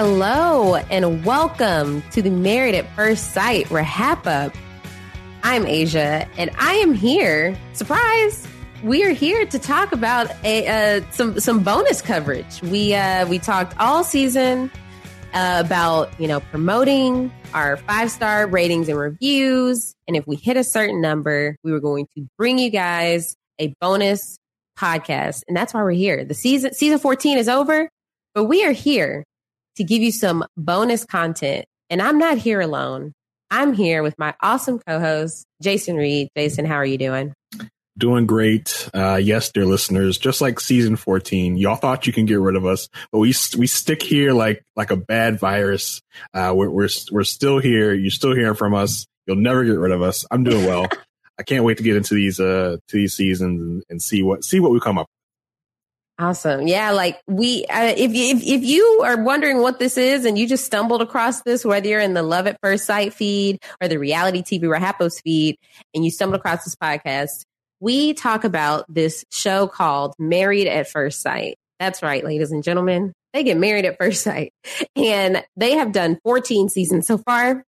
Hello and welcome to the Married at First Sight Wrap Up. I'm Asia and I am here. Surprise! We are here to talk about a uh, some some bonus coverage. We uh, we talked all season uh, about you know promoting our five star ratings and reviews, and if we hit a certain number, we were going to bring you guys a bonus podcast, and that's why we're here. The season season 14 is over, but we are here to give you some bonus content. And I'm not here alone. I'm here with my awesome co-host, Jason Reed. Jason, how are you doing? Doing great. Uh, yes, dear listeners, just like season 14, y'all thought you can get rid of us, but we, we stick here like, like a bad virus. Uh, we're, we're, we're still here. You're still hearing from us. You'll never get rid of us. I'm doing well. I can't wait to get into these, uh, to these seasons and, and see what, see what we come up Awesome. Yeah. Like we, uh, if you, if, if you are wondering what this is and you just stumbled across this, whether you're in the Love at First Sight feed or the reality TV RHAPups feed, and you stumbled across this podcast, we talk about this show called Married at First Sight. That's right, ladies and gentlemen. They get married at first sight and they have done 14 seasons so far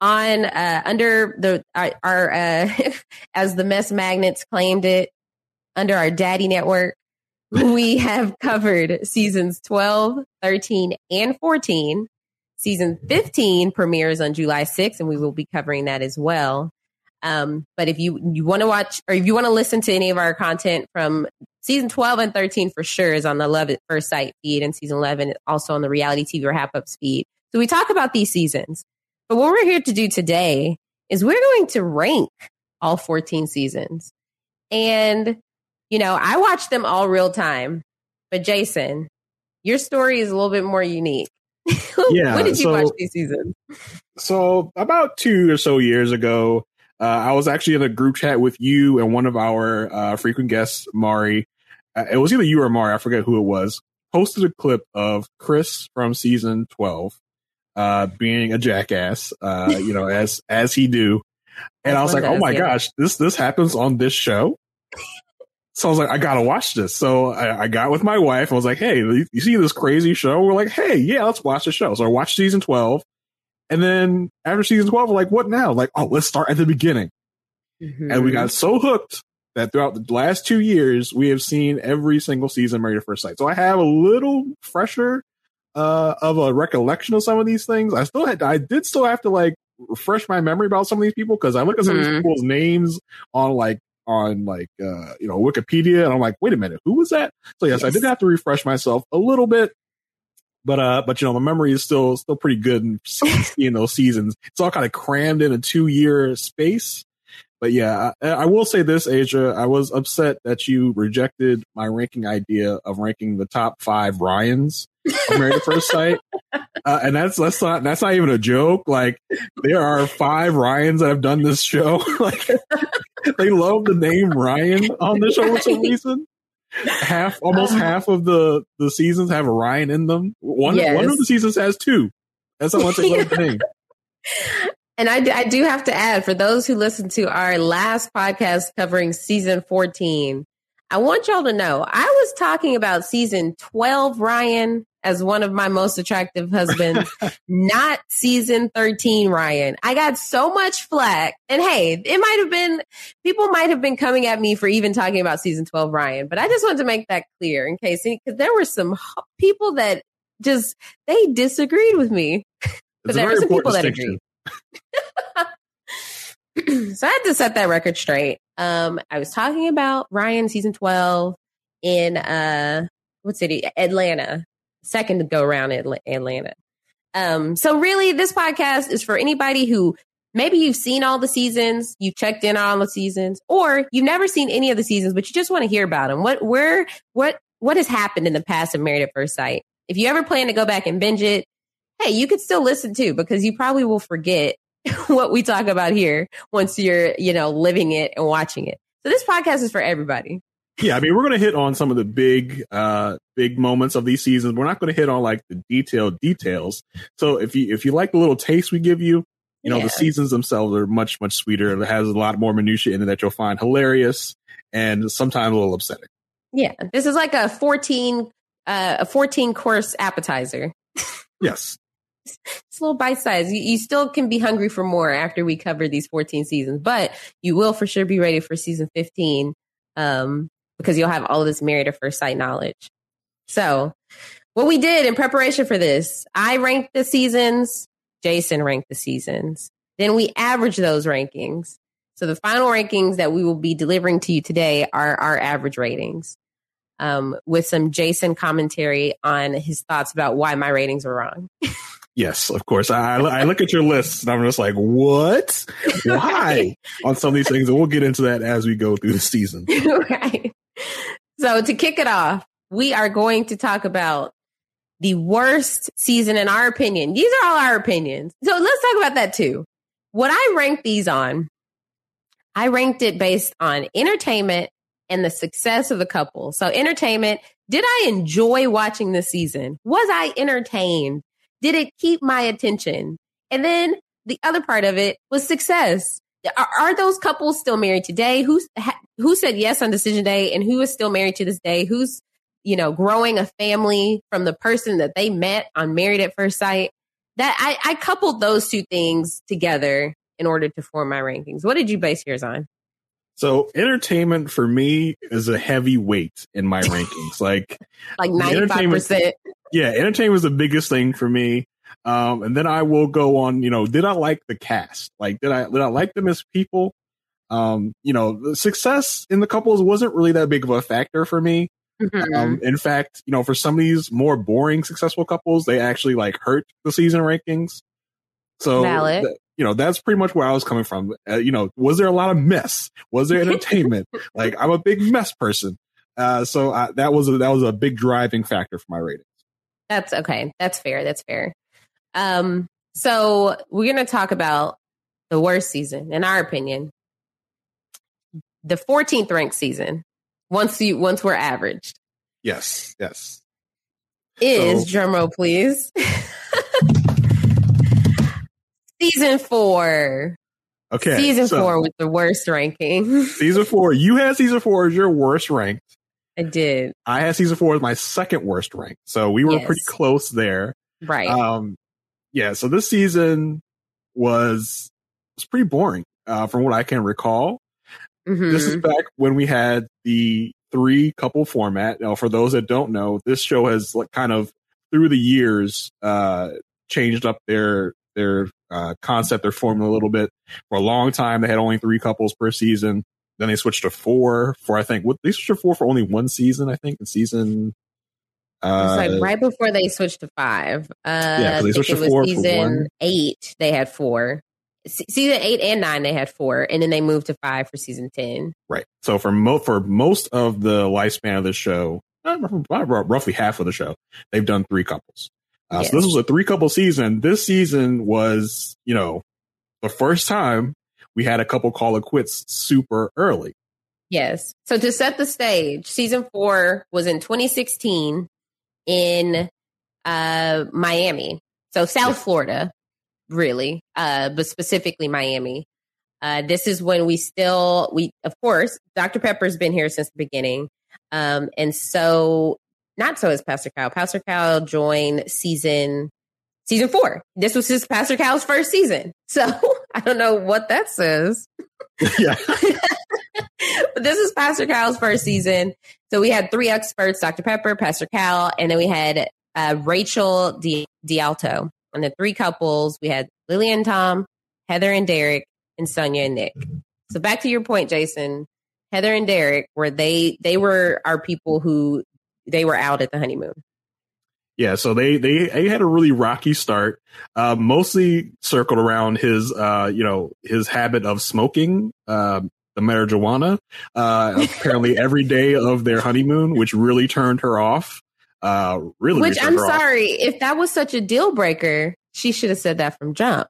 on, uh, under the, our, our uh, as the mess magnets claimed it under our daddy network we have covered seasons 12, 13, and 14. Season 15 premieres on July 6th, and we will be covering that as well. Um, but if you, you want to watch or if you want to listen to any of our content from season 12 and 13 for sure is on the Love at First Sight feed and season 11 also on the reality TV wrap up feed. So we talk about these seasons. But what we're here to do today is we're going to rank all 14 seasons. And you know, I watch them all real time. But Jason, your story is a little bit more unique. Yeah. when did you so, watch these seasons? So about two or so years ago, uh, I was actually in a group chat with you and one of our uh, frequent guests, Mari. Uh, it was either you or Mari, I forget who it was. Posted a clip of Chris from season twelve, uh, being a jackass, uh, you know, as as he do. And I was like, oh my gosh, this this happens on this show. So I was like, I gotta watch this. So I, I, got with my wife. I was like, Hey, you see this crazy show? We're like, Hey, yeah, let's watch the show. So I watched season 12. And then after season 12, we're like, what now? Like, oh, let's start at the beginning. Mm-hmm. And we got so hooked that throughout the last two years, we have seen every single season Married at First Sight. So I have a little fresher, uh, of a recollection of some of these things. I still had, I did still have to like refresh my memory about some of these people because I look at some mm-hmm. of these mm-hmm. people's names on like on like uh you know Wikipedia and I'm like, wait a minute, who was that? So yes, yes. I did have to refresh myself a little bit. But uh, but you know, the memory is still still pretty good in seeing those seasons. It's all kind of crammed in a two year space. But yeah, I, I, will say this, Asia. I was upset that you rejected my ranking idea of ranking the top five Ryans Married at First Sight, uh, and that's that's not that's not even a joke. Like there are five Ryans that have done this show. like they love the name Ryan on the show for some reason. Half, almost um, half of the the seasons have a Ryan in them. One yes. one of the seasons has two. That's how much they love the name. And I, I do have to add for those who listened to our last podcast covering season 14, I want y'all to know I was talking about season 12 Ryan as one of my most attractive husbands, not season 13 Ryan. I got so much flack. And hey, it might have been, people might have been coming at me for even talking about season 12 Ryan, but I just wanted to make that clear in case, because there were some people that just, they disagreed with me. But there were some people that agreed. so I had to set that record straight. Um, I was talking about Ryan season 12 in, uh, what city? Atlanta. Second to go around in Atlanta. Um, so really this podcast is for anybody who maybe you've seen all the seasons, you've checked in on all the seasons, or you've never seen any of the seasons, but you just want to hear about them. What, where, what, what has happened in the past of Married at First Sight? If you ever plan to go back and binge it, hey, you could still listen too because you probably will forget what we talk about here once you're, you know, living it and watching it. So this podcast is for everybody. Yeah, I mean, we're going to hit on some of the big, uh, big moments of these seasons. We're not going to hit on like the detailed details. So if you if you like the little taste we give you, you know, yeah. the seasons themselves are much much sweeter. It has a lot more minutia in it that you'll find hilarious and sometimes a little upsetting. Yeah, this is like a fourteen uh, a fourteen course appetizer. yes, it's a little bite size. You, you, still can be hungry for more after we cover these 14 seasons, but you will for sure be ready for season 15 um, because you'll have all of this married at first sight knowledge. So, what we did in preparation for this, I ranked the seasons, Jason ranked the seasons. Then we averaged those rankings. So, the final rankings that we will be delivering to you today are our average ratings. Um, with some Jason commentary on his thoughts about why my ratings were wrong. Yes, of course. I, I look at your list and I'm just like, what? Why? on some of these things. And we'll get into that as we go through the season. right. So to kick it off, we are going to talk about the worst season in our opinion. These are all our opinions. So let's talk about that too. What I ranked these on, I ranked it based on entertainment and the success of the couple. So entertainment, did I enjoy watching this season? Was I entertained? Did it keep my attention? And then the other part of it was success. Are, are those couples still married today? Who's who said yes on decision day, and who is still married to this day? Who's you know growing a family from the person that they met on Married at First Sight? That I, I coupled those two things together in order to form my rankings. What did you base yours on? So entertainment for me is a heavy weight in my rankings. Like like ninety five percent. Yeah, entertainment was the biggest thing for me. Um, and then I will go on, you know, did I like the cast? Like did I did I like them as people? Um, you know, the success in the couples wasn't really that big of a factor for me. Mm-hmm. Um, in fact, you know, for some of these more boring successful couples, they actually like hurt the season rankings. So Valid you know, that's pretty much where I was coming from. Uh, you know, was there a lot of mess? Was there entertainment? like, I'm a big mess person. Uh, so I, that was a, that was a big driving factor for my ratings. That's okay. That's fair. That's fair. Um, so we're going to talk about the worst season, in our opinion, the 14th ranked season. Once you once we're averaged. Yes. Yes. Is so, drumroll, please. Season four. Okay. Season so, four was the worst ranking. season four. You had season four as your worst ranked. I did. I had season four as my second worst ranked. So we were yes. pretty close there. Right. Um, yeah. So this season was was pretty boring, uh, from what I can recall. Mm-hmm. This is mm-hmm. back when we had the three couple format. Now, for those that don't know, this show has like kind of through the years uh, changed up their their uh, concept they're forming a little bit. For a long time, they had only three couples per season. Then they switched to four for I think what they switched to four for only one season. I think in season. Uh, it's like right before they switched to five. Uh, yeah, they switched to four. Season eight, they had four. season eight and nine, they had four, and then they moved to five for season ten. Right. So for mo- for most of the lifespan of the show, roughly half of the show, they've done three couples. Uh, yes. So this was a three couple season. This season was, you know, the first time we had a couple call it quits super early. Yes. So to set the stage, season four was in 2016 in uh, Miami. So South Florida, really, uh, but specifically Miami. Uh, this is when we still, we, of course, Dr. Pepper's been here since the beginning. Um, and so not so as Pastor Cal. Pastor Cal joined season season four. This was his Pastor Cal's first season. So I don't know what that says. Yeah. but this is Pastor Cal's first season. So we had three experts, Dr. Pepper, Pastor Cal, and then we had uh, Rachel DeAlto. And the three couples, we had Lily and Tom, Heather and Derek, and Sonia and Nick. So back to your point, Jason. Heather and Derek, where they they were our people who they were out at the honeymoon. Yeah, so they they, they had a really rocky start, uh, mostly circled around his uh, you know his habit of smoking uh, the marijuana. Uh, apparently, every day of their honeymoon, which really turned her off. Uh, really, which I'm sorry, off. if that was such a deal breaker, she should have said that from jump.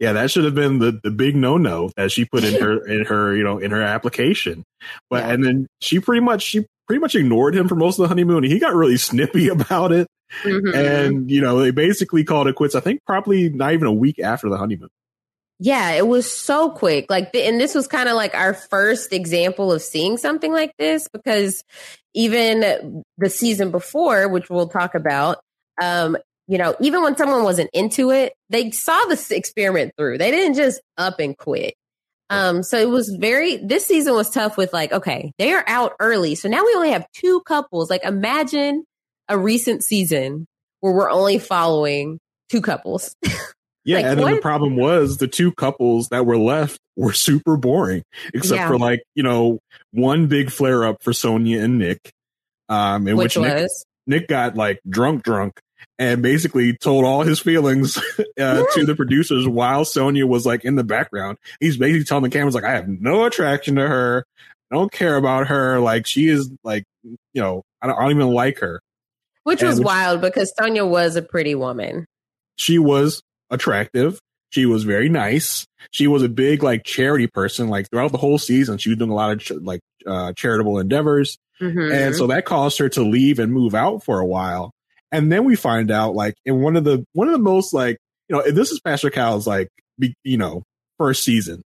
Yeah, that should have been the, the big no no that she put in her in her you know in her application. But yeah. and then she pretty much she pretty much ignored him for most of the honeymoon. He got really snippy about it. Mm-hmm. And, you know, they basically called it quits, I think probably not even a week after the honeymoon. Yeah, it was so quick. Like, and this was kind of like our first example of seeing something like this because even the season before, which we'll talk about, um, you know, even when someone wasn't into it, they saw this experiment through. They didn't just up and quit. Um, so it was very, this season was tough with like, okay, they are out early. So now we only have two couples. Like imagine a recent season where we're only following two couples. Yeah, like, and then what? the problem was the two couples that were left were super boring, except yeah. for like you know one big flare up for Sonia and Nick, um, in which, which Nick, Nick, got like drunk, drunk, and basically told all his feelings uh, to the producers while Sonia was like in the background. He's basically telling the cameras like, I have no attraction to her. I don't care about her. Like she is like, you know, I don't, I don't even like her. Which and was which, wild because Sonia was a pretty woman. She was attractive. She was very nice. She was a big like charity person. Like throughout the whole season, she was doing a lot of ch- like uh, charitable endeavors, mm-hmm. and so that caused her to leave and move out for a while. And then we find out like in one of the one of the most like you know this is Pastor Cal's like be, you know first season,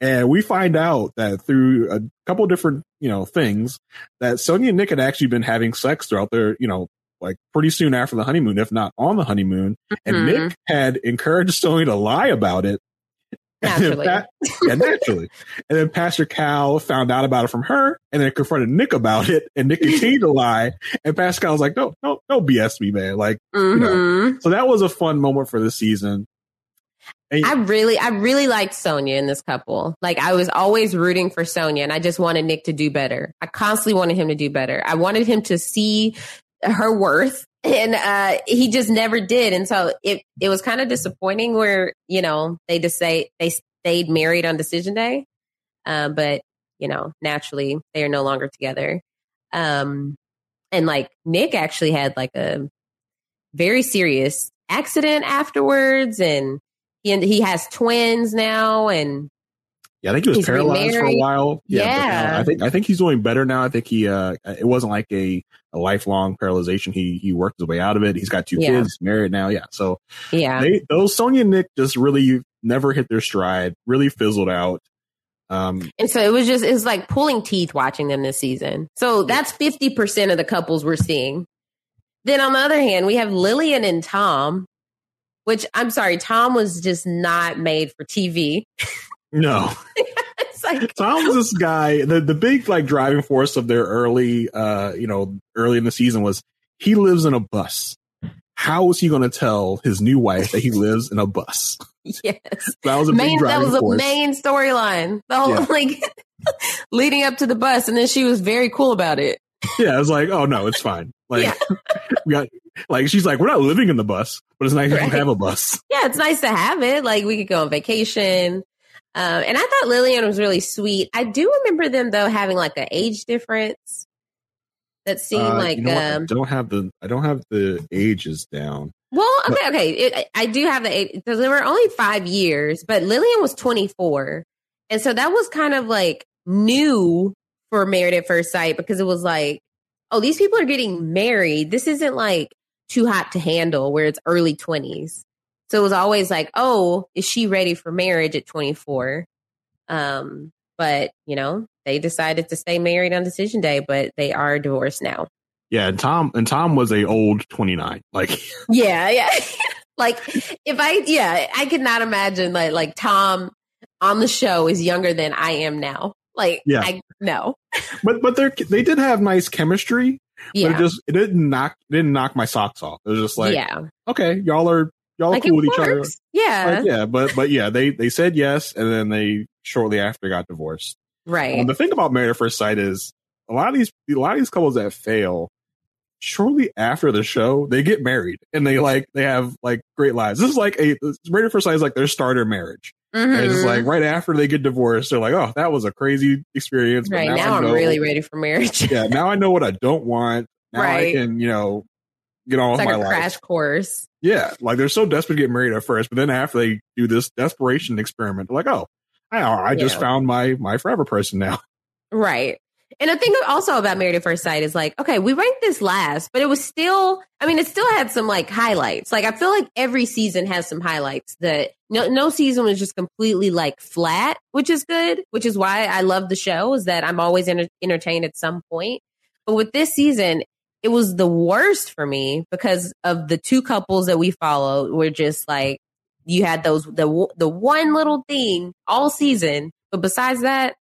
and we find out that through a couple different you know things that Sonia and Nick had actually been having sex throughout their you know like pretty soon after the honeymoon, if not on the honeymoon, mm-hmm. and Nick had encouraged Sonia to lie about it Naturally. And yeah, naturally. and then Pastor Cal found out about it from her and then confronted Nick about it. And Nick continued to lie. And Pastor Cal was like, no, no, no BS me, man. Like, mm-hmm. you know. Mm-hmm. So that was a fun moment for the season. And, I really, I really liked Sonia in this couple. Like I was always rooting for Sonia and I just wanted Nick to do better. I constantly wanted him to do better. I wanted him to see her worth and uh, he just never did. And so it it was kind of disappointing where you know they just say they stayed married on decision day, uh, but you know naturally they are no longer together. Um, and like Nick actually had like a very serious accident afterwards, and he he has twins now, and yeah, I think he was he's paralyzed for a while. Yeah, yeah. Uh, I think I think he's doing better now. I think he uh, it wasn't like a, a lifelong paralyzation. He he worked his way out of it. He's got two yeah. kids, married now. Yeah, so yeah, they, those Sonia and Nick just really never hit their stride. Really fizzled out. Um, and so it was just it's like pulling teeth watching them this season. So that's fifty percent of the couples we're seeing. Then on the other hand, we have Lillian and Tom, which I'm sorry, Tom was just not made for TV. No. like Tom was this guy. The the big like driving force of their early uh you know early in the season was he lives in a bus. How is he going to tell his new wife that he lives in a bus? yes. That was a main, that was a main storyline. The whole Yeah. like leading up to the bus, and then she was very cool about it. Yeah, I was like, oh no, it's fine. Like we got like she's like, we're not living in the bus, but it's nice Right. to have a bus. Yeah, it's nice to have it. Like we could go on vacation. Um, and I thought Lillian was really sweet. I do remember them though having like an age difference that seemed Uh, like you know what? I um don't have the I don't have the ages down. well okay okay it, I do have the age because there were only five years, but Lillian was twenty four, and so that was kind of like new for Married at First Sight because it was like oh these people are getting married. This isn't like too hot to handle where it's early twenties. So it was always like, oh, is she ready for marriage at 24? Um, but you know, they decided to stay married on decision day, but they are divorced now. Yeah, and Tom and Tom was a old twenty nine. Like Yeah, yeah. like if I yeah, I could not imagine like like Tom on the show is younger than I am now. Like Yeah. I no. but but they they did have nice chemistry. But Yeah. it just it didn't knock it didn't knock my socks off. It was just like yeah. okay, y'all are y'all Like cool it with each other. Yeah. Like, yeah, but but yeah, they they said yes, and then they shortly after got divorced. Right. Um, the thing about Married at First Sight is a lot of these a lot of these couples that fail shortly after the show they get married and they like they have like great lives. This is like a Married at First Sight is like their starter marriage. And it's Mhm. like right after they get divorced, they're like, oh, that was a crazy experience. right now, now, I I'm know- really ready for marriage. yeah, now I know what I don't want. Now I Right. can, you know, get on it's with like my a life. crash course. Yeah, like they're so desperate to get married at first, but then after they do this desperation experiment, like, oh, I, I just Yeah. found my my forever person now. Right. And the thing also about Married at First Sight is like, okay, we ranked this last, but it was still, I mean, it still had some like highlights. Like, I feel like every season has some highlights that no, no season was just completely like flat, which is good, which is why I love the show is that I'm always enter- entertained at some point. But with this season, it was the worst for me because of the two couples that we followed were just like, you had those, the, the one little thing all season. But besides that,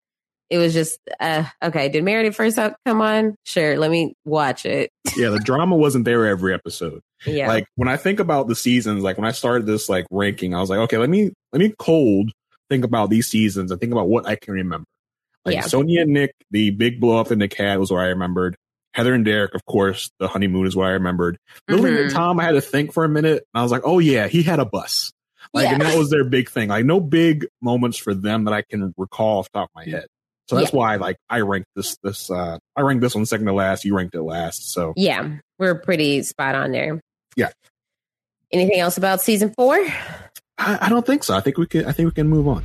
it was just uh, okay. Did Married at First come on? Sure, let me watch it. yeah, the drama wasn't there every episode. Yeah, Like when I think about the seasons, like when I started this like ranking, I was like, okay, let me let me cold think about these seasons and think about what I can remember. Like Yeah. Sonia and Nick, the big blow up in the cat was what I remembered. Heather and Derek, of course, the honeymoon is what I remembered. Lily and. Tom, I had to think for a minute. And I was like, oh yeah, he had a bus. Like, Yeah. and that was their big thing. Like, no big moments for them that I can recall off the top of my head. So that's why, like, I ranked this. This uh I ranked this one second to last. You ranked it last. So yeah, we're pretty spot on there. Yeah. Anything else about season four? I, I don't think so. I think we can. I think we can move on.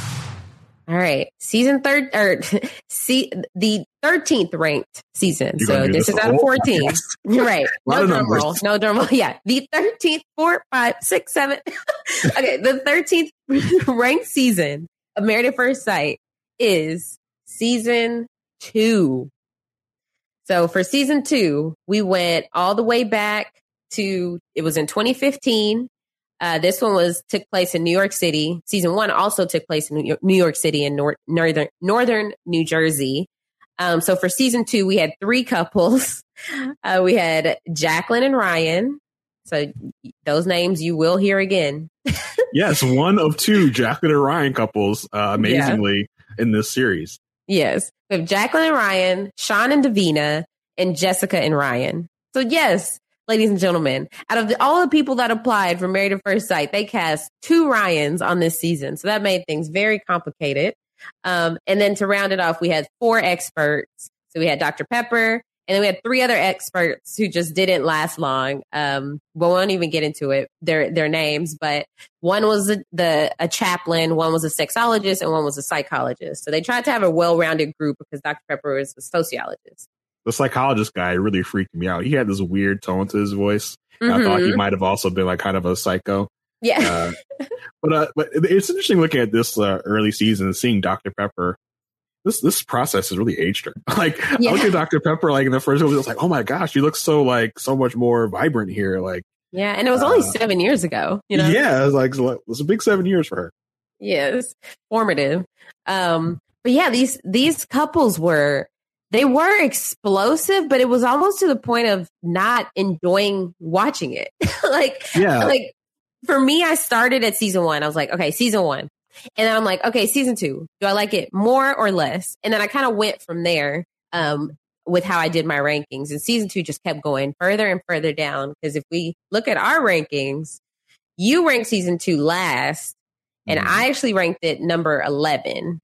All right, season third or see the thirteenth ranked season. You're so this this is out of fourteen. You're right. No drum numbers. roll. No drum roll. Yeah, the thirteenth, four, five, six, seven. okay, the thirteenth ranked season of Married at First Sight is season two. So for season two, we went all the way back to it was in 2015. Uh, this one was took place in New York City. Season one also took place in New York, New York City and nor- northern northern New Jersey. Um, so for season two, we had three couples. Uh, we had Jacqueline and Ryan. So those names you will hear again. yes, one of two Jacqueline and Ryan couples, uh, amazingly yeah. in this series. Yes, we have Jacqueline and Ryan, Sean and Davina, and Jessica and Ryan. So yes, ladies and gentlemen, out of the, all the people that applied for Married at First Sight, they cast two Ryans on this season. So that made things very complicated. Um, and then to round it off, we had four experts. So we had Dr. Pepper, and then we had three other experts who just didn't last long. Um, we won't even get into it, their their names, but one was a, the a chaplain, one was a sexologist, and one was a psychologist. So they tried to have a well rounded group because Dr. Pepper was a sociologist. The psychologist guy really freaked me out. He had this weird tone to his voice. Mm-hmm. I thought he mm-hmm. might have also been like kind of a psycho. Yeah. Uh, but uh, but it's interesting looking at this uh, early season and seeing Dr. Pepper. This this process has really aged her. Like yeah. I look at Dr. Pepper like in the first movie, I was like, oh my gosh, she looks so like so much more vibrant here. Like yeah, and it was only uh, seven years ago. You know, yeah, it was like it was a big seven years for her. Yes, formative. Um, but yeah, these these couples were they were explosive, but it was almost to the point of not enjoying watching it. like, yeah, like for me, I started at season one. I was like, okay, season one. And then I'm like, okay, season two, do I like it more or less? And then I kind of went from there um, with how I did my rankings. And season two just kept going further and further down. Because if we look at our rankings, you ranked season two last, and mm. I actually ranked it number 11.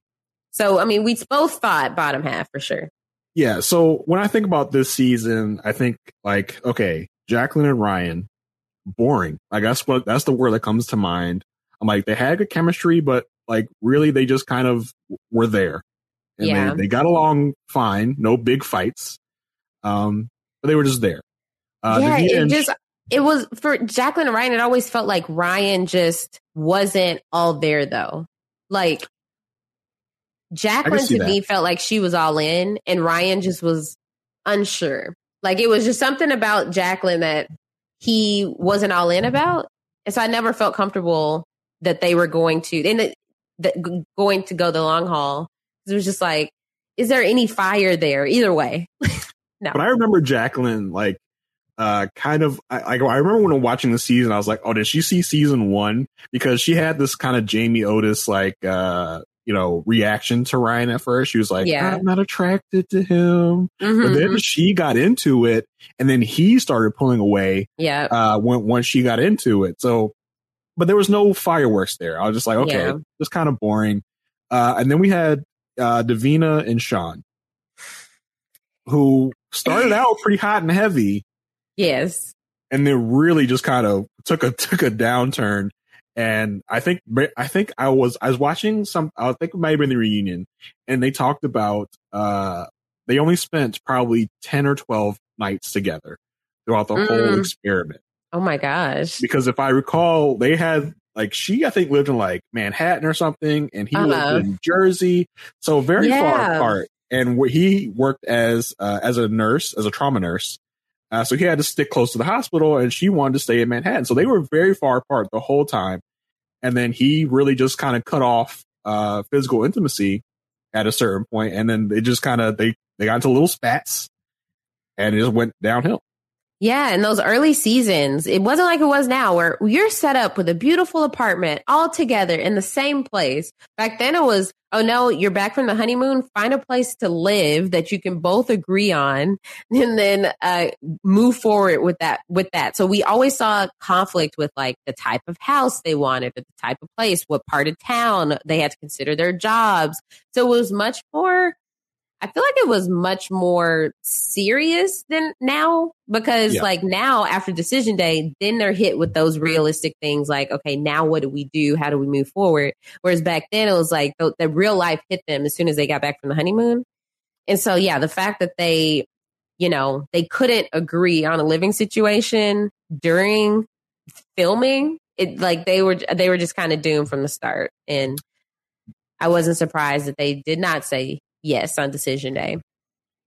So, I mean, we both thought bottom half for sure. Yeah. So when I think about this season, I think like, okay, Jacqueline and Ryan, boring. I guess what that's the word that comes to mind. I'm like, they had good chemistry, but like really they just kind of were there. And yeah. they, they got along fine, no big fights. Um, but they were just there. Uh, yeah, it just it was for Jacqueline and Ryan, it always felt like Ryan just wasn't all there though. Like Jacqueline to that. me felt like she was all in and Ryan just was unsure. Like it was just something about Jacqueline that he wasn't all in about. And so I never felt comfortable that they were going to, and that going to go the long haul. It was just like, is there any fire there? Either way. no. But I remember Jacqueline, like, uh, kind of, I, I, I remember when I'm watching the season, I was like, oh, did she see season one? Because she had this kind of Jamie Otis, like, uh, you know, reaction to Ryan at first. She was like, yeah. I'm not attracted to him. Mm-hmm. But then she got into it and then he started pulling away. Yeah. Uh, when, once she got into it. So, but there was no fireworks there. I was just like, okay, yeah. just kind of boring. Uh, and then we had, uh, Davina and Sean who started out pretty hot and heavy. Yes. And then really just kind of took a, took a downturn and I think I think I was I was watching some I think it might have been the reunion, and they talked about uh they only spent probably ten or twelve nights together throughout the mm. whole experiment. Oh my gosh! Because if I recall, they had like she I think lived in like Manhattan or something, and he uh-huh. lived in Jersey, so very yeah. far apart. And he worked as uh, as a nurse, as a trauma nurse, uh, so he had to stick close to the hospital and she wanted to stay in Manhattan. So they were very far apart the whole time. And then he really just kind of cut off uh, physical intimacy at a certain point, and then they just kind of they they got into little spats, and it just went downhill. Yeah, in those early seasons, it wasn't like it was now where you're set up with a beautiful apartment all together in the same place. Back then it was, oh no, you're back from the honeymoon, find a place to live that you can both agree on and then uh, move forward with that with that. So we always saw conflict with like the type of house they wanted, the type of place, what part of town they had to consider their jobs. So it was much more I feel like it was much more serious than now because yeah. like now after decision day, then they're hit with those realistic things like, okay, now what do we do? How do we move forward? Whereas back then it was like the, the real life hit them as soon as they got back from the honeymoon. And so, yeah, the fact that they, you know, they couldn't agree on a living situation during filming, it like they were, they were just kind of doomed from the start. And I wasn't surprised that they did not say yes on decision day.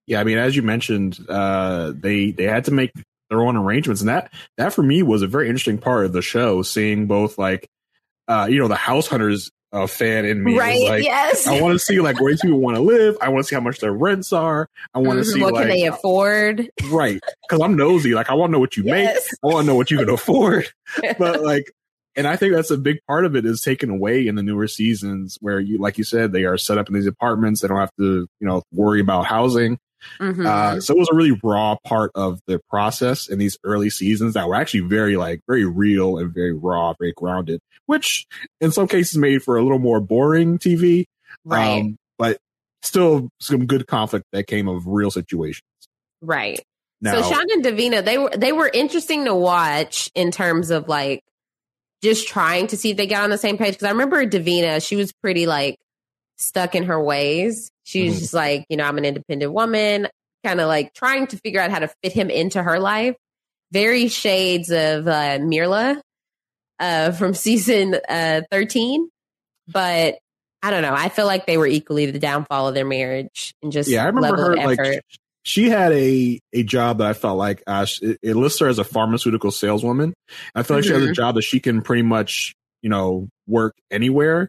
Yeah, I mean, as you mentioned, uh, they they had to make their own arrangements, and that that for me was a very interesting part of the show. Seeing both like, uh, you know, the House Hunters uh, fan in me, Right, Like, yes. I want to see like where these people want to live. I want to see how much their rents are. I want to Mhm, see what like can they afford? right because I'm nosy. Like I want to know what you Yes. make. I want to know what you can afford. but like and i think that's a big part of it is taken away in the newer seasons where you like you said they are set up in these apartments they don't have to you know worry about housing Mhm. uh, so it was a really raw part of the process in these early seasons that were actually very like very real and very raw very grounded which in some cases made for a little more boring tv Right. um, but still some good conflict that came of real situations right. now so Sean and Davina, they were they were interesting to watch in terms of like just trying to see if they got on the same page. Because I remember Davina, she was pretty like stuck in her ways. She was Mhm. just like, you know, I'm an independent woman, kind of like trying to figure out how to fit him into her life. Very shades of uh, Myrla uh, from season uh, 13, but. I don't know. I feel like they were equally the downfall of their marriage and just yeah, I remember level her of like effort. sh- she had a a job that I felt like uh, it, it lists her as a pharmaceutical saleswoman. I feel like she has a Mhm. job that she can pretty much you know work anywhere.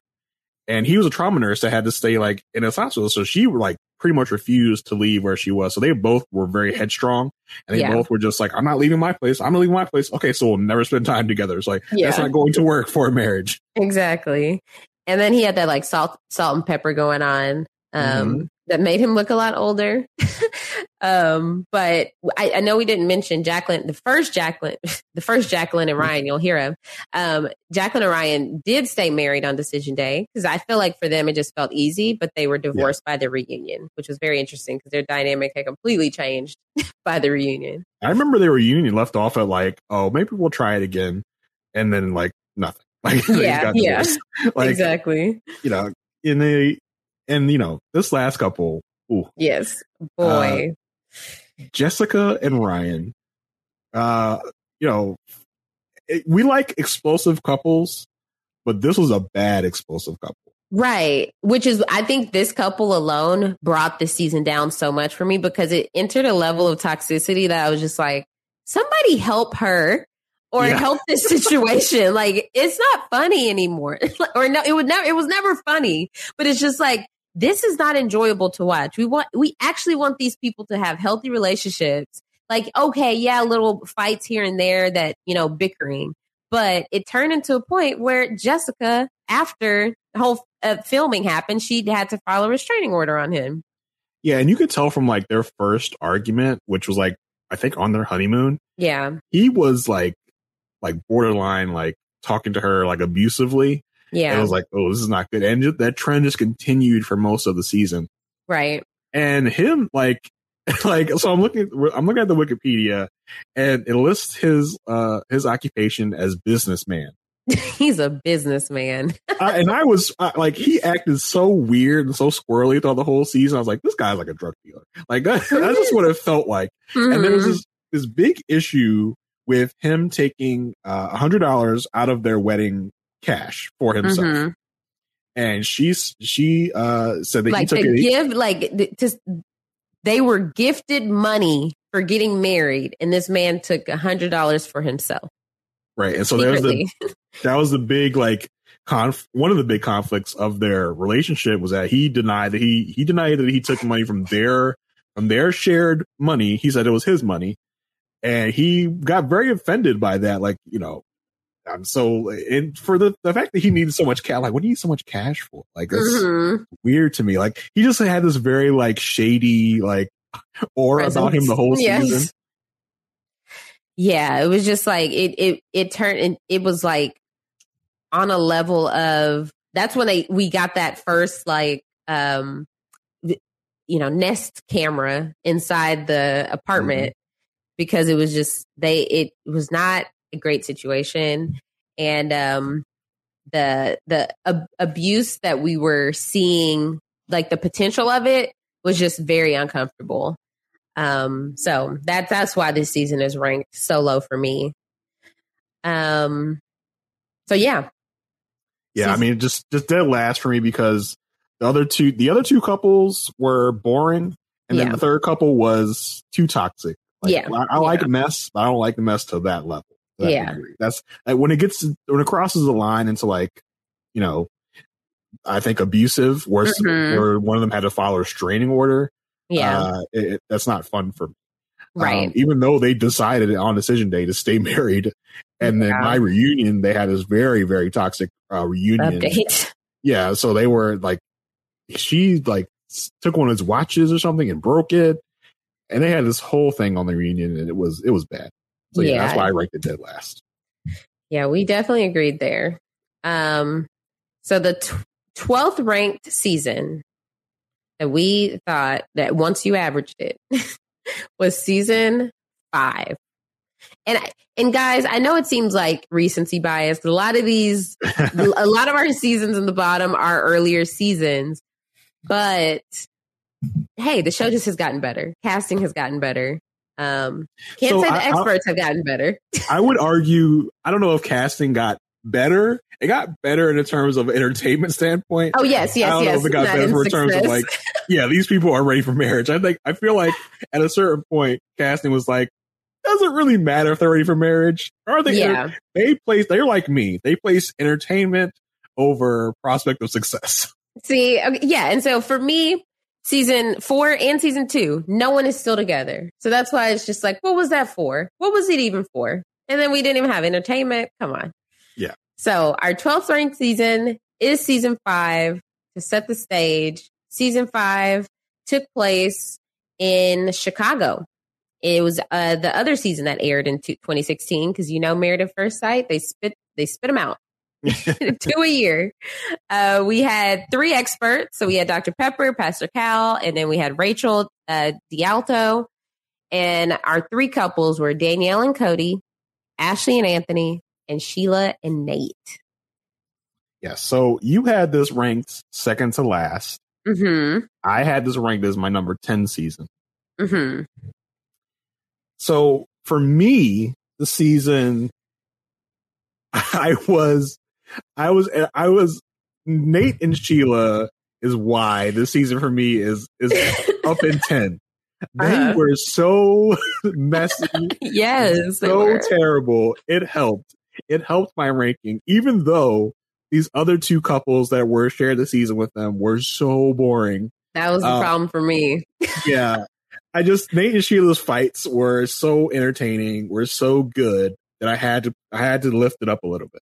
And he was a trauma nurse that had to stay like in his hospital, so she like pretty much refused to leave where she was. So they both were very headstrong, and they Yeah. both were just like, "I'm not leaving my place. I'm not leaving my place." Okay, so we'll never spend time together. It's like that's Yeah. not going to work for a marriage. Exactly. And then he had that like salt salt and pepper going on um Mhm. That made him look a lot older. um but I, I know we didn't mention Jacqueline the first Jacqueline the first Jacqueline and Ryan you'll hear of. Um Jacqueline and Ryan did stay married on decision day because I feel like for them it just felt easy, but they were divorced by the reunion, which was very interesting because their dynamic had completely changed by the reunion. I remember their reunion left off at like, "Oh, maybe we'll try it again," and then like nothing. Like Yeah, got yeah. like exactly. you know, in the and you know, this last couple, ooh, Yes. Boy. Jessica and Ryan, uh, you know, it, we like explosive couples, but this was a bad explosive couple. Right. Which is, I think this couple alone brought this season down so much for me because it entered a level of toxicity that I was just like, somebody help her or Yeah. help this situation. like, it's not funny anymore. or no, it would never, it was never funny, but it's just like, this is not enjoyable to watch. We want, we actually want these people to have healthy relationships. Like, okay, yeah, little fights here and there that, you know, bickering, but it turned into a point where Jessica, after the whole uh, filming happened, she had to file a restraining order on him. Yeah, and you could tell from like their first argument, which was like I think on their honeymoon, Yeah. he was like like borderline like talking to her like abusively. Yeah. And it was like, oh, this is not good. And that trend just continued for most of the season. right. And him, like, like, so I'm looking, I'm looking at the Wikipedia, and it lists his uh his occupation as businessman. He's a businessman. I, and I was I, like, he acted so weird and so squirrely throughout the whole season. I was like, this guy's like a drug dealer. Like that, that's just what it felt like. And there was Mhm. this this big issue with him taking uh, a hundred dollars out of their wedding cash for himself. Mhm. And she's she uh said that like he took to it. give, like, just they were gifted money for getting married, and this man took a hundred dollars for himself. Right. And so there was the that was the big like conf one of the big conflicts of their relationship was that he denied that he he denied that he took money from their from their shared money. He said it was his money. And he got very offended by that. Like, you know, I'm so and for the, the fact that he needed so much cash, like what do you need so much cash for? Like that's Mhm. weird to me. Like he just had this very like shady like aura about him the whole Yes. season. Yeah, it was just like it it it turned it, it was like on a level of that's when they we got that first like um you know nest camera inside the apartment because it was just they it was not a great situation and um the the ab- abuse that we were seeing like the potential of it was just very uncomfortable um, so that that's why this season is ranked so low for me. Um, so yeah, Yeah, I mean, just just dead last for me because the other two the other two couples were boring, And then Yeah. the third couple was too toxic. Like, Yeah. I, I like Yeah. mess, but I don't like the mess to that level. That Yeah. degree. That's when it gets when it crosses the line into like, you know, I think abusive, where Mhm. where one of them had to follow a restraining order. Yeah. uh, it, it- that's not fun for me. right. Um, even though they decided on decision day to stay married, and then Yeah. my reunion, they had this very very toxic uh, reunion. Update. Yeah, so they were like, she like took one of his watches or something and broke it, and they had this whole thing on the reunion, and it was it was bad. So yeah, that's why I ranked it dead last. Yeah, we definitely agreed there. Um, so the tw- 12th ranked season that we thought that once you averaged it was season five. And, I- and guys, I know it seems like recency bias. 'cause A lot of these, a lot of our seasons in the bottom are earlier seasons, but hey, the show just has gotten better. Casting has gotten better. Um, can't So say the I- experts have gotten better. I would argue, I don't know if casting got better. It got better in terms of entertainment standpoint. Oh yes, yes, I don't yes. know if it got Not better in for in terms of like, yeah, these people are ready for marriage. I think I feel like at a certain point, casting was like, doesn't really matter if they're ready for marriage. Are they? Yeah. They place. They're like me. They place entertainment over prospect of success. See, okay, yeah, and so for me, season four and season two, no one is still together. So that's why it's just like, what was that for? What was it even for? And then we didn't even have entertainment. Come on. Yeah. So our 12th ranked season is season five to set the stage. Season five took place in Chicago. It was uh, the other season that aired in 2016 because you know, Married at First Sight, they spit they spit them out two a year. Uh, we had three experts. So we had Dr. Pepper, Pastor Cal, and then we had Rachel uh, DeAlto. And our three couples were Danielle and Cody, Ashley and Anthony, and Sheila and Nate. Yeah. So you had this ranked second to last. Mm-hmm. I had this ranked as my number ten season. Mm-hmm. So for me, the season, I was, I was, I was, Nate and Sheila is why this season for me is is up in ten. They Uh-huh. were so messy, Yes. so terrible. It helped. It helped my ranking, even though these other two couples that were shared the season with them were so boring. that was the uh, problem for me. yeah. I just Nate and Sheila's fights were so entertaining, were so good that I had to I had to lift it up a little bit.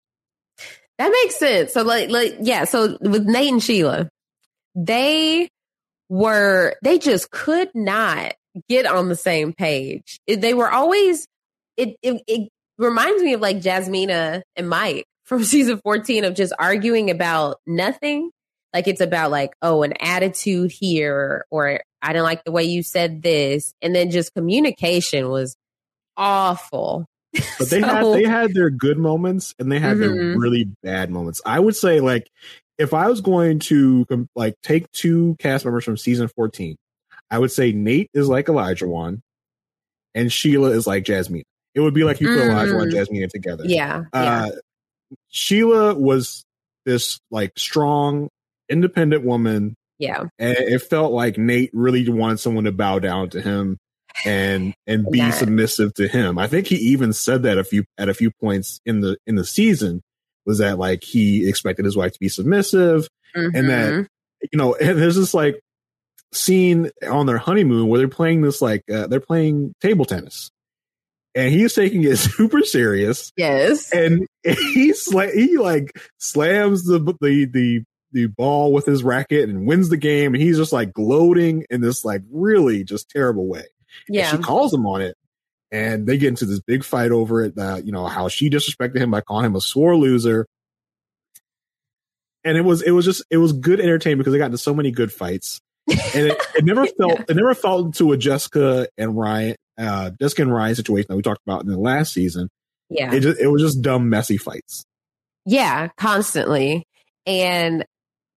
That makes sense. So like like yeah, so with Nate and Sheila, they were they just could not get on the same page. They were always it, it it reminds me of like Jasmina and Mike from season 14 of just arguing about nothing. Like it's about like, oh, an attitude here or I didn't like the way you said this. And then just communication was awful. But they had they had their good moments and they had their Mhm. really bad moments. I would say like if I was going to like take two cast members from season 14, I would say Nate is like Olajuwon and Sheila is like Jasmine. It would be like you put Elijah and Mm. Jasmine together. Yeah. yeah. uh, Sheila was this like strong, independent woman, yeah. and it felt like Nate really wanted someone to bow down to him and and be That- submissive to him. I think he even said that a few at a few points in the in the season was that like he expected his wife to be submissive, and Mhm. that you know, and there's this like scene on their honeymoon where they're playing this like uh, they're playing table tennis. And he's taking it super serious yes. and he sla- he like slams the the the the ball with his racket and wins the game and he's just like gloating in this like really just terrible way. And Yeah. she calls him on it and they get into this big fight over it that you know how she disrespected him by calling him a sore loser. And it was it was just it was good entertainment because they got into so many good fights. And it, it never felt it never felt into a Jessica and Ryan uh Jessica and Ryan situation that we talked about in the last season. Yeah. It just it was just dumb, messy fights. Yeah, constantly. And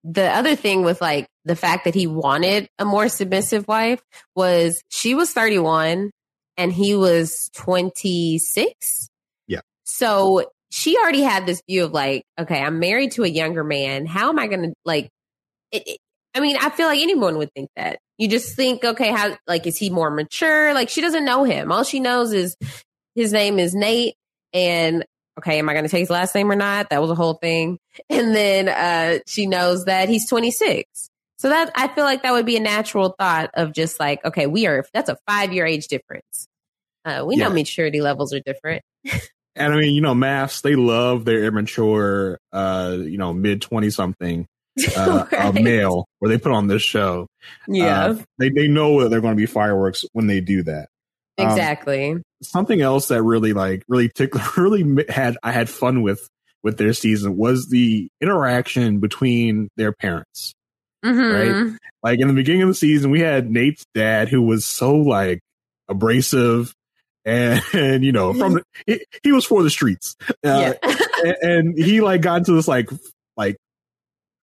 the other thing with like the fact that he wanted a more submissive wife was she was 31 and he was 26. Yeah. So she already had this view of like, okay, I'm married to a younger man. How am I going to like it, it- I mean, I feel like anyone would think that. You just think, okay, how like is he more mature? Like she doesn't know him. All she knows is his name is Nate, and okay, am I going to take his last name or not? That was a whole thing. And then uh, she knows that he's 26. So that I feel like that would be a natural thought of just like, okay, we are that's a five year age difference. Uh, we know maturity levels are different. And I mean, you know, MAFS, they love their immature, uh, you know, mid 20 something uh, uh, Right. male where they put on this show. Yeah, Uh, they, they know that they're going to be fireworks when they do that. Um, exactly. Something else that really, like, really tickled, really had, I had fun with, with their season was the interaction between their parents. Mhm. Like in the beginning of the season, we had Nate's dad who was so like abrasive and, and you know, from the, he, he was for the streets. Uh, Yeah. and, and he like got into this like like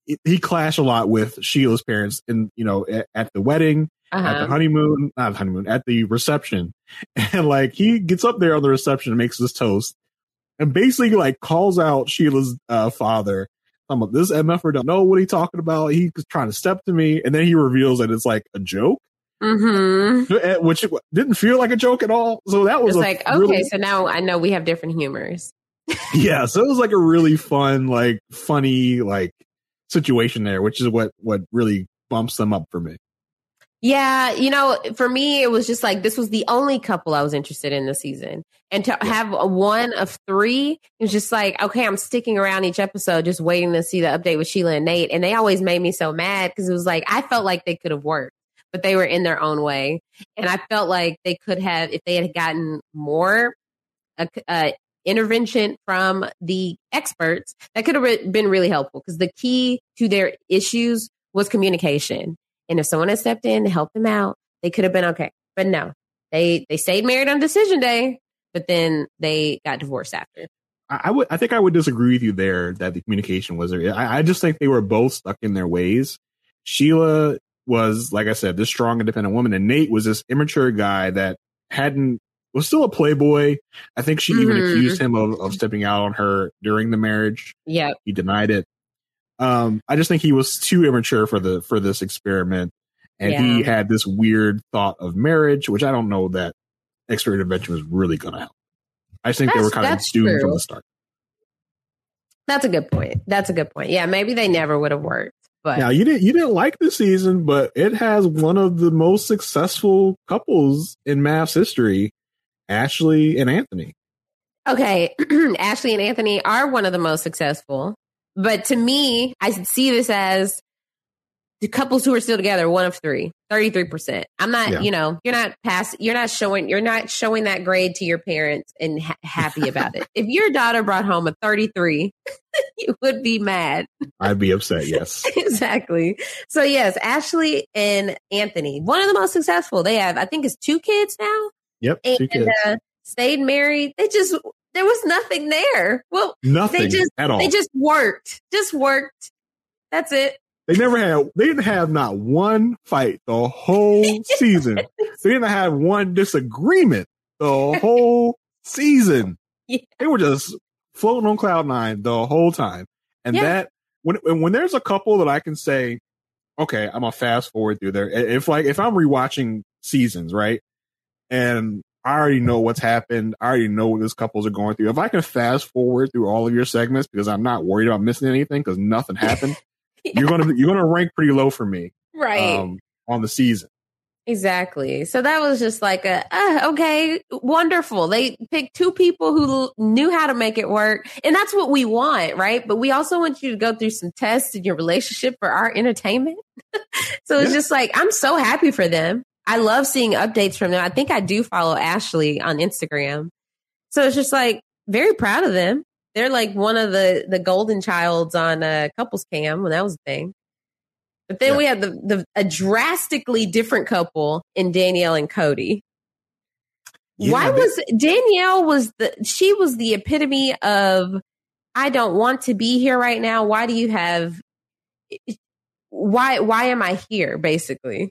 he- he clashed a lot with Sheila's parents and you know at, at the wedding at the Uh-huh. honeymoon not honeymoon at the reception and like he gets up there on the reception and makes this toast and basically like calls out Sheila's uh, father I'm like, this MFer don't know what he's talking about. He's trying to step to me, and then he reveals that it's like a joke, Mm-hmm. eh, which didn't feel like a joke at all. So that was like, okay, really- so now I know we have different humors. yeah so it was like a really fun like funny like situation there which is what what really bumps them up for me Yeah, you know, for me, it was just like this was the only couple I was interested in this season. And to have a one of three, it was just like, okay, I'm sticking around each episode, just waiting to see the update with Sheila and Nate. And they always made me so mad because it was like, I felt like they could have worked, but they were in their own way. And I felt like they could have, if they had gotten more uh, uh, intervention from the experts, that could have re- been really helpful because the key to their issues was communication. And if someone had stepped in to help them out, they could have been okay. But no, they they stayed married on decision day, but then they got divorced after. I, I would i think i would disagree with you there that the communication was there I, I just think they were both stuck in their ways sheila was like i said this strong independent woman and nate was this immature guy that hadn't was still a playboy i think she even Mhm. accused him of, of stepping out on her during the marriage Yeah. he denied it. Um, I just think he was too immature for the for this experiment, and he had this weird thought of marriage, which I don't know that expert intervention was really going to help. I just think they were kind of that's doomed true. from the start. That's a good point. That's a good point. Yeah, maybe they never would have worked. But Now you didn't you didn't like the season, but it has one of the most successful couples in MAFS' history, Ashley and Anthony. Okay, Ashley and Anthony are one of the most successful. But to me, I see this as the couples who are still together, one of three, 33%. I'm not, Yeah. you know, you're not pass, you're not showing, you're not showing that grade to your parents and ha- happy about it. If your daughter brought home a 33, you would be mad. I'd be upset. Yes, exactly. So yes, Ashley and Anthony, one of the most successful. They have, I think it's two kids now yep, two and kids, uh, stayed married. They just there was nothing there. Well, nothing they just at all. they just worked, just worked. That's it. They never had. They didn't have not one fight the whole season. They didn't have one disagreement the whole season. Yeah. They were just floating on cloud nine the whole time. And Yeah. that when when when there's a couple that I can say, okay, I'm gonna fast forward through there. If like if I'm rewatching seasons, right, and I already know what's happened. I already know what these couples are going through. If I can fast forward through all of your segments because I'm not worried about missing anything because nothing happened you're gonna you're gonna rank pretty low for me Right. um, on the season. Exactly. So that was just like a uh, okay, wonderful. They picked two people who l- knew how to make it work, and that's what we want, right? But we also want you to go through some tests in your relationship for our entertainment. so it's Yeah. just like I'm so happy for them. I love seeing updates from them. I think I do follow Ashley on Instagram, so it's just like very proud of them. They're like one of the the golden childs on uh, couples cam when that was a thing. But then Yeah. we have the, the a drastically different couple in Danielle and Cody. Yeah, Why was Danielle was the she was the epitome of I don't want to be here right now. Why do you have why why am I here basically?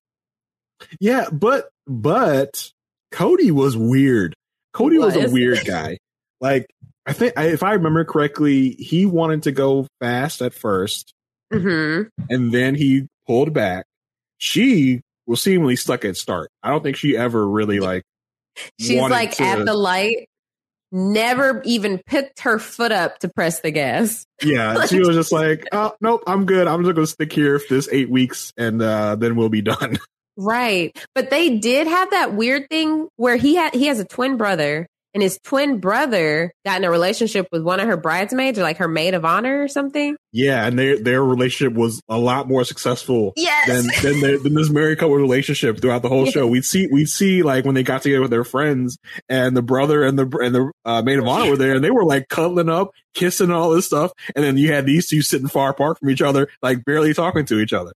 Yeah, but but Cody was weird. Cody was. a weird guy. Like I think if I remember correctly, he wanted to go fast at first, Mhm. and then he pulled back. She was seemingly stuck at start. I don't think she ever really like. She's like to- at the light, never even picked her foot up to press the gas. Yeah, she was just like, oh, nope, I'm good. I'm just gonna stick here for this eight weeks, and uh, then we'll be done. Right. But they did have that weird thing where he had he has a twin brother and his twin brother got in a relationship with one of her bridesmaids or like her maid of honor or something. Yeah, and their their relationship was a lot more successful Yes. than than, their, than this married couple relationship throughout the whole show. We'd see we'd see like when they got together with their friends, and the brother and the and the uh, maid of honor were there, and they were like cuddling up, kissing, and all this stuff. And then you had these two sitting far apart from each other, like barely talking to each other.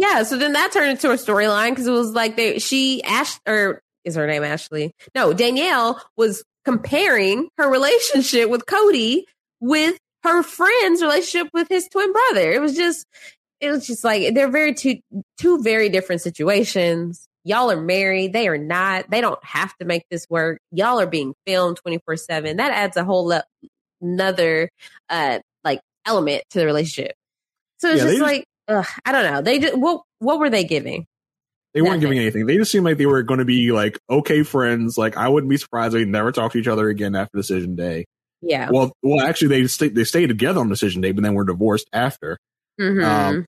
Yeah, so then that turned into a storyline because it was like they she Ash or is her name Ashley? No, Danielle was comparing her relationship with Cody with her friend's relationship with his twin brother. It was just it was just like they're very two two very different situations. Y'all are married, they are not. They don't have to make this work. Y'all are being filmed 24/7. That adds a whole le- another uh like element to the relationship. So it's Yeah, just just- like ugh, I don't know. They just, what what were they giving? They weren't Nothing. giving anything. They just seemed like they were going to be like okay friends. Like I wouldn't be surprised if they never talk to each other again after decision day. Yeah. Well, well, actually, they stayed they stayed together on decision day, but then were divorced after. Mhm. Um,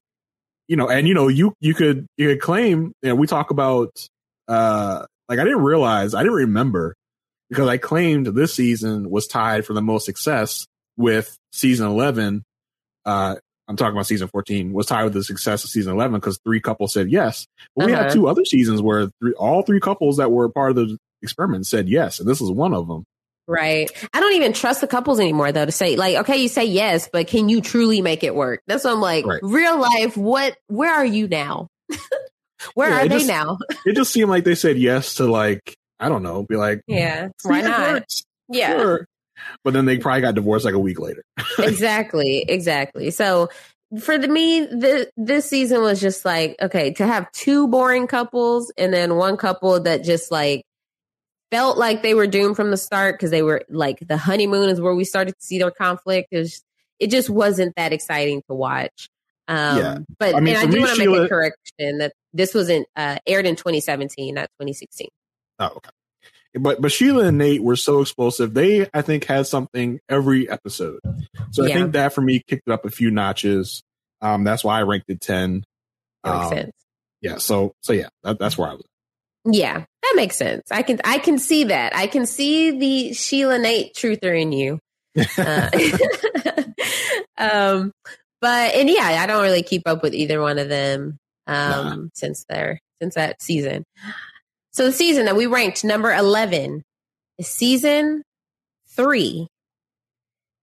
you know, and you know, you you could you could claim. You know, we talk about uh, like I didn't realize, I didn't remember because I claimed this season was tied for the most success with season eleven. Uh, I'm talking about season 14 was tied with the success of season 11 because three couples said yes. But we had Uh-huh. two other seasons where three, all three couples that were part of the experiment said yes, and this is one of them. Right. I don't even trust the couples anymore though to say like, okay, you say yes, but can you truly make it work? That's what I'm like, Right. real life, what where are you now? where Yeah, are they just- now? It just seemed like they said yes to like I don't know, be like Yeah. Why not? works." Yeah. Sure. But then they probably got divorced like a week later. exactly. Exactly. So for the me, the this season was just like, okay, to have two boring couples and then one couple that just like felt like they were doomed from the start because they were like the honeymoon is where we started to see their conflict. It, was, it just wasn't that exciting to watch. Um, Yeah. But I mean, and I do want to make Sheila- a correction that this wasn't uh, aired in 2017, not 2016. Oh, okay. But but Sheila and Nate were so explosive. They I think had something every episode. So I think that for me kicked it up a few notches. Um, that's why I ranked it ten. That makes Um, sense. Yeah. So so yeah, that, that's where I was. Yeah, that makes sense. I can I can see that. I can see the Sheila Nate truther in you. Uh, um, but and yeah, I don't really keep up with either one of them um, since their since that season. So the season that we ranked number eleven is season three.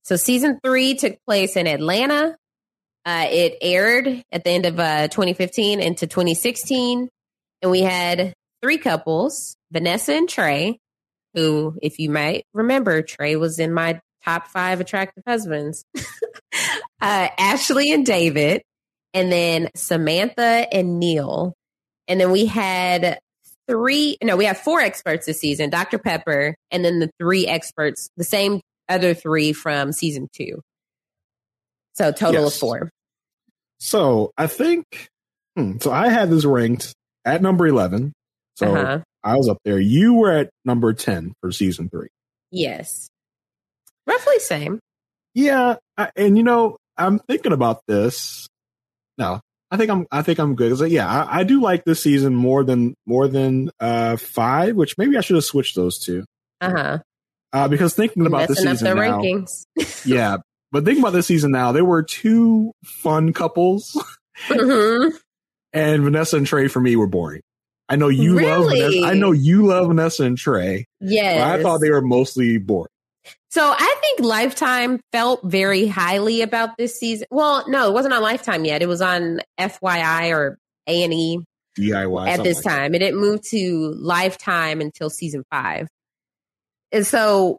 So season three took place in Atlanta. Uh, it aired at the end of uh, 2015 into 2016, and we had three couples: Vanessa and Trey, who, if you might remember, Trey was in my top five attractive husbands. uh, Ashley and David, and then Samantha and Neil. And then we had three, no, we have four experts this season Dr. Pepper, and then the three experts, the same other three from season two. So, total Yes. of four. So I think hmm, so. I had this ranked at number eleven. So Uh-huh. I was up there. You were at number ten for season three. Yes. Roughly same. Yeah, I, and you know, I'm thinking about this. No, I think I'm. I think I'm good. 'Cause, yeah, I, I do like this season more than more than uh five. Which maybe I should have switched those two. Uh huh. Uh, because thinking about this Messing up season now, rankings. yeah. But thinking about this season now, there were two fun couples, Mhm. and Vanessa and Trey for me were boring. I know you love. Vanessa, I know you love Vanessa and Trey. Yes. But I thought they were mostly boring. So I think Lifetime felt very highly about this season. Well, no, it wasn't on Lifetime yet. It was on FYI or A and E DIY at this like that. time. It didn't move to Lifetime until season five. And so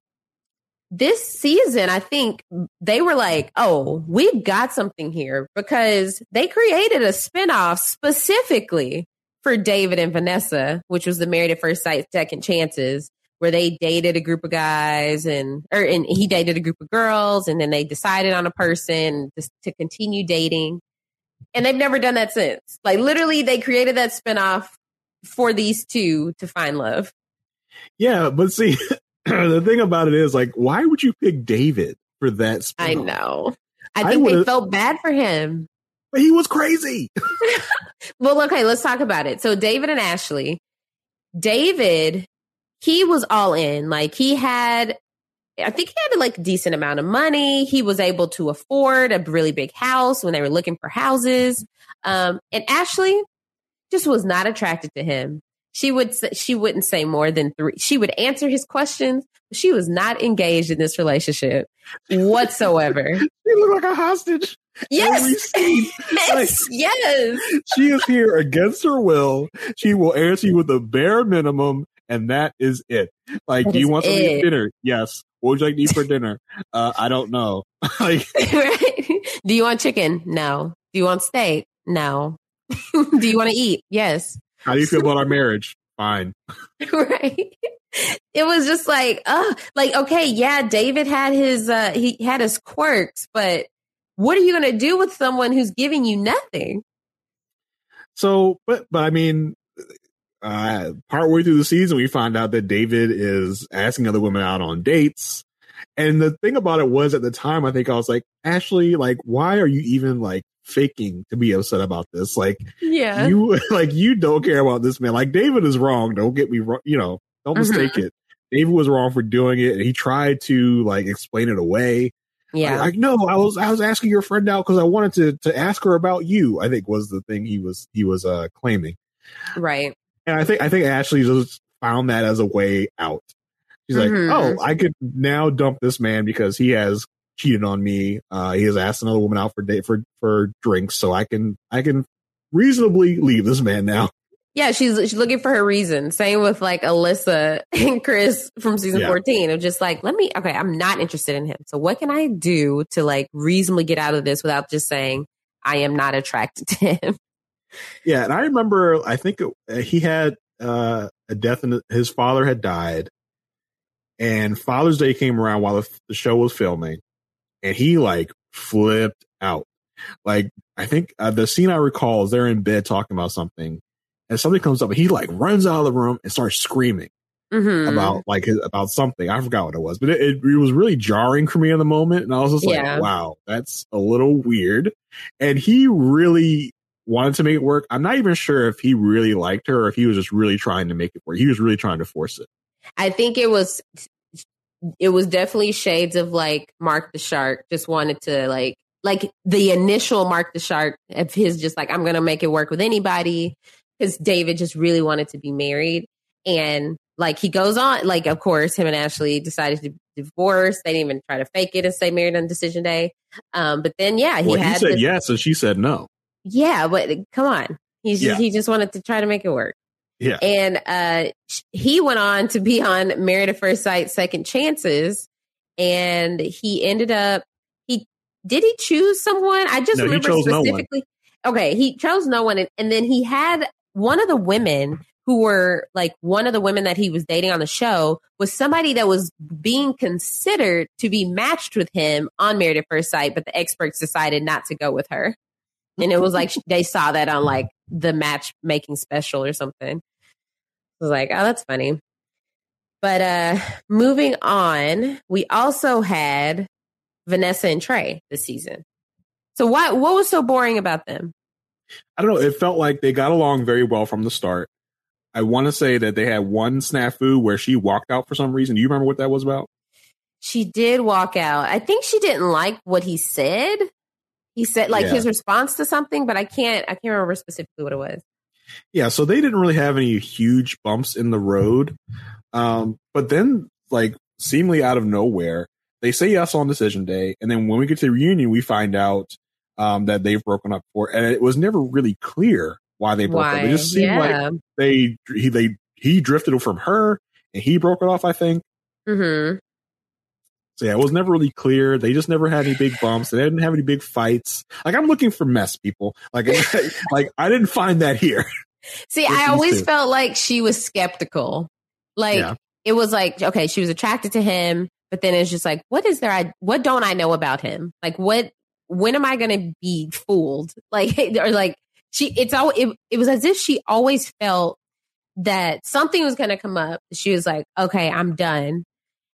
this season, I think they were like, oh, we've got something here because they created a spinoff specifically for David and Vanessa, which was the Married at First Sight Second Chances, where they dated a group of guys and or and he dated a group of girls and then they decided on a person to, to continue dating. And they've never done that since. Like literally they created that spinoff for these two to find love. Yeah, but see, the thing about it is, like, why would you pick David for that? Spin-off? I know. I I think they felt bad for him. But he was crazy. Well, okay, let's talk about it. So David and Ashley, David, he was all in. Like he had, I think he had like a decent amount of money. He was able to afford a really big house when they were looking for houses. Um, and Ashley just was not attracted to him. She would she wouldn't say more than three. She would answer his questions. But she was not engaged in this relationship whatsoever. He looked like a hostage. Yes, scene. yes, yes. she is here against her will. She will answer you with the bare minimum, and that is it. Like, That do you want something it. eat dinner? Yes. What would you like to eat for dinner? Uh, I don't know. like, right? Do you want chicken? No. Do you want steak? No. Do you want to eat? Yes. how do you feel about our marriage? Fine. right. It was just like, uh, like, okay, yeah, David had his, uh, he had his quirks, but what are you going to do with someone who's giving you nothing? So, but but I mean, uh, partway through the season, we find out that David is asking other women out on dates. And the thing about it was, at the time, I think I was like, Ashley, like, why are you even like faking to be upset about this? Like, Yeah. you like you don't care about this man. Like, David is wrong. Don't get me wrong. You know, don't Mhm. mistake it. David was wrong for doing it, and he tried to like explain it away. yeah. Like, no, I was I was asking your friend out because I wanted to to ask her about you. I think was the thing he was he was uh claiming. right. And I think I think Ashley just found that as a way out. She's like, Mhm. oh, I could now dump this man because he has cheated on me. Uh, he has asked another woman out for date for for drinks, so I can I can reasonably leave this man now. Yeah, she's she's looking for her reason. Same with like Alyssa and Chris from season Yeah. 14 of just like, let me okay, I'm not interested in him. So what can I do to like reasonably get out of this without just saying I am not attracted to him? Yeah, and I remember I think it, he had uh, a death in his father had died, and Father's Day came around while the, the show was filming, and he like flipped out. Like I think uh, the scene I recall is they're in bed talking about something, and something comes up, and he like runs out of the room and starts screaming Mhm. about like his, about something. I forgot what it was, but it, it, it was really jarring for me in the moment, and I was just like, Yeah. "Wow, that's a little weird." And he really wanted to make it work. I'm not even sure if he really liked her or if he was just really trying to make it work. He was really trying to force it. I think it was it was definitely shades of like Mark the Shark just wanted to like like the initial Mark the Shark of his just like I'm gonna make it work with anybody because David just really wanted to be married and like he goes on like of course him and Ashley decided to divorce they didn't even try to fake it and stay married on decision day um but then yeah he well, he had said this- yes, and she said no. Yeah but come on he's just, Yeah. he just wanted to try to make it work Yeah, and uh, he went on to be on Married at First Sight Second Chances. And he ended up, he did he choose someone? I just No, remember chose no specifically. Okay, he chose no one. And, and then he had one of the women who were like one of the women that he was dating on the show was somebody that was being considered to be matched with him on Married at First Sight, but the experts decided not to go with her. And it was like they saw that on like the matchmaking special or something. I was like, oh, that's funny. But uh moving on, we also had Vanessa and Trey this season. So what what was so boring about them? I don't know. It felt like they got along very well from the start. I want to say that they had one snafu where she walked out for some reason. Do you remember what that was about? She did walk out. I think she didn't like what he said. He said like Yeah. his response to something, but I can't I can't remember specifically what it was. Yeah, so they didn't really have any huge bumps in the road. Um, but then, like, seemingly out of nowhere, they say yes on decision day. And then when we get to the reunion, we find out um, that they've broken up for, and it was never really clear why they broke up. Why? It just seemed Yeah. like they, he, they, he drifted from her and he broke it off, I think. Mm-hmm. So yeah, it was never really clear. They just never had any big bumps. They didn't have any big fights. Like I'm looking for mess, people. Like, like I didn't find that here. See, I always two. felt like she was skeptical. Like Yeah. it was like, okay, she was attracted to him, but then it's just like, what is there? I what don't I know about him? Like what? When am I going to be fooled? Like or like she? It's all. It, it was as if she always felt that something was going to come up. She was like, okay, I'm done.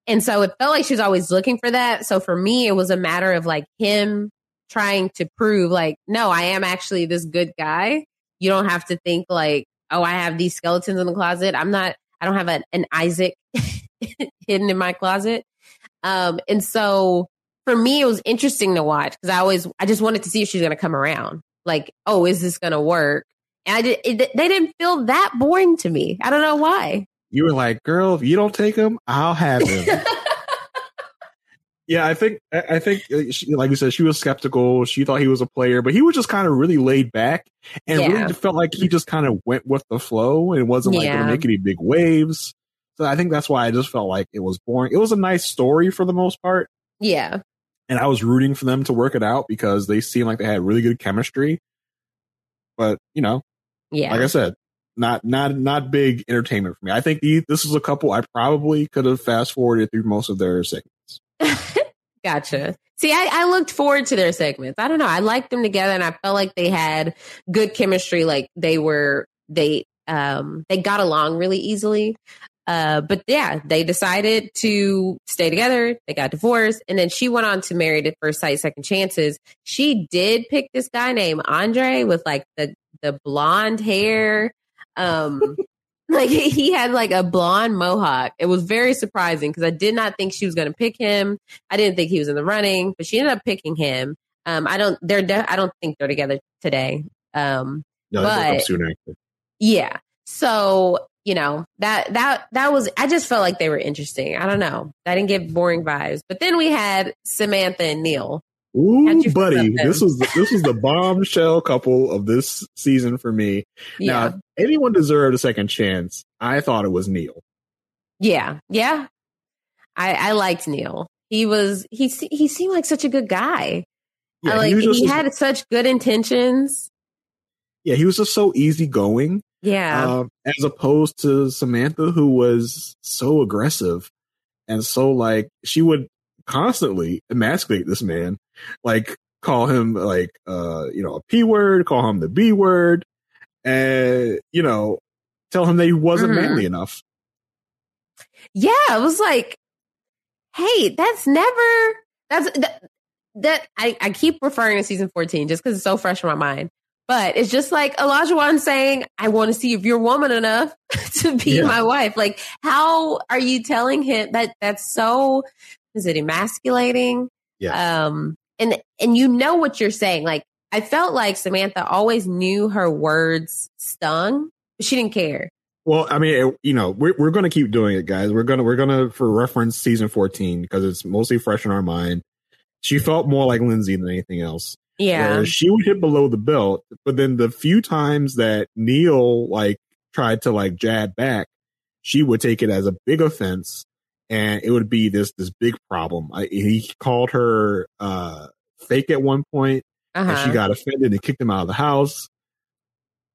And so it felt like she was always looking for that. So for me, it was a matter of like him trying to prove, like, no, I am actually this good guy. You don't have to think like, oh, I have these skeletons in the closet. I'm not, I don't have an, an Isaac hidden in my closet. Um, and so for me, it was interesting to watch because I always, I just wanted to see if she's going to come around. Like, oh, is this going to work? And I did, it, they didn't feel that boring to me. I don't know why. You were like, girl, if you don't take him, I'll have him. yeah, I think, I think, uh, she, like you said, she was skeptical. She thought he was a player, but he was just kind of really laid back and Yeah. really felt like he just kind of went with the flow and wasn't like going to make any big waves. So I think that's why I just felt like it was boring. It was a nice story for the most part. Yeah. and I was rooting for them to work it out because they seemed like they had really good chemistry. But you know, Yeah. like I said, not not not big entertainment for me. I think the, this is a couple I probably could have fast forwarded through most of their segments. Gotcha. See, I, I looked forward to their segments. I don't know. I liked them together and I felt like they had good chemistry. Like they were, they, um, they got along really easily. Uh, but yeah, they decided to stay together. They got divorced and then she went on to marry at first sight, second chances. She did pick this guy named Andre with like the, the blonde hair. Um, like he had like a blonde mohawk. It was very surprising because I did not think she was going to pick him. I didn't think he was in the running, but she ended up picking him. Um, I don't. They're. De- I don't think they're together today. Um, No, they broke up But- yeah. So you know that that that was. I just felt like they were interesting. I don't know. I didn't get boring vibes. But then we had Samantha and Neil. Ooh, buddy, this was the, this was the bombshell couple of this season for me. Yeah. Now, anyone deserved a second chance. I thought it was Neil. Yeah. Yeah. I I liked Neil. He was. He he seemed like such a good guy. Yeah, I like. he just he had such good intentions. yeah, he was just so easygoing. Yeah. um, as opposed to Samantha, who was so aggressive and so like she would constantly emasculate this man, like call him like uh you know a p word, call him the b word, and you know tell him that he wasn't Mhm. manly enough. Yeah, it was like, hey, that's never that's that, that I, I keep referring to season 14 just because it's so fresh in my mind. But it's just like Olajuwon saying, I want to see if you're woman enough to be Yeah. my wife. Like, how are you telling him that that's so is it emasculating? Yeah. Um and and you know what you're saying. Like I felt like Samantha always knew her words stung, but she didn't care. Well, I mean, it- you know, we're we're gonna keep doing it, guys. We're gonna we're gonna for reference season fourteen because it's mostly fresh in our mind. She felt more like Lindsay than anything else. Yeah. She would hit below the belt, but then the few times that Neil like tried to like jab back, she would take it as a big offense, and it would be this this big problem. I, he called her uh fake at one point, Uh-huh. she got offended and kicked him out of the house.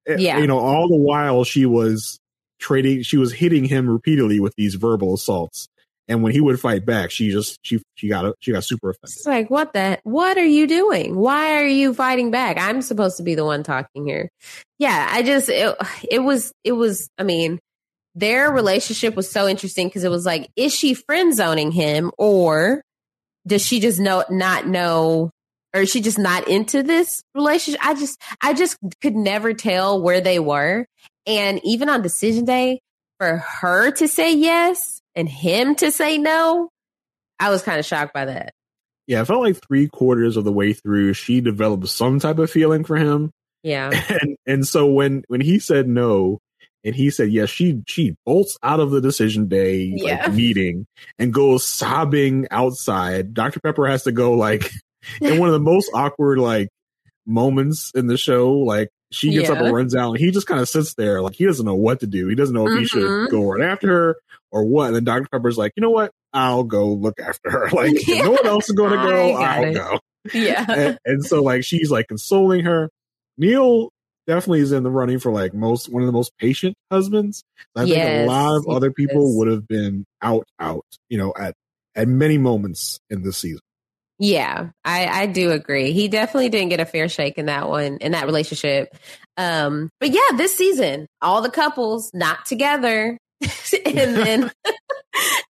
Eh, Yeah. you know, all the while she was trading, she was hitting him repeatedly with these verbal assaults. And when he would fight back, she just she she got she got super offended. It's like, what the, what are you doing? Why are you fighting back? I'm supposed to be the one talking here. Yeah, I just, it, it was, it was, I mean, their relationship was so interesting because it was like, is she friend zoning him or does she just know, not know, or is she just not into this relationship? I just, I just could never tell where they were. And even on decision day, for her to say yes and him to say no, I was kind of shocked by that. Yeah, I felt like three quarters of the way through, she developed some type of feeling for him, Yeah. and and so when when he said no, and he said yes, she she bolts out of the decision day Yeah. like, meeting and goes sobbing outside. Dr Pepper has to go like in one of the most awkward like moments in the show. Like she gets up and runs out, and he just kind of sits there like he doesn't know what to do. He doesn't know if he should Mhm. go run after her or what. And then Dr Pepper's like, you know what? I'll go look after her. Like if no one else is going to go, I'll it. go Yeah. and, and so like she's like consoling her. Neil definitely is in the running for like most one of the most patient husbands. I think a lot of other people yes. would have been out out, you know, at at many moments in this season. Yeah, I, I do agree. He definitely didn't get a fair shake in that one, in that relationship. Um, but yeah, this season, all the couples not together. and then,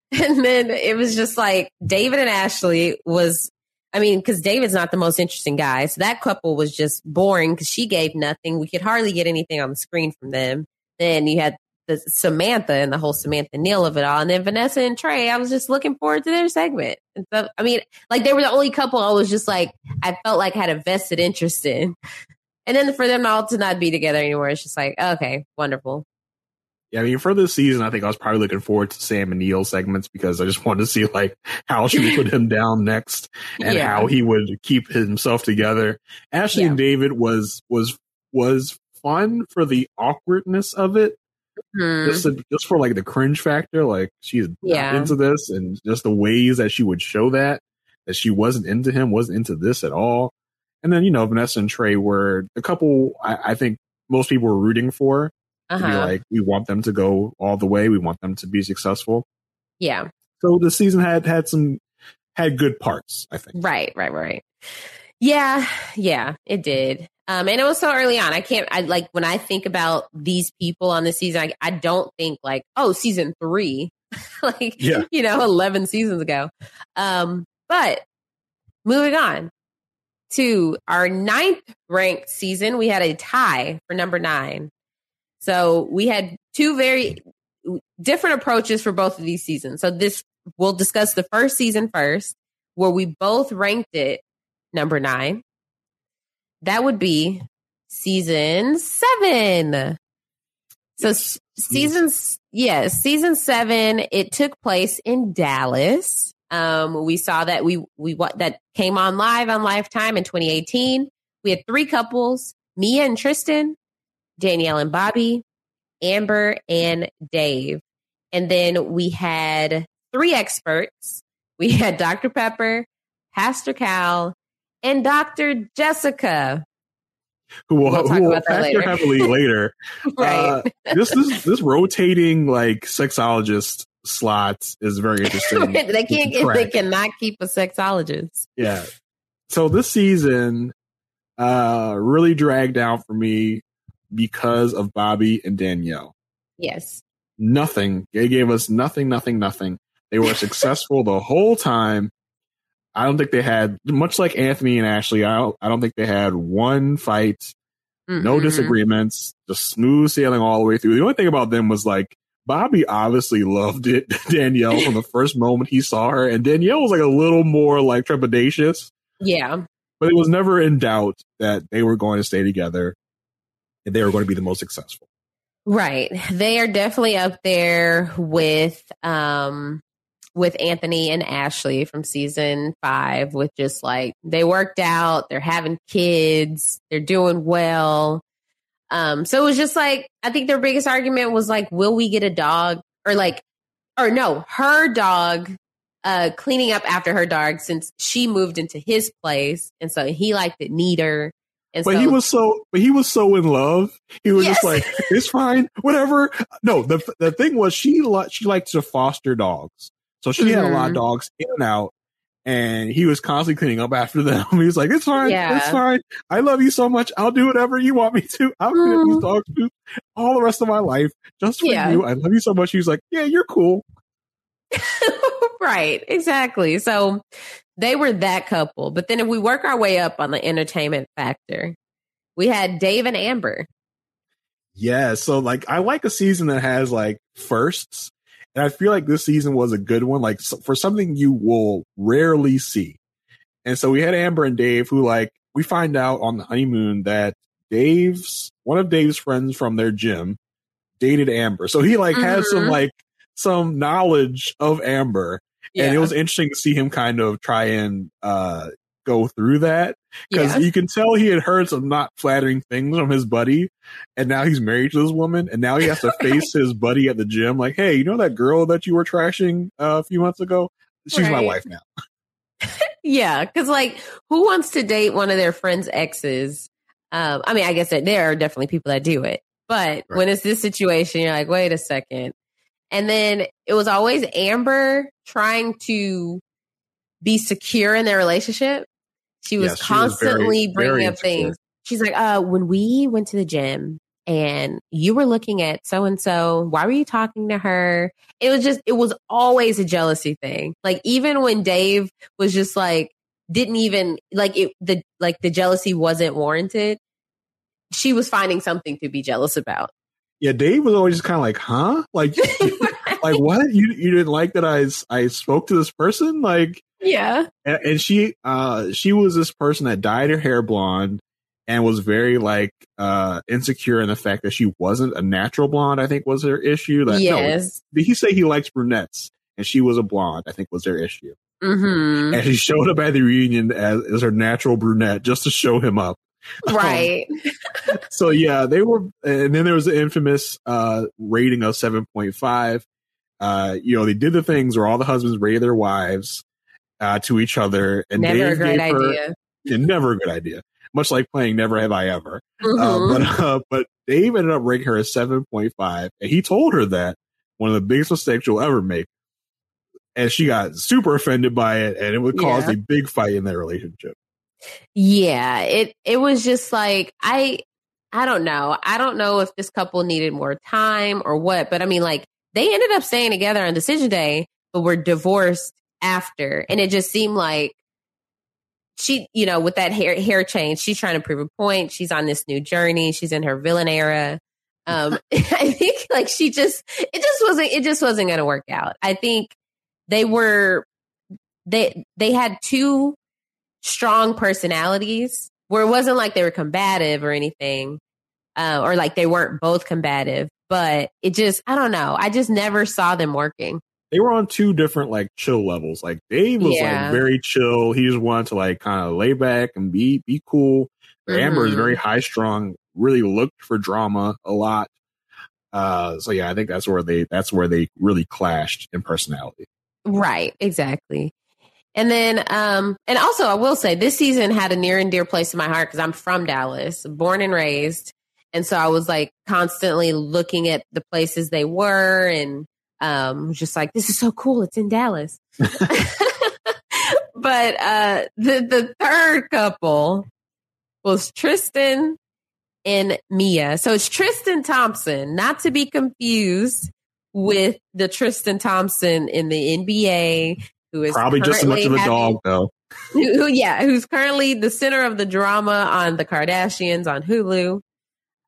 and then it was just like David and Ashley was, I mean, cause David's not the most interesting guy. So that couple was just boring because she gave nothing. We could hardly get anything on the screen from them. Then you had the Samantha and the whole Samantha Neil of it all. And then Vanessa and Trey, I was just looking forward to their segment. And so, I mean, like they were the only couple I was just like, I felt like had a vested interest in. And then for them all to not be together anymore, it's just like, okay, wonderful. Yeah, I mean, for this season, I think I was probably looking forward to Sam and Neil segments because I just wanted to see like how she would put him down next and Yeah. how he would keep himself together. Ashley Yeah. and David was was was fun for the awkwardness of it, Hmm. just to, just for like the cringe factor. Like she's Yeah. into this, and just the ways that she would show that that she wasn't into him, wasn't into this at all. And then you know Vanessa and Trey were a couple. I, I think most people were rooting for to be Uh-huh. like, we want them to go all the way. We want them to be successful. yeah. So the season had had some had good parts. I think. Right, right, right. Yeah, yeah, it did. Um, and it was so early on. I can't, I like when I think about these people on the season, I, I don't think like, oh, season three, like, Yeah. you know, 11 seasons ago. Um, but moving on to our ninth ranked season, we had a tie for number nine. So we had two very different approaches for both of these seasons. So this, we'll discuss the first season first, where we both ranked it number nine. That would be season seven. So seasons, yes, season seven. It took place in Dallas. Um, we saw that we we what that came on live on Lifetime in 2018. We had three couples: Mia and Tristan, Danielle and Bobby, Amber and Dave, and then we had three experts. We had Dr. Pepper, Pastor Cal, and Dr. Jessica. Who will, We'll talk who will about that factor later. heavily later. Right. Uh, this is this rotating like sexologist slots is very interesting. they can't get, they cannot keep a sexologist. Yeah. So this season uh really dragged out for me because of Bobby and Danielle. Yes. Nothing. They gave us nothing, nothing, nothing. They were successful the whole time. I don't think they had much like Anthony and Ashley. I don't, I don't think they had one fight, no Mm-mm. disagreements, just smooth sailing all the way through. The only thing about them was like Bobby obviously loved it. Danielle from the first moment he saw her, and Danielle was like a little more like trepidatious, Yeah. but it was never in doubt that they were going to stay together and they were going to be the most successful. Right. They are definitely up there with um with Anthony and Ashley from season 5 with just like they worked out, they're having kids, they're doing well. Um so it was just like I think their biggest argument was like will we get a dog or like or no, her dog uh cleaning up after her dog since she moved into his place and so he liked it neater. And But so he was so, but he was so in love. He was just like, it's fine, whatever. No, the the thing was she li- she liked to foster dogs, so she had a lot of Mhm. dogs in and out, and he was constantly cleaning up after them. He was like, it's fine, Yeah. it's fine. I love you so much. I'll do whatever you want me to. I'll clean up these Mm. dogs poop all the rest of my life just for Yeah. you. I love you so much. He was like, yeah, you're cool. right, exactly. So they were that couple. But then if we work our way up on the entertainment factor, we had Dave and Amber. Yeah, so like I like a season that has like firsts, and I feel like this season was a good one, like so- for something you will rarely see. And so we had Amber and Dave, who like we find out on the honeymoon that Dave's one of Dave's friends from their gym dated Amber, so he like has some like some knowledge of Amber, and it was interesting to see him kind of try and uh go through that because Yeah. you can tell he had heard some not flattering things from his buddy, and now he's married to this woman, and now he has to face his buddy at the gym, like, "Hey, you know that girl that you were trashing uh, a few months ago? She's my wife now." Yeah, because like, who wants to date one of their friends' exes? Um, I mean, I guess that there are definitely people that do it, but Right. when it's this situation, you're like, wait a second. And then it was always Amber trying to be secure in their relationship. She was Yes, she was very- constantly bringing very up insecure. things. She's like, uh, when we went to the gym and you were looking at so and so, why were you talking to her? It was just, it was always a jealousy thing. Like even when Dave was just like, didn't even like it, the like the jealousy wasn't warranted. She was finding something to be jealous about. Yeah, Dave was always just kind of like, huh? Like, like what? You you didn't like that I, I spoke to this person? Like, Yeah. and, and she uh she was this person that dyed her hair blonde and was very like uh insecure in the fact that she wasn't a natural blonde. I think was her issue. Like, no, yes. did he say he likes brunettes and she was a blonde? I think was their issue. hmm And she showed up at the reunion as, as her natural brunette just to show him up. Right. so yeah, they were, and then there was the infamous uh, rating of seven point five. Uh, you know, they did the things where all the husbands rated their wives uh, to each other, and Never a Dave great gave her- idea. yeah, never a good idea. Much like playing "Never Have I Ever," Mhm. uh, but uh, but Dave ended up rating her a seven point five, and he told her that one of the biggest mistakes you'll ever make. And she got super offended by it, and it would cause Yeah. a big fight in their relationship. Yeah, it it was just like I I don't know. I don't know if this couple needed more time or what, but I mean like they ended up staying together on decision day, but were divorced after. And it just seemed like she, you know, with that hair hair change, she's trying to prove a point. She's on this new journey. She's in her villain era. Um I think like she just it just wasn't it just wasn't going to work out. I think they were they they had two strong personalities where it wasn't like they were combative or anything uh, or like they weren't both combative but it just i don't know i just never saw them working they were on two different like chill levels. Like Dave was Yeah. like very chill. He just wanted to like kind of lay back and be be cool. Amber is very high strung, really looked for drama a lot. Uh so yeah, I think that's where they that's where they really clashed in personality. right exactly and then um and also i will say this season had a near and dear place in my heart because i'm from dallas born and raised and so i was like constantly looking at the places they were and um was just like this is so cool it's in dallas but uh the the third couple was Tristan and Mia. So it's Tristan Thompson, not to be confused with the Tristan Thompson in the NBA who is Probably just as much of a currently dog though. having- Who, yeah, who's currently the center of the drama on the Kardashians on Hulu.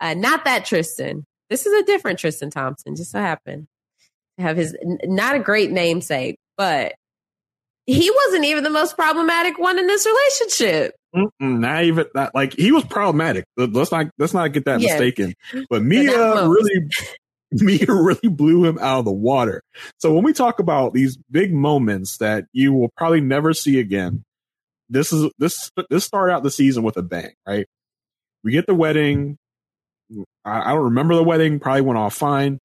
Uh, not that Tristan. This is a different Tristan Thompson. Just so happened have his not a great namesake, but he wasn't even the most problematic one in this relationship. Mm-mm, not even that like he was problematic. Let- Let's not let's not get that Yes. mistaken. But Mia really Mia really blew him out of the water. So when we talk about these big moments that you will probably never see again, this is this this started out the season with a bang, right? We get the wedding. Mm, I, I don't remember the wedding. Probably went off fine.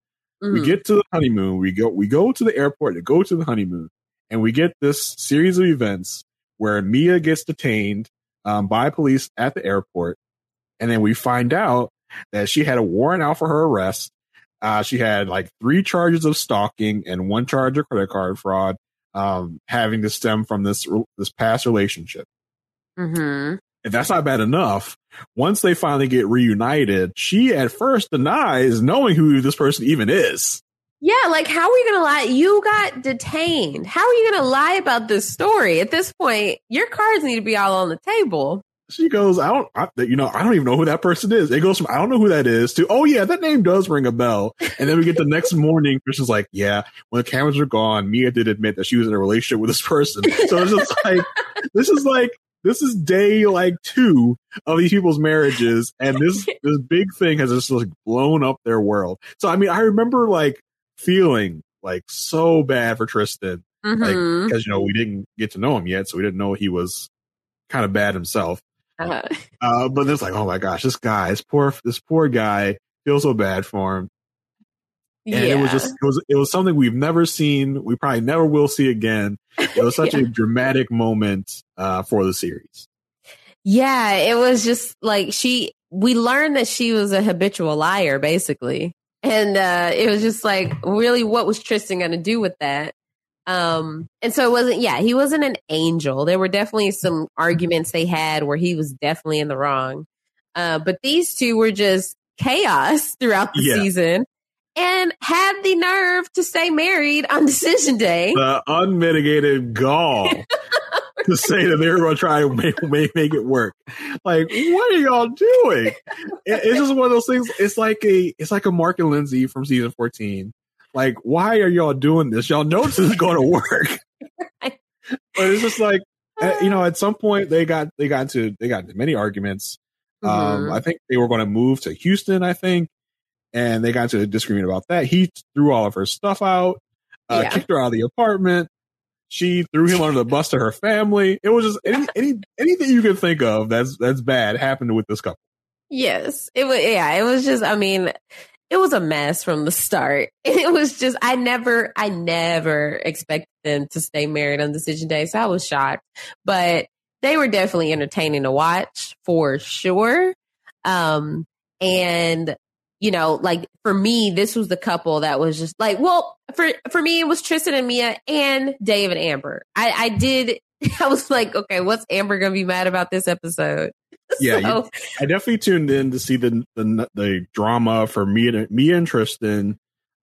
We Mhm. get to the honeymoon. We go we go to the airport to go to the honeymoon, and we get this series of events where Mia gets detained um, by police at the airport, and then we find out that she had a warrant out for her arrest. Uh, she had like three charges of stalking and one charge of credit card fraud, um, having to stem from this this past relationship. Mhm. If that's not bad enough, once they finally get reunited, she at first denies knowing who this person even is. Yeah, like how are you gonna lie? You got detained. How are you gonna lie about this story? At this point, your cards need to be all on the table. She goes, I don't, I, you know, I don't even know who that person is. It goes from I don't know who that is to oh yeah, that name does ring a bell. And then we get the next morning, Tristan's like, yeah, when the cameras are gone, Mia did admit that she was in a relationship with this person. So it's just like, this is like, this is day like two of these people's marriages, and this this big thing has just like blown up their world. So I mean, I remember like feeling like so bad for Tristan, like Mhm. because you know we didn't get to know him yet, so we didn't know he was kind of bad himself. Uh, Uh, but it's like, oh my gosh, this guy, this poor, this poor guy, feel so bad for him. And it was just, it was, it was something we've never seen. We probably never will see again. It was such a dramatic moment uh, for the series. yeah, it was just like she. We learned that she was a habitual liar, basically, and uh, it was just like, really, what was Tristan going to do with that? Um, and so it wasn't, yeah, he wasn't an angel. There were definitely some arguments they had where he was definitely in the wrong. Uh, but these two were just chaos throughout the Yeah. season and had the nerve to stay married on decision day. The unmitigated gall to say that they're going to try to make, make, make it work. Like, what are y'all doing? It- it's just one of those things. It's like a, it's like a Mark and Lindsay from season 14. Like, why are y'all doing this? Y'all know this is going to work. but it's just like, uh, you know, at some point they got, they got into, they got into many arguments. Um, Mhm. I think they were going to move to Houston, I think, and they got into a disagreement about that. He threw all of her stuff out, uh, Yeah. kicked her out of the apartment. She threw him under the bus to her family. It was just any, any anything you can think of that's that's bad happened with this couple. Yes, it was. Yeah, it was just. I mean, it was a mess from the start. It was just. I never. I never expected them to stay married on decision day, so I was shocked. But they were definitely entertaining to watch for sure. Um, and you know, like for me, this was the couple that was just like, well, for for me, it was Tristan and Mia and Dave and Amber. I, I did. I was like, okay, what's Amber gonna be mad about this episode? Yeah, you- I definitely tuned in to see the the, the drama for me and me and Tristan.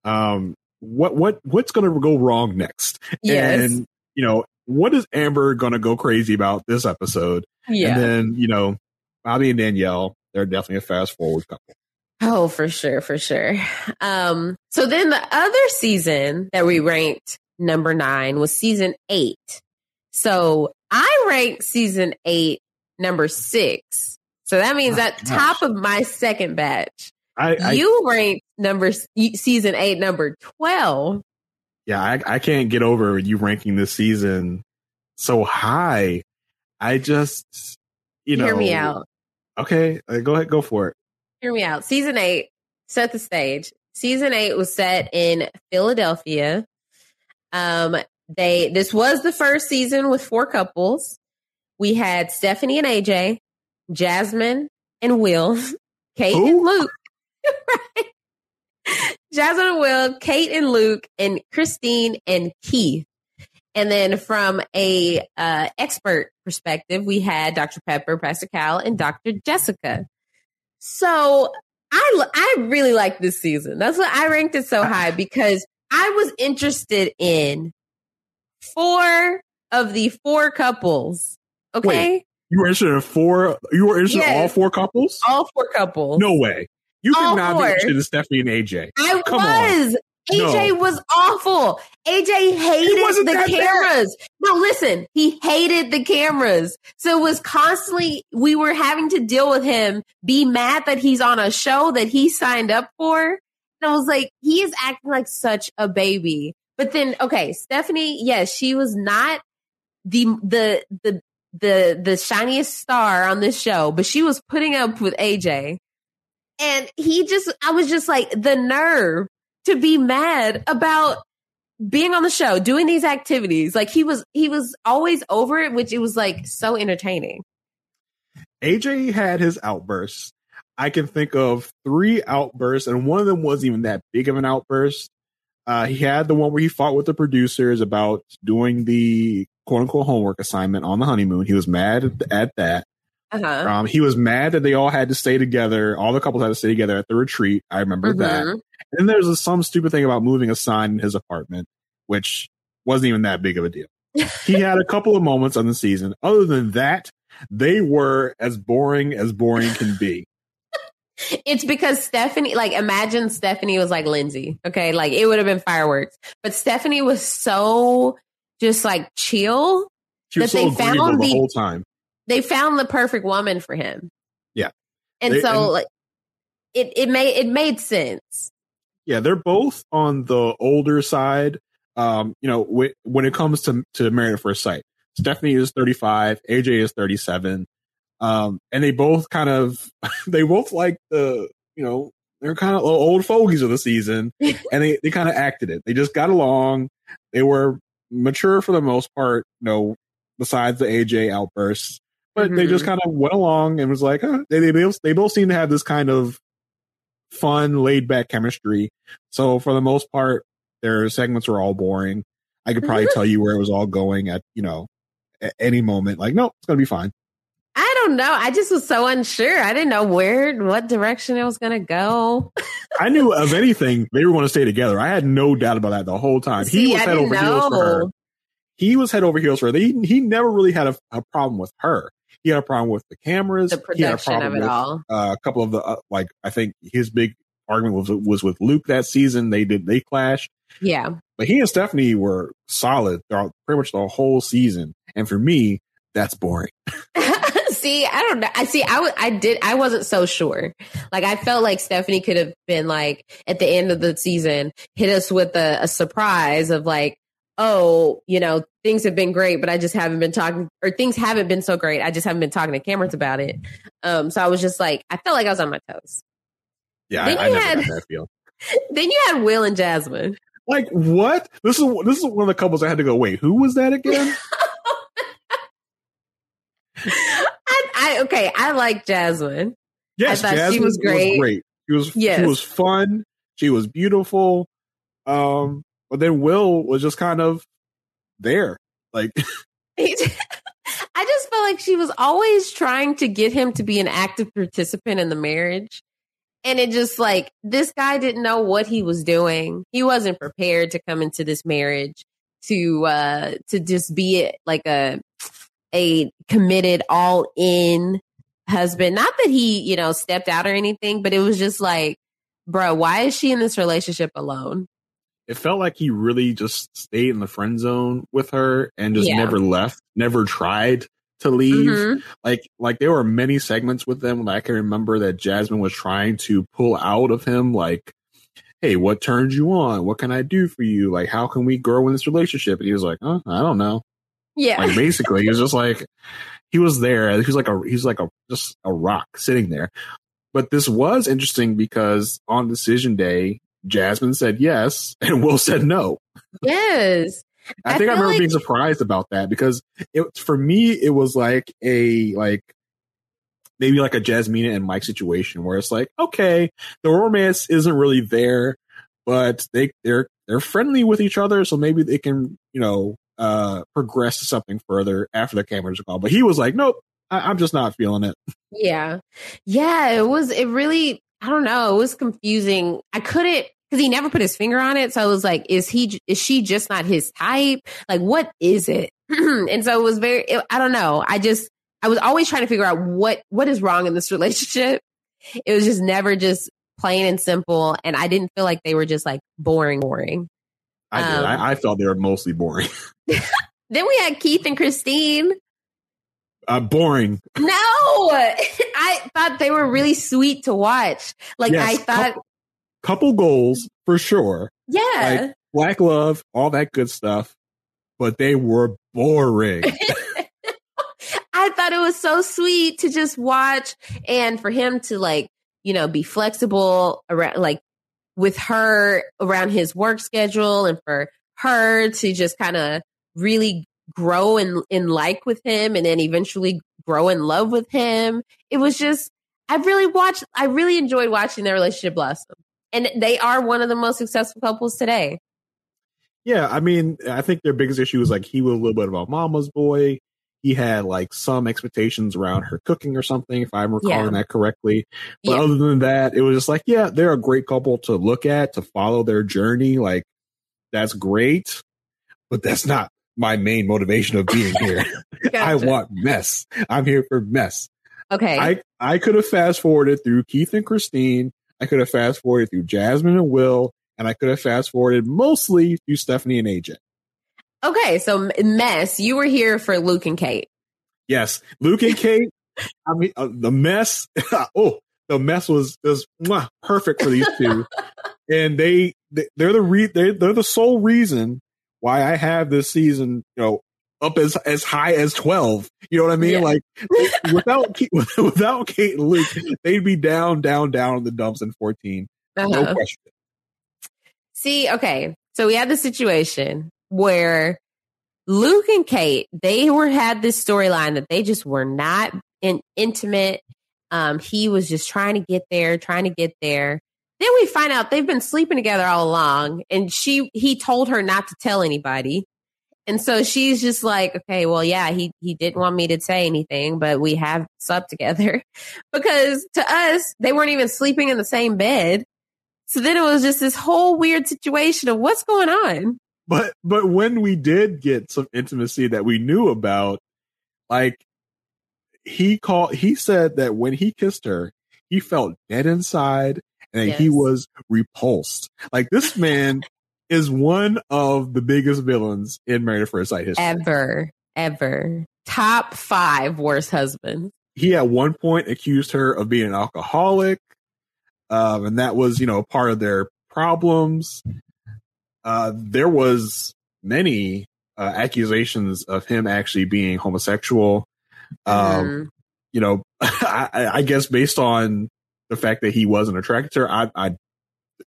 Um, what what what's going to go wrong next? Yes. And you know, what is Amber going to go crazy about this episode? Yeah. And then you know, Bobby and Danielle, they're definitely a fast forward couple. Oh, for sure, for sure. Um, so then the other season that we ranked number nine was season eight. So I ranked season eight number six. So that means Oh, at gosh. top of my second batch, I, I you ranked number season eight number twelve. yeah, I, I can't get over you ranking this season so high. I just you know Hear me out. Okay, uh, go ahead, go for it. Hear me out. Season eight set the stage. Season eight was set in Philadelphia. Um, they this was the first season with four couples. We had Stephanie and AJ, Jasmine and Will, Kate and Luke. right. Jasmine and Will, Kate and Luke, and Christine and Keith. And then from a uh, expert perspective, we had Dr. Pepper, Pastor Cal, and Dr. Jessica. So I I really like this season. That's why I ranked it so high because I was interested in four of the four couples. Okay, Wait. You were interested in four. You were interested in all four couples. all four couples. No way. You could All not four. be interested in Stephanie and AJ. I Come on. AJ No. was awful. AJ hated the that bad. cameras. No, listen, he hated the cameras. So it was constantly, we were having to deal with him, be mad that he's on a show that he signed up for. And I was like, he is acting like such a baby. But then, okay, Stephanie, yes, she was not the, the, the, the, the shiniest star on this show, but she was putting up with AJ. And he just, I was just like, the nerve to be mad about being on the show, doing these activities. Like he was, he was always over it, which it was like so entertaining. AJ had his outbursts. I can think of three outbursts, and one of them wasn't even that big of an outburst. Uh, he had the one where he fought with the producers about doing the quote unquote homework assignment on the honeymoon. He was mad at, at that. Uh-huh. Um, he was mad that they all had to stay together. All the couples had to stay together at the retreat. I remember that. And there's a, some stupid thing about moving a sign in his apartment, which wasn't even that big of a deal. he had a couple of moments on the season. Other than that, they were as boring as boring can be. It's because Stephanie, like, imagine Stephanie was like Lindsay. Okay. Like, it would have been fireworks. But Stephanie was so just like chill. She was That so they found the the- whole time. They found the perfect woman for him. Yeah. And They- so, and- like, it, it made, it made sense. Yeah, they're both on the older side. Um, you know, wh- when it comes to to Married at First Sight, Stephanie is 35, AJ is 37. Um, and they both kind of they both like the, you know, they're kind of old fogies of the season and they, they kind of acted it. They just got along. They were mature for the most part, you know, besides the AJ outbursts. But they just kind of went along and was like, huh, they, they both they both seem to have this kind of fun, laid back chemistry. So for the most part, their segments were all boring. I could probably tell you where it was all going at, you know, at any moment. Like, no, it's gonna be fine. I don't know. I just was so unsure. I didn't know where, what direction it was going to go. I knew of anything they were going to stay together. I had no doubt about that the whole time. See, he was I head over didn't heels for her. He was head over heels for her. He, he never really had a, a problem with her. He had a problem with the cameras. The He had a production of it with, all. Uh, a couple of the uh, like. I think his big argument was was with Luke that season. They did they clashed. Yeah. But he and Stephanie were solid throughout pretty much the whole season. And for me, that's boring. see, I don't know. I see. I wa- I did. I wasn't so sure. Like I felt like Stephanie could have been like at the end of the season, hit us with a, a surprise of like, oh, you know, things have been great, but I just haven't been talking, or things haven't been so great. I just haven't been talking to cameras about it. Um, so I was just like, I felt like I was on my toes. Yeah, Then I, I you never had- that feel. Then you had Will and Jasmine. Like what? This is this is one of the couples I had to go. Wait, who was that again? I, I okay. I like Jasmine. Yes, I thought she Jasmine was great. great. She was Yes. she was fun. She was beautiful. Um, but then Will was just kind of there. Like I just felt like she was always trying to get him to be an active participant in the marriage. And it just like this guy didn't know what he was doing. He wasn't prepared to come into this marriage to uh to just be like a a committed all in husband. Not that he, you know, stepped out or anything, but it was just like, bro, why is she in this relationship alone? It felt like he really just stayed in the friend zone with her and just Yeah. never left, never tried to leave. Mhm. Like like there were many segments with them that I can remember that Jasmine was trying to pull out of him like Hey, what turns you on? What can I do for you? Like, how can we grow in this relationship? And he was like, "Oh, I don't know." Yeah. Like, basically, he was just like, he was there. He was like a, he's like a, just a rock sitting there. But this was interesting because on decision day, Jasmine said yes and Will said no. yes. I, I think I remember like- being surprised about that because it for me it was like a like maybe like a Jasmina and Mike situation where it's like okay the romance isn't really there but they they're they're friendly with each other so maybe they can you know uh progress to something further after the cameras are gone but he was like nope I, I'm just not feeling it Yeah. Yeah, it was it really I don't know, it was confusing. I couldn't cuz he never put his finger on it, so I was like is he is she just not his type? Like what is it? and so it was very it, I don't know. I just I was always trying to figure out what what is wrong in this relationship. It was just never just plain and simple and I didn't feel like they were just like boring boring. I did Um, I, I felt they were mostly boring Then we had Keith and Christine. Uh boring No, I thought they were really sweet to watch. Like Yes, I thought, couple, couple goals for sure yeah, like black love, all that good stuff, but they were boring. I thought it was so sweet to just watch and for him to like, you know, be flexible around like with her around his work schedule and for her to just kind of really grow in in like with him and then eventually grow in love with him. It was just I really watched I really enjoyed watching their relationship blossom. And they are one of the most successful couples today. yeah, I mean, I think their biggest issue was like he was a little bit of a mama's boy. He had like some expectations around her cooking or something, if I'm recalling Yeah. that correctly. But Yeah. other than that, it was just like, yeah, they're a great couple to look at, to follow their journey. Like, that's great, but that's not my main motivation of being here. I want mess. I'm here for mess. Okay. I I could have fast forwarded through Keith and Christine. I could have fast forwarded through Jasmine and Will, and I could have fast forwarded mostly through Stephanie and AJ. okay, so mess, you were here for Luke and Kate. Yes, Luke and Kate. I mean, uh, the mess. oh, the mess was was mwah, perfect for these two, and they they- they're the re, they're, they're the sole reason why I have this season, you know, up as as high as twelve. You know what I mean? Yeah. Like without without Kate and Luke, they'd be down, down, down in the dumps in fourteen. No Uh-huh. question. See, okay. So we had the situation where Luke and Kate, they were had this storyline that they just were not in intimate. Um, he was just trying to get there, trying to get there. Then we find out they've been sleeping together all along, and she he told her not to tell anybody. And so she's just like, okay, well, yeah, he, he didn't want me to say anything, but we have slept together because to us, they weren't even sleeping in the same bed. So then it was just this whole weird situation of what's going on. But but when we did get some intimacy that we knew about, like he called he said that when he kissed her, he felt dead inside and yes. he was repulsed. Like this man is one of the biggest villains in Married at First Sight history. Ever. Ever. Top five worst husbands. He at one point accused her of being an alcoholic. Um, and that was, you know, part of their problems. Uh, there was many uh, accusations of him actually being homosexual. Um, mm. You know, I, I, guess based on the fact that he wasn't attracted to her, I, I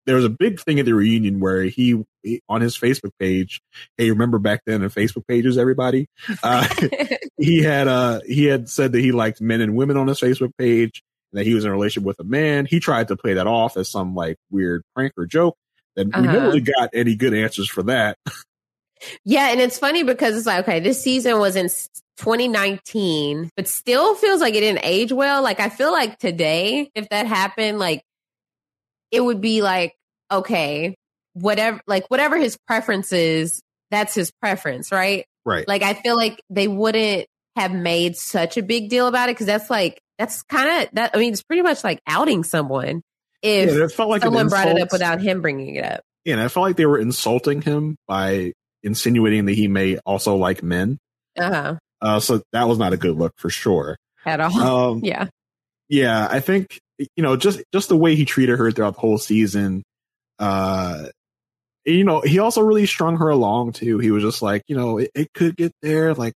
there was a big thing at the reunion where he, he, on his Facebook page. Hey, remember back then in Facebook pages, everybody, uh, he had uh he had said that he liked men and women on his Facebook page, and that he was in a relationship with a man. He tried to play that off as some like weird prank or joke. And uh-huh. we never really got any good answers for that. Yeah, and it's funny because it's like, okay, this season was in 2019, but still feels like it didn't age well. Like I feel like today, if that happened, like it would be like, okay, whatever, like whatever his preference is, that's his preference, right? Right. Like I feel like they wouldn't have made such a big deal about it because that's like that's kind of that. I mean, it's pretty much like outing someone if yeah, it felt like someone brought it up without him bringing it up. Yeah, and I felt like they were insulting him by insinuating that he may also like men. Uh-huh. Uh, so that was not a good look for sure. At all. Um, yeah. Yeah, I think you know just just the way he treated her throughout the whole season. Uh, you know, he also really strung her along too. He was just like, you know, it, it could get there. Like,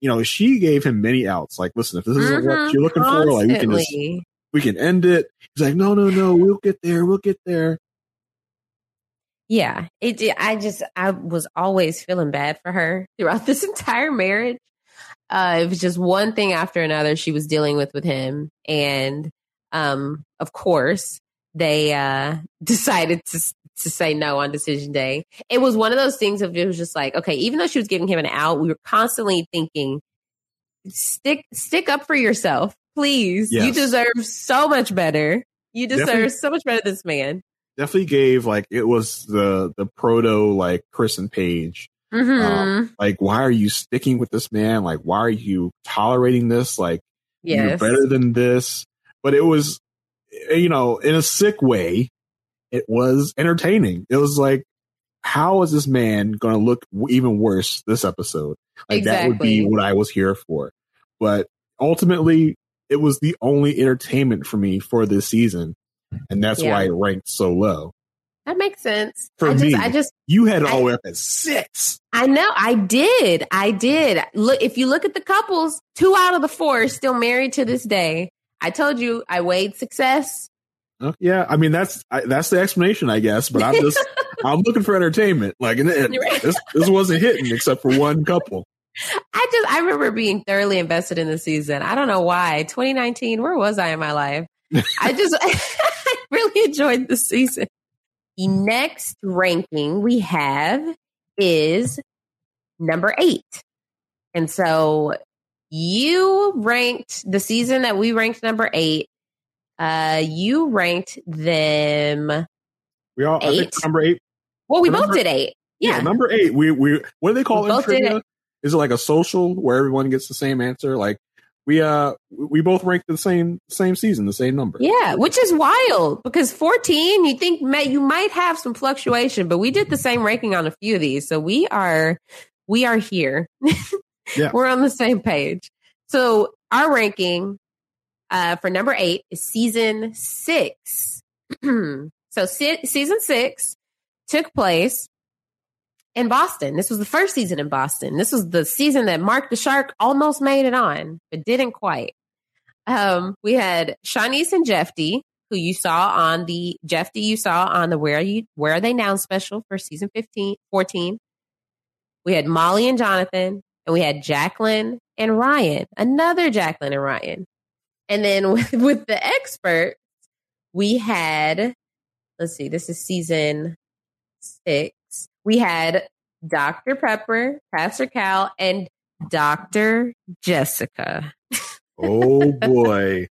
you know, she gave him many outs. Like, listen, if this isn't mm-hmm. what you're looking Constantly. for, like, we can just we can end it. He's like, no, no, no, we'll get there, we'll get there. Yeah, it. I just I was always feeling bad for her throughout this entire marriage. Uh, it was just one thing after another she was dealing with with him, and um, of course they uh decided to to say no on decision day. It was one of those things of it was just like okay, even though she was giving him an out, we were constantly thinking, stick stick up for yourself, please. Yes. You deserve so much better. You deserve Definitely. so much better than this man definitely gave like it was the the proto like Chris and Paige. Mm-hmm. Um, like, why are you sticking with this man? Like, why are you tolerating this? Like, yes. you're better than this. But it was, you know, in a sick way, it was entertaining. It was like, how is this man going to look even worse this episode? Like, exactly. that would be what I was here for. But ultimately, it was the only entertainment for me for this season and that's yeah. why it ranked so low. That makes sense. For I me, just, I just you had it all way up at six. I know, I did, I did. Look, if you look at the couples, two out of the four are still married to this day. I told you, I weighed success. Uh, yeah, I mean that's I, that's the explanation, I guess. But I'm just I'm looking for entertainment. Like, and right. this this wasn't hitting except for one couple. I just I remember being thoroughly invested in the season. I don't know why. 2019, where was I in my life? I just I really enjoyed the season. The next ranking we have is number eight. And so you ranked the season that we ranked number eight. Uh, you ranked them. We all eight. number eight. Well, we both did eight. Yeah. yeah. number eight. We we what do they call it? Trivia? Is it like a social where everyone gets the same answer? Like we uh we both ranked the same same season, the same number. Yeah, which is wild because 14, you think may, you might have some fluctuation, but we did the same ranking on a few of these. So we are we are here. yeah. We're on the same page. So our ranking uh for number 8 is season 6. so season 6 took place in Boston. This was the first season in Boston. This was the season that Mark the Shark almost made it on, but didn't quite. Um, we had Shawniece and Jeffy, who you saw on the Jeffy you saw on the Where Are You Where Are They Now special for season 15, 14. We had Molly and Jonathan, and we had Jacqueline and Ryan, another Jacqueline and Ryan. And then with, with the experts, we had, let's see, this is season six we had Dr. Pepper, Pastor Cal, and Dr. Jessica. oh boy.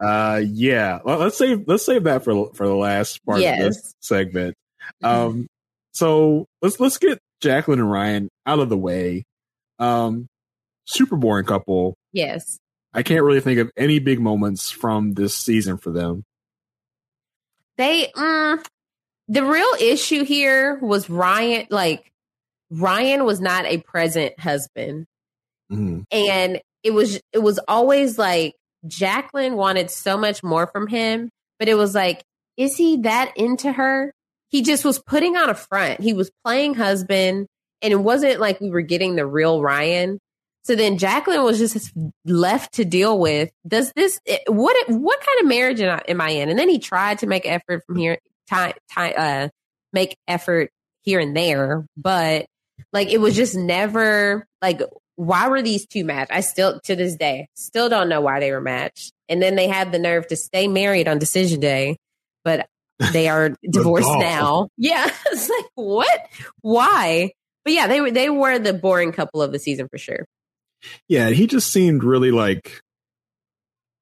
Uh yeah. Well, let's save let's save that for for the last part Yes. of this segment. Um so let's let's get Jacqueline and Ryan out of the way. Um super boring couple. Yes. I can't really think of any big moments from this season for them. They mm, the real issue here was Ryan like Ryan was not a present husband. Mhm. and it was it was always like Jacqueline wanted so much more from him, but it was like, is he that into her? He just was putting on a front. He was playing husband, and it wasn't like we were getting the real Ryan. So then Jacqueline was just left to deal with. Does this it- what what kind of marriage am I, am I in? And then he tried to make effort from here, time, time, uh, make effort here and there, but like it was just never like why were these two matched? I still to this day still don't know why they were matched. And then they had the nerve to stay married on decision day, but they are divorced now. Yeah, it's like what? Why? But yeah, they were they were the boring couple of the season for sure. Yeah, he just seemed really like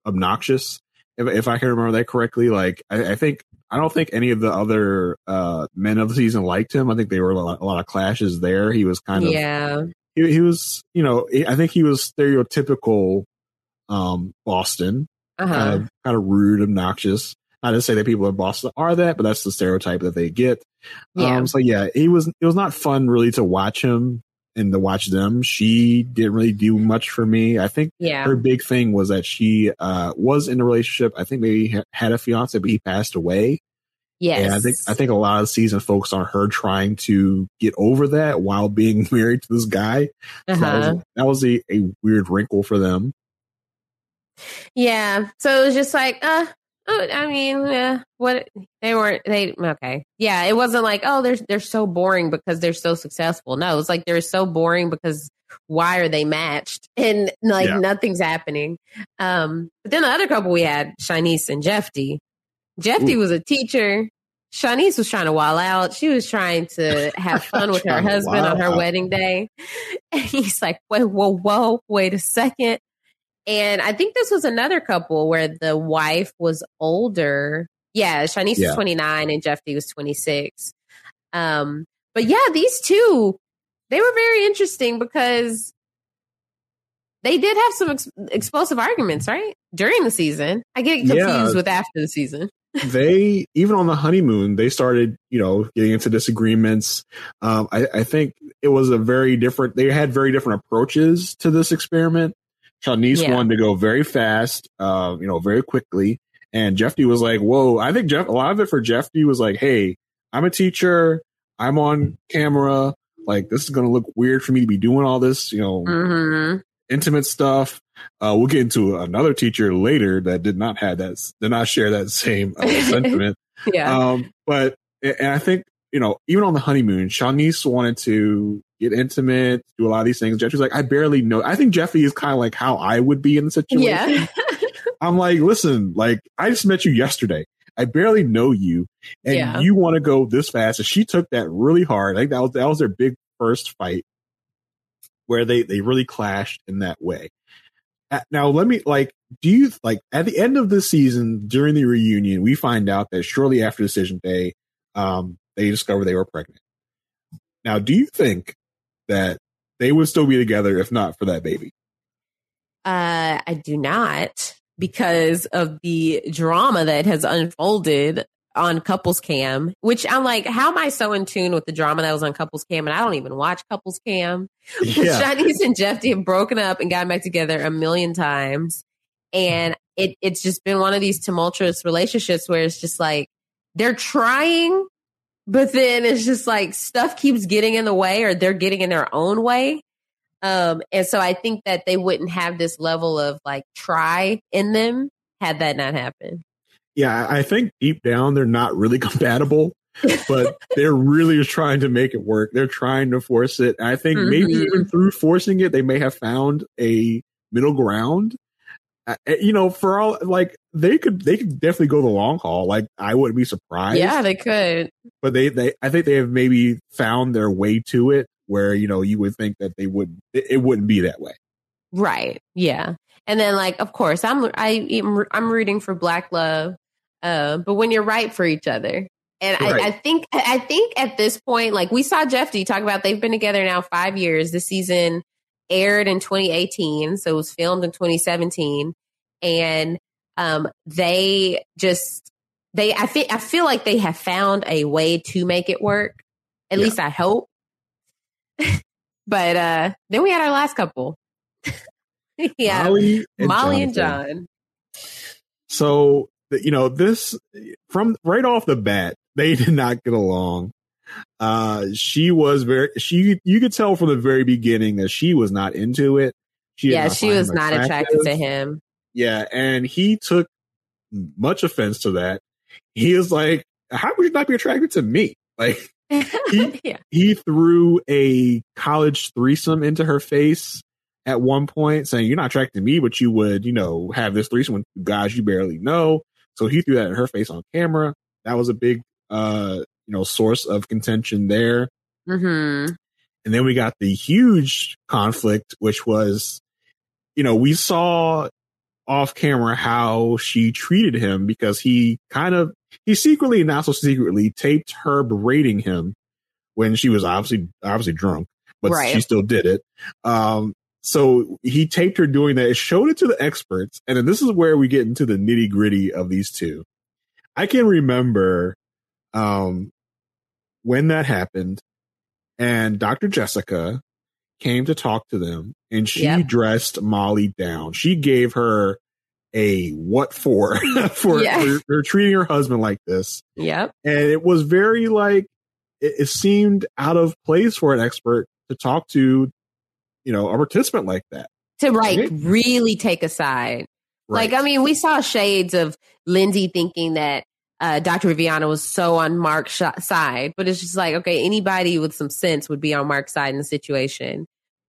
obnoxious. If if I can remember that correctly, like I, I think I don't think any of the other uh men of the season liked him. I think there were a lot, a lot of clashes there. He was kind of yeah, he, he was you know I think he was stereotypical um Boston uh-huh. kind of kind of rude, obnoxious. Not to say that people in Boston are that, but that's the stereotype that they get. Yeah. Um, so yeah, he was. It was not fun really to watch him and to watch them. She didn't really do much for me. I think yeah, her big thing was that she uh, was in a relationship. I think maybe ha- had a fiance, but he passed away. yes. And I think I think a lot of the season focused on her trying to get over that while being married to this guy. So that uh-huh. was, that was a, a weird wrinkle for them. Yeah. So it was just like, uh, I mean, uh, what they weren't, they, okay. Yeah. It wasn't like, oh, they're, they're so boring because they're so successful. No, it's like they're so boring because why are they matched? And like Yeah. nothing's happening. Um, but then the other couple we had, Shawniece and Jeffy. Jeffy was a teacher. Shawniece was trying to wall out. She was trying to have fun with her husband on her out. wedding day. And he's like, wait, whoa, whoa, wait a second. And I think this was another couple where the wife was older. Yeah, Shawniece Yeah. was 29 and Jeffy was 26. Um, but yeah, these two, they were very interesting because they did have some ex- explosive arguments, right? During the season. I get confused Yeah. with after the season. they even on the honeymoon they started you know getting into disagreements um I, I think it was a very different they had very different approaches to this experiment Shawniece Yeah. wanted to go very fast uh you know very quickly and Jeffy was like whoa I think Jeff a lot of it for Jeffy was like hey I'm a teacher I'm on camera like this is gonna look weird for me to be doing all this you know Mm-hmm. intimate stuff. Uh, we'll get into another teacher later that did not have that, did not share that same uh, sentiment. Yeah. Um, but and I think you know, even on the honeymoon, Shawniece wanted to get intimate, do a lot of these things. Jeffrey's like, I barely know. I think Jeffrey is kind of like how I would be in the situation. yeah. I'm like, listen, like I just met you yesterday. I barely know you, and Yeah. you want to go this fast. And she took that really hard. I think that was that was their big first fight, where they they really clashed in that way. Now, let me like, do you like at the end of the season during the reunion, we find out that shortly after decision day, um, they discover they were pregnant. Now, do you think that they would still be together if not for that baby? Uh, I do not because of the drama that has unfolded on Couples Cam, which I'm like, how am I so in tune with the drama that was on Couples Cam? And I don't even watch Couples Cam. Yeah. Shawniece and Jeffy have broken up and gotten back together a million times. And it, it's just been one of these tumultuous relationships where it's just like they're trying, but then it's just like stuff keeps getting in the way or they're getting in their own way. Um, and so I think that they wouldn't have this level of like try in them had that not happened. yeah, I think deep down they're not really compatible, but they're really trying to make it work. They're trying to force it. I think maybe Mhm. even through forcing it, they may have found a middle ground. Uh, you know, for all like they could they could definitely go the long haul. Like I wouldn't be surprised. Yeah, they could. But they they I think they have maybe found their way to it where you know you would think that they would it, it wouldn't be that way. Right. Yeah. And then like of course I'm I I'm rooting for black love. Uh, but when you're right for each other. And right. I, I, think I think at this point, like we saw Jeff D talk about they've been together now five years. The season aired in 2018, so it was filmed in 2017. And um, they just they I feel I feel like they have found a way to make it work. At yeah. least I hope. but uh then we had our last couple. yeah. Molly and, Molly and John. So you know, this from right off the bat, they did not get along. Uh, she was very, she, you could tell from the very beginning that she was not into it. She yeah, she was not attracted to him. Yeah. And he took much offense to that. He is like, how would you not be attracted to me? Like, he, yeah. he threw a college threesome into her face at one point saying, you're not attracted to me, but you would, you know, have this threesome with guys you barely know. So he threw that in her face on camera. That was a big, uh, you know, source of contention there. Mm-hmm. And then we got the huge conflict, which was, you know, we saw off camera how she treated him because he kind of, he secretly and not so secretly taped her berating him when she was obviously, obviously drunk, but right. she still did it. Um, so he taped her doing that, It showed it to the experts. And then this is where we get into the nitty gritty of these two. I can remember um, when that happened and Dr. Jessica came to talk to them and she yep. dressed Molly down. She gave her a what for for, yeah. for, for treating her husband like this. Yep. And it was very like it, it seemed out of place for an expert to talk to you know, a participant like that. To like right? really take a side. Right. Like, I mean, we saw shades of Lindsay thinking that uh, Dr. Viviana was so on Mark's side, but it's just like, okay, anybody with some sense would be on Mark's side in the situation.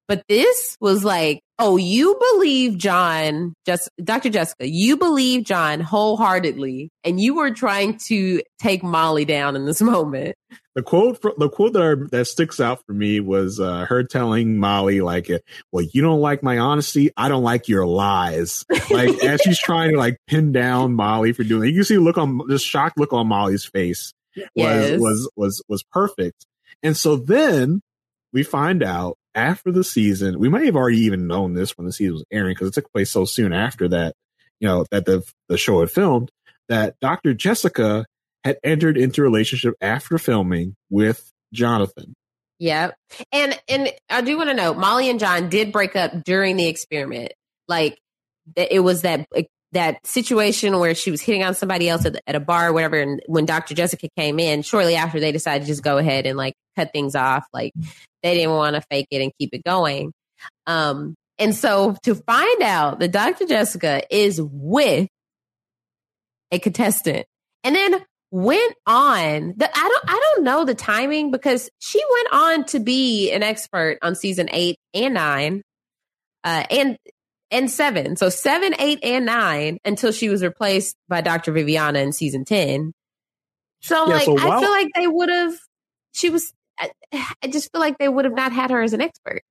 But this was like, oh, you believe John, just Dr. Jessica, you believe John wholeheartedly, and you were trying to take Molly down in this moment. The quote, the quote that are, that sticks out for me was uh, her telling Molly, like, "Well, you don't like my honesty. I don't like your lies." Like as she's trying to like pin down Molly for doing it, you can see look on this shocked look on Molly's face was yes. was was was perfect. And so then we find out after the season, we might have already even known this when the season was airing because it took place so soon after that, you know, that the the show had filmed that Dr. Jessica had entered into a relationship after filming with Jonathan. Yep. And and I do want to know Molly and John did break up during the experiment. Like it was that that situation where she was hitting on somebody else at, at a bar or whatever and when Dr. Jessica came in shortly after they decided to just go ahead and like cut things off like they didn't want to fake it and keep it going. Um, and so to find out that Dr. Jessica is with a contestant and then went on the I don't I don't know the timing because she went on to be an expert on season eight and nine. Uh, and and seven. So seven, eight, and nine until she was replaced by Dr. Viviana in season 10. So, yeah, like, so while- I feel like they would have, she was I just feel like they would have not had her as an expert.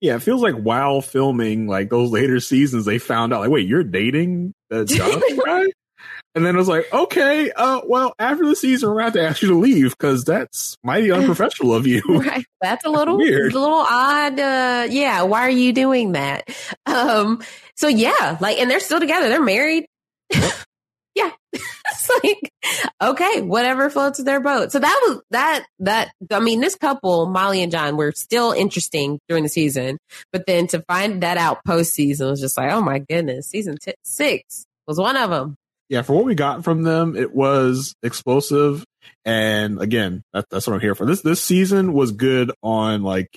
Yeah, it feels like while filming like those later seasons, they found out like, wait, you're dating the Jonathan guy, and then it was like, okay, uh, well, after the season, we're going to have to ask you to leave because that's mighty unprofessional of you. right, that's a little weird, a little odd. Uh, yeah, why are you doing that? Um, so yeah, like, and they're still together. They're married. yeah. It's like, okay, whatever floats their boat. So that was that, that, I mean, this couple, Molly and John, were still interesting during the season, but then to find that out post season was just like, oh my goodness, season t- six was one of them. Yeah. For what we got from them, it was explosive. And again, that, that's what I'm here for. This, this season was good on like,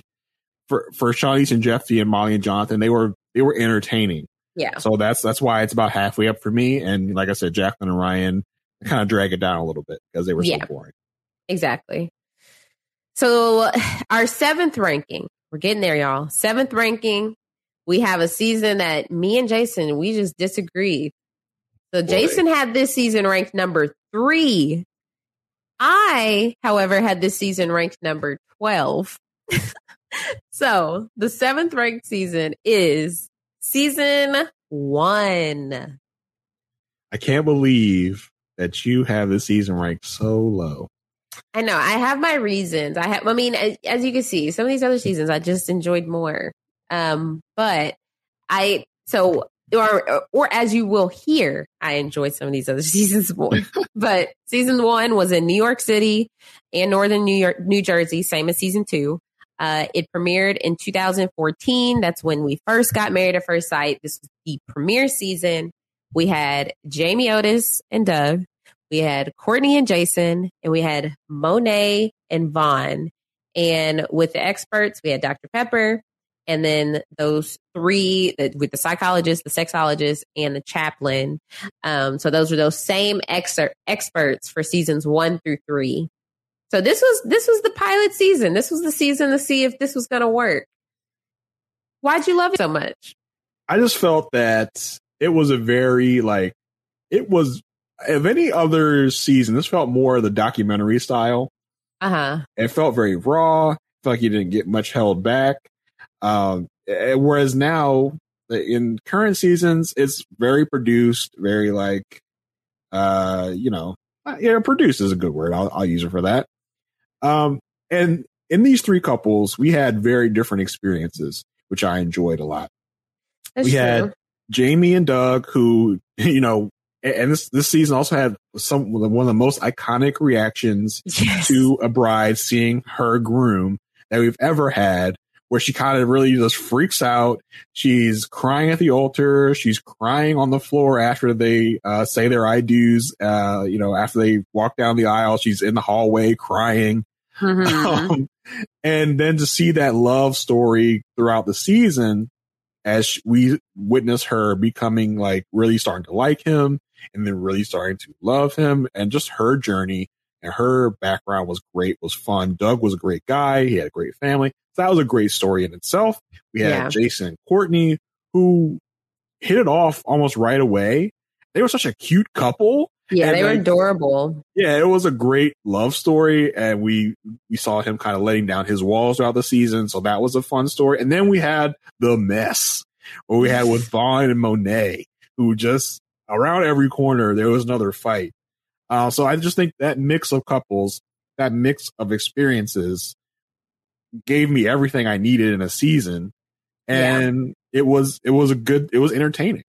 for, for Shawniece and Jeffy and Molly and Jonathan, they were, they were entertaining. Yeah. So that's that's why it's about halfway up for me. And like I said, Jacqueline and Ryan kind of drag it down a little bit because they were yeah, so boring. Exactly. So our seventh ranking, we're getting there, y'all. Seventh ranking, we have a season that me and Jason we just disagreed. So Jason had this season ranked number three. I, however, had this season ranked number twelve. so the seventh ranked season is season one. I can't believe that you have the season ranked so low. I know. I have my reasons. I have. I mean, as, as, you can see, some of these other seasons I just enjoyed more. Um, but I so or or as you will hear, I enjoyed some of these other seasons more. but season one was in New York City and Northern New York, New Jersey, same as season two. Uh, it premiered in 2014. That's when we first got married at first sight. This was the premiere season. We had Jamie Otis and Doug. We had Courtney and Jason, and we had Monet and Vaughn. And with the experts, we had Dr. Pepper, and then those three with the psychologist, the sexologist, and the chaplain. Um, so those were those same exer- experts for seasons one through three. So this was this was the pilot season. This was the season to see if this was going to work. Why'd you love it so much? I just felt that it was a very like it was of any other season. This felt more the documentary style. Uh huh. It felt very raw. Felt like you didn't get much held back. Um, whereas now in current seasons, it's very produced, very like, uh, you know, uh, yeah, produced is a good word. I'll, I'll use it for that. Um, and in these three couples, we had very different experiences, which I enjoyed a lot. That's we true. had Jamie and Doug, who, you know, and this this season also had some one of the most iconic reactions yes. to a bride seeing her groom that we've ever had where she kind of really just freaks out. She's crying at the altar. She's crying on the floor after they uh, say their I do's. Uh, you know, after they walk down the aisle, she's in the hallway crying. Mm-hmm. Um, and then to see that love story throughout the season as we witness her becoming like really starting to like him and then really starting to love him and just her journey and her background was great, was fun. Doug was a great guy. He had a great family. So that was a great story in itself. We had yeah. Jason and Courtney who hit it off almost right away. They were such a cute couple. Yeah, and they were adorable. Yeah, it was a great love story, and we we saw him kind of letting down his walls throughout the season, so that was a fun story. And then we had the mess where we had with Vaughn and Monet, who just around every corner there was another fight. Uh, so I just think that mix of couples, that mix of experiences, gave me everything I needed in a season, and yeah. it was it was a good it was entertaining.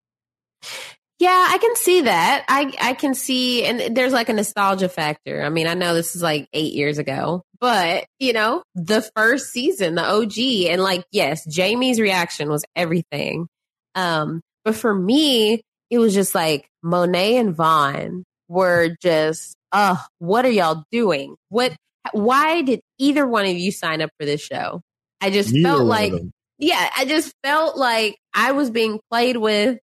Yeah, I can see that. I I can see, and there's like a nostalgia factor. I mean, I know this is like eight years ago, but you know, the first season, the OG, and like, yes, Jamie's reaction was everything. Um, but for me, it was just like Monet and Vaughn were just, uh, what are y'all doing? What why did either one of you sign up for this show? I just Neither felt like, yeah, I just felt like I was being played with.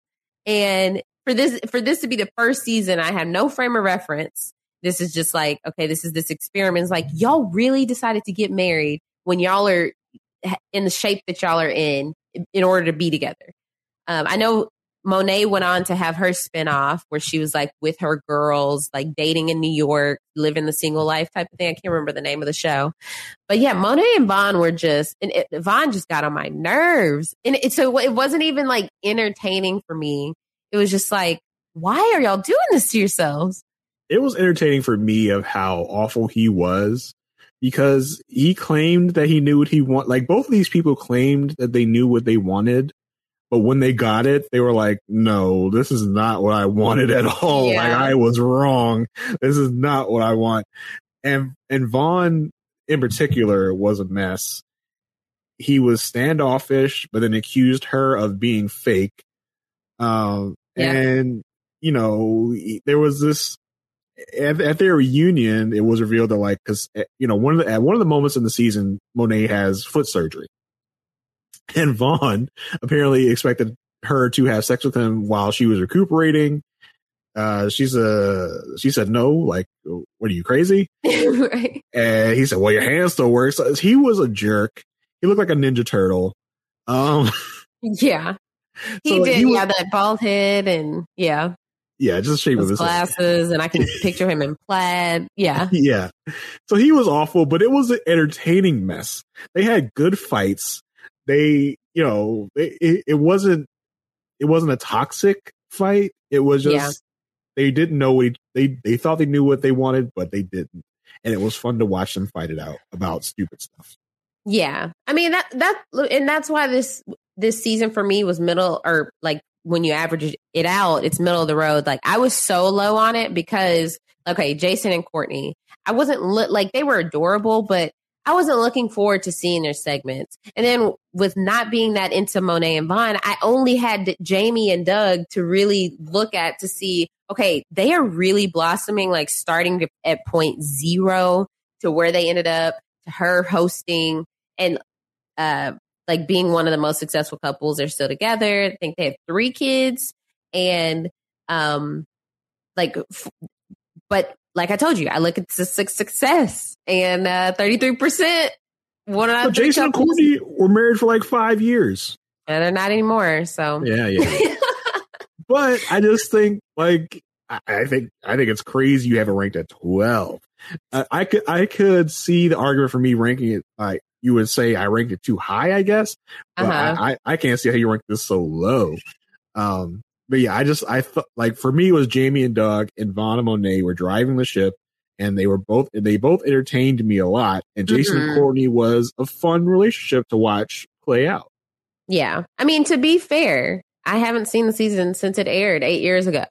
And for this, for this to be the first season, I have no frame of reference. This is just like, okay, this is this experiment. It's like, y'all really decided to get married when y'all are in the shape that y'all are in in order to be together. Um, I know Monet went on to have her spinoff where she was like with her girls, like dating in New York, living the single life type of thing. I can't remember the name of the show. But yeah, Monet and Vaughn were just, and it, Vaughn just got on my nerves. And it, so it wasn't even like entertaining for me. It was just like, why are y'all doing this to yourselves? It was entertaining for me of how awful he was because he claimed that he knew what he want. Like both of these people claimed that they knew what they wanted but when they got it, they were like, no, this is not what I wanted at all. Yeah. Like I was wrong. This is not what I want. And, and Vaughn in particular was a mess. He was standoffish, but then accused her of being fake. Um, yeah. and you know, there was this at, at, their reunion, it was revealed that like, cause eh, you know, one of the, at one of the moments in the season, Monet has foot surgery and Vaughn apparently expected her to have sex with him while she was recuperating. Uh, she's a, she said, no, like, what are you crazy? right. And he said, well, your hand still works. He was a jerk. He looked like a Ninja Turtle. Um, Yeah. He So, did, he was- yeah, that bald head and yeah, Yeah, just shape of those his head. glasses, and I can picture him in plaid. Yeah. yeah. So he was awful, but it was an entertaining mess. They had good fights. They, you know, it, it, wasn't it wasn't a toxic fight. It was just Yeah. they didn't know what they they thought they knew what they wanted, but they didn't. And it was fun to watch them fight it out about stupid stuff. Yeah. I mean that that and that's why this this season for me was middle or like when you average it out, it's middle of the road. Like I was so low on it because okay, Jason and Courtney. I wasn't li- like they were adorable, but I wasn't looking forward to seeing their segments. And then with not being that into Monet and Vaughn, I only had Jamie and Doug to really look at to see, okay, they are really blossoming, like starting to, at point zero to where they ended up, to her hosting and uh like being one of the most successful couples. They're still together. I think they have three kids. And um like f- but like I told you, I look at the su- success and uh 33% one out But of three Jason and Courtney were married for like five years. and they're not anymore. So Yeah, yeah. but I just think like I, I think I think it's crazy you have it ranked at twelve. Uh, I could I could see the argument for me ranking it like you would say I ranked it too high, I guess. But Uh-huh. I, I I can't see how you rank this so low. Um, but yeah, I just I thought like for me it was Jamie and Doug and Vaughn and Monet were driving the ship. And they were both they both entertained me a lot. And Jason and Mhm. Courtney was a fun relationship to watch play out. Yeah. I mean, to be fair, I haven't seen the season since it aired eight years ago.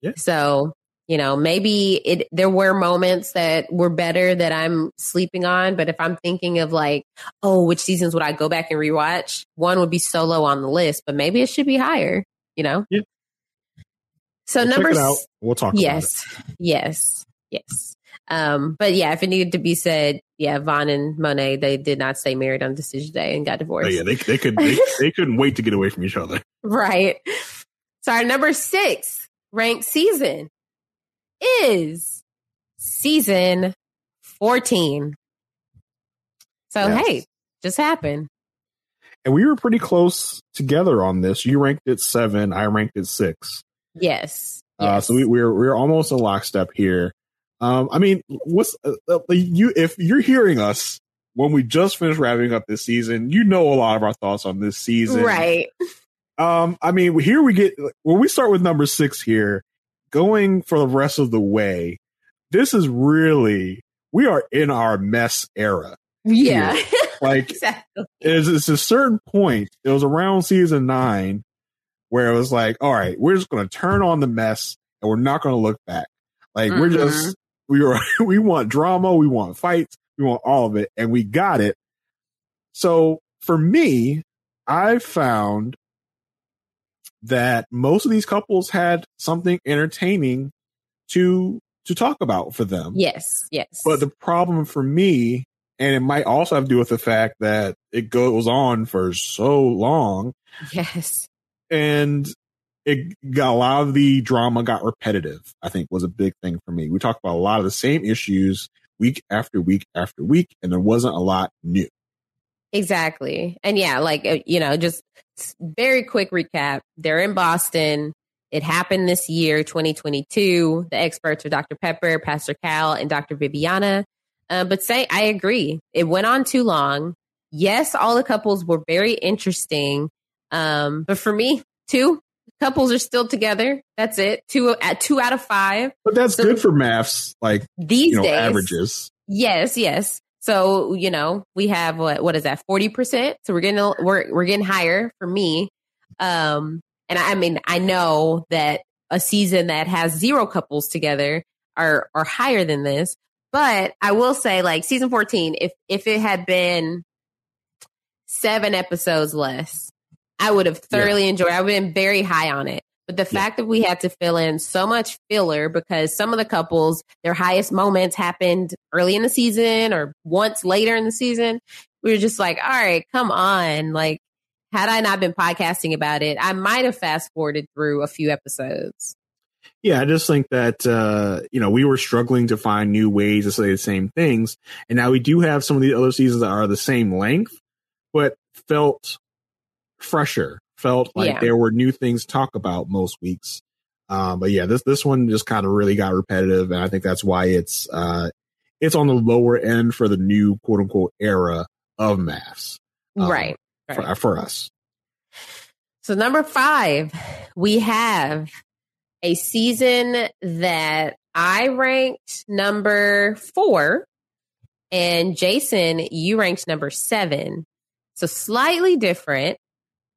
Yeah. So, you know, maybe it there were moments that were better that I'm sleeping on, but if I'm thinking of like, oh, which seasons would I go back and rewatch? One would be so low on the list, but maybe it should be higher, you know? Yeah. So We'll check number it out. We'll talk about it. yes, yes, yes. Um, but yeah, if it needed to be said, yeah, Vaughn and Monet, they did not stay married on decision day and got divorced. Oh, yeah, they they could they, they couldn't wait to get away from each other. Right. So our number six ranked season is season 14. So Yes. hey, just happened. And we were pretty close together on this. You ranked it seven, I ranked it six. Yes. Uh, yes. so we, we're we're almost in lockstep here. Um, I mean, what's uh, uh, you if you're hearing us when we just finished wrapping up this season, you know a lot of our thoughts on this season, right. Um, I mean, here we get when we start with number six here, going for the rest of the way. This is really we are in our mess era. Yeah. Like exactly. it's, it's a certain point. It was around season nine where it was like, all right, we're just going to turn on the mess and we're not going to look back. Like we're mm-hmm. just we were we want drama, we want fights, we want all of it, and we got it. So for me, I found that most of these couples had something entertaining to to talk about for them. Yes. Yes. But the problem for me, and it might also have to do with the fact that it goes on for so long, yes. and it got a lot of the drama got repetitive. I think was a big thing for me. We talked about a lot of the same issues week after week after week, and there wasn't a lot new. Exactly. And yeah, like, uh, you know, just very quick recap. They're in Boston. It happened this year, 2022. The experts are Dr. Pepper, Pastor Cal, and Dr. Viviana. Uh, but say, I agree. It went on too long. Yes, all the couples were very interesting. Um, but for me, two couples are still together. That's it. Two at two out of five. But that's So- good for MAFS, like These you know, days, averages. Yes, yes. So you know we have what what is that forty percent? So we're getting we're we're getting higher for me. Um, and I, I mean I know that a season that has zero couples together are are higher than this. But I will say, like season fourteen, if if it had been seven episodes less, I would have thoroughly enjoyed. I would have been very high on it. But the fact that we had to fill in so much filler because some of the couples, their highest moments happened early in the season or once later in the season, we were just like, all right, come on. Like, had I not been podcasting about it, I might have fast forwarded through a few episodes. Yeah, I just think that uh, you know we were struggling to find new ways to say the same things, and now we do have some of the other seasons that are the same length, but felt fresher. Felt like Yeah. there were new things to talk about most weeks. Um, but yeah, this this one just kind of really got repetitive, and I think that's why it's uh, it's on the lower end for the new quote unquote era of MAFS. um, right. For, right. for us. So number five, we have a season that I ranked number four, and Jason, you ranked number seven. So slightly different.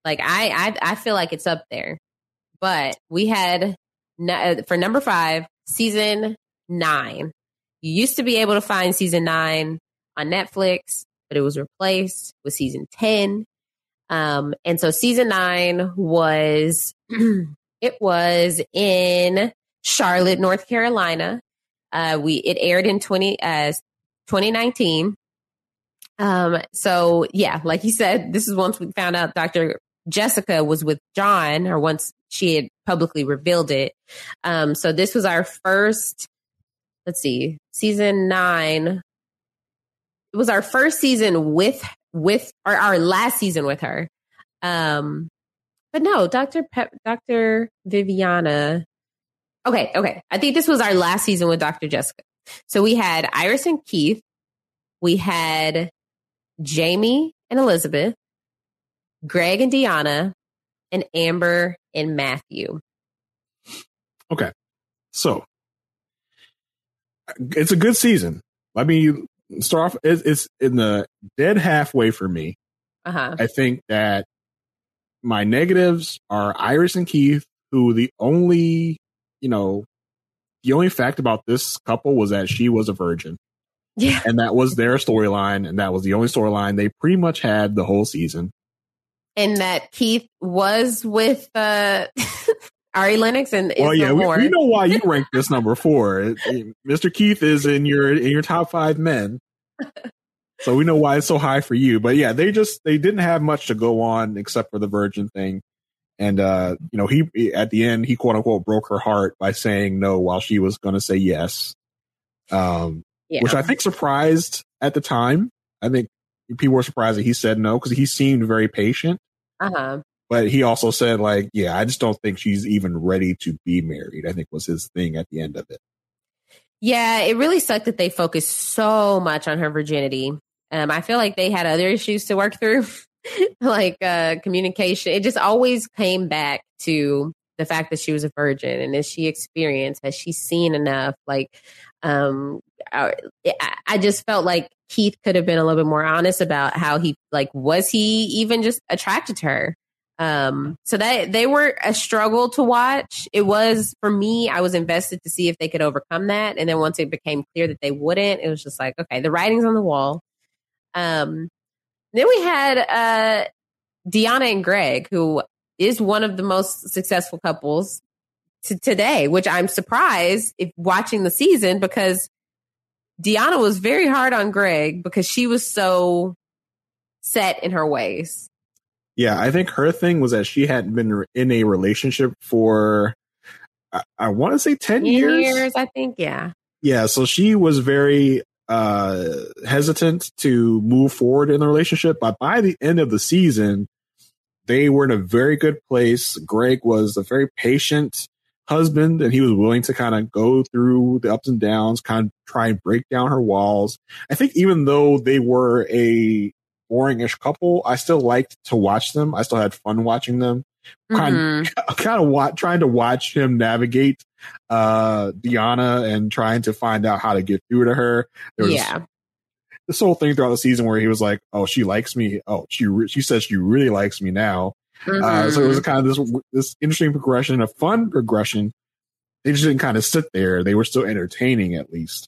Like I, I, I feel like it's up there, but we had n- for number five, season nine. You used to be able to find season nine on Netflix, but it was replaced with season ten. Um, and so season nine was it was in Charlotte, North Carolina. Uh, we it aired in twenty uh, 2019. Um, so yeah, like you said, this is once we found out Dr. Jessica was with John, or once she had publicly revealed it. Um, so this was our first. Let's see, season nine. It was our first season with with or our last season with her. Um, but no, Dr. Pep, Dr. Viviana. Okay, okay. I think this was our last season with Dr. Jessica. So we had Iris and Keith. We had Jamie and Elizabeth, Greg and Deanna, and Amber and Matthew. Okay. So it's a good season. I mean, you start off, it's, it's in the dead halfway for me. Uh huh. I think that my negatives are Iris and Keith, who the only, you know, the only fact about this couple was that she was a virgin. Yeah. And that was their storyline. And that was the only storyline they pretty much had the whole season. And that Keith was with uh, Ari Lennox and well, yeah, we, we know why you ranked this number four. Mr. Keith is in your in your top five men, so we know why it's so high for you. But yeah, they just they didn't have much to go on except for the virgin thing, and uh, you know he at the end he quote unquote broke her heart by saying no while she was going to say yes, um, Yeah. which I think surprised at the time. I think people were surprised that he said no because he seemed very patient Uh huh. but he also said like yeah i just don't think she's even ready to be married i think was his thing at the end of it Yeah, it really sucked that they focused so much on her virginity. Um, I feel like they had other issues to work through, like uh, communication. It just always came back to the fact that she was a virgin and is she experienced? Has she seen enough? Like, um, I, I just felt like Keith could have been a little bit more honest about how he like was he even just attracted to her. Um, so that they were a struggle to watch. It was for me, I was invested to see if they could overcome that. And then once it became clear that they wouldn't, it was just like, okay, the writing's on the wall. Um, then we had uh Deanna and Greg, who is one of the most successful couples to today, which I'm surprised if watching the season because Deanna was very hard on Greg because she was so set in her ways. yeah i think her thing was that she hadn't been in a relationship for i, I want to say 10 years. years, I think, yeah. yeah so she was very uh hesitant to move forward in the relationship but by the end of the season they were in a very good place. Greg was a very patient husband and he was willing to kind of go through the ups and downs kind of try and break down her walls. I think even though they were a boringish couple i still liked to watch them. I still had fun watching them. Kind, Mhm. kind of wa- trying to watch him navigate uh Deanna and trying to find out how to get through to her. There was Yeah. this whole thing throughout the season where he was like, "Oh, she likes me. Oh, she re- she says she really likes me now." Uh, so it was Mhm. kind of this this interesting progression, a fun progression. They just didn't kind of sit there; they were still entertaining at least.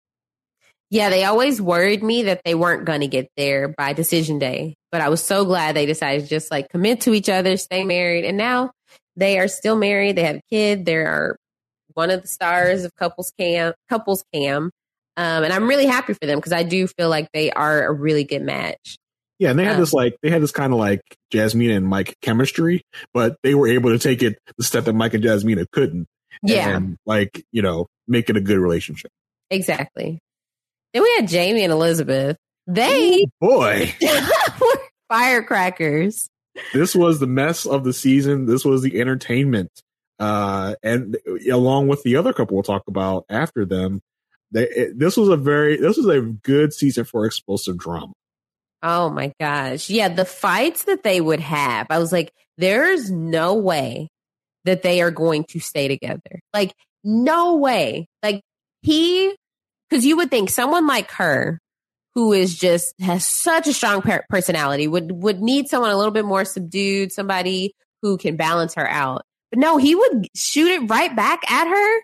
Yeah, they always worried me that they weren't going to get there by decision day. But I was so glad they decided to just like commit to each other, stay married. And now they are still married. They have a kid. They are one of the stars of couples cam, couples cam. Um, and I'm really happy for them because I do feel like they are a really good match. Yeah, and they had Um, this like they had this kind of like Jasmine and Mike chemistry, but they were able to take it the step that Mike and Jasmine couldn't. Yeah. and like you know, make it a good relationship. Exactly. Then we had Jamie and Elizabeth. They Boy, were firecrackers. this was the mess of the season. This was the entertainment. Uh, and along with the other couple we'll talk about after them, they, it, this was a very, this was a good season for explosive drama. Oh my gosh. Yeah. The fights that they would have, I was like, there's no way that they are going to stay together. Like, no way. Like, he, because you would think someone like her, who is just has such a strong personality, would would need someone a little bit more subdued, somebody who can balance her out. But no, he would shoot it right back at her,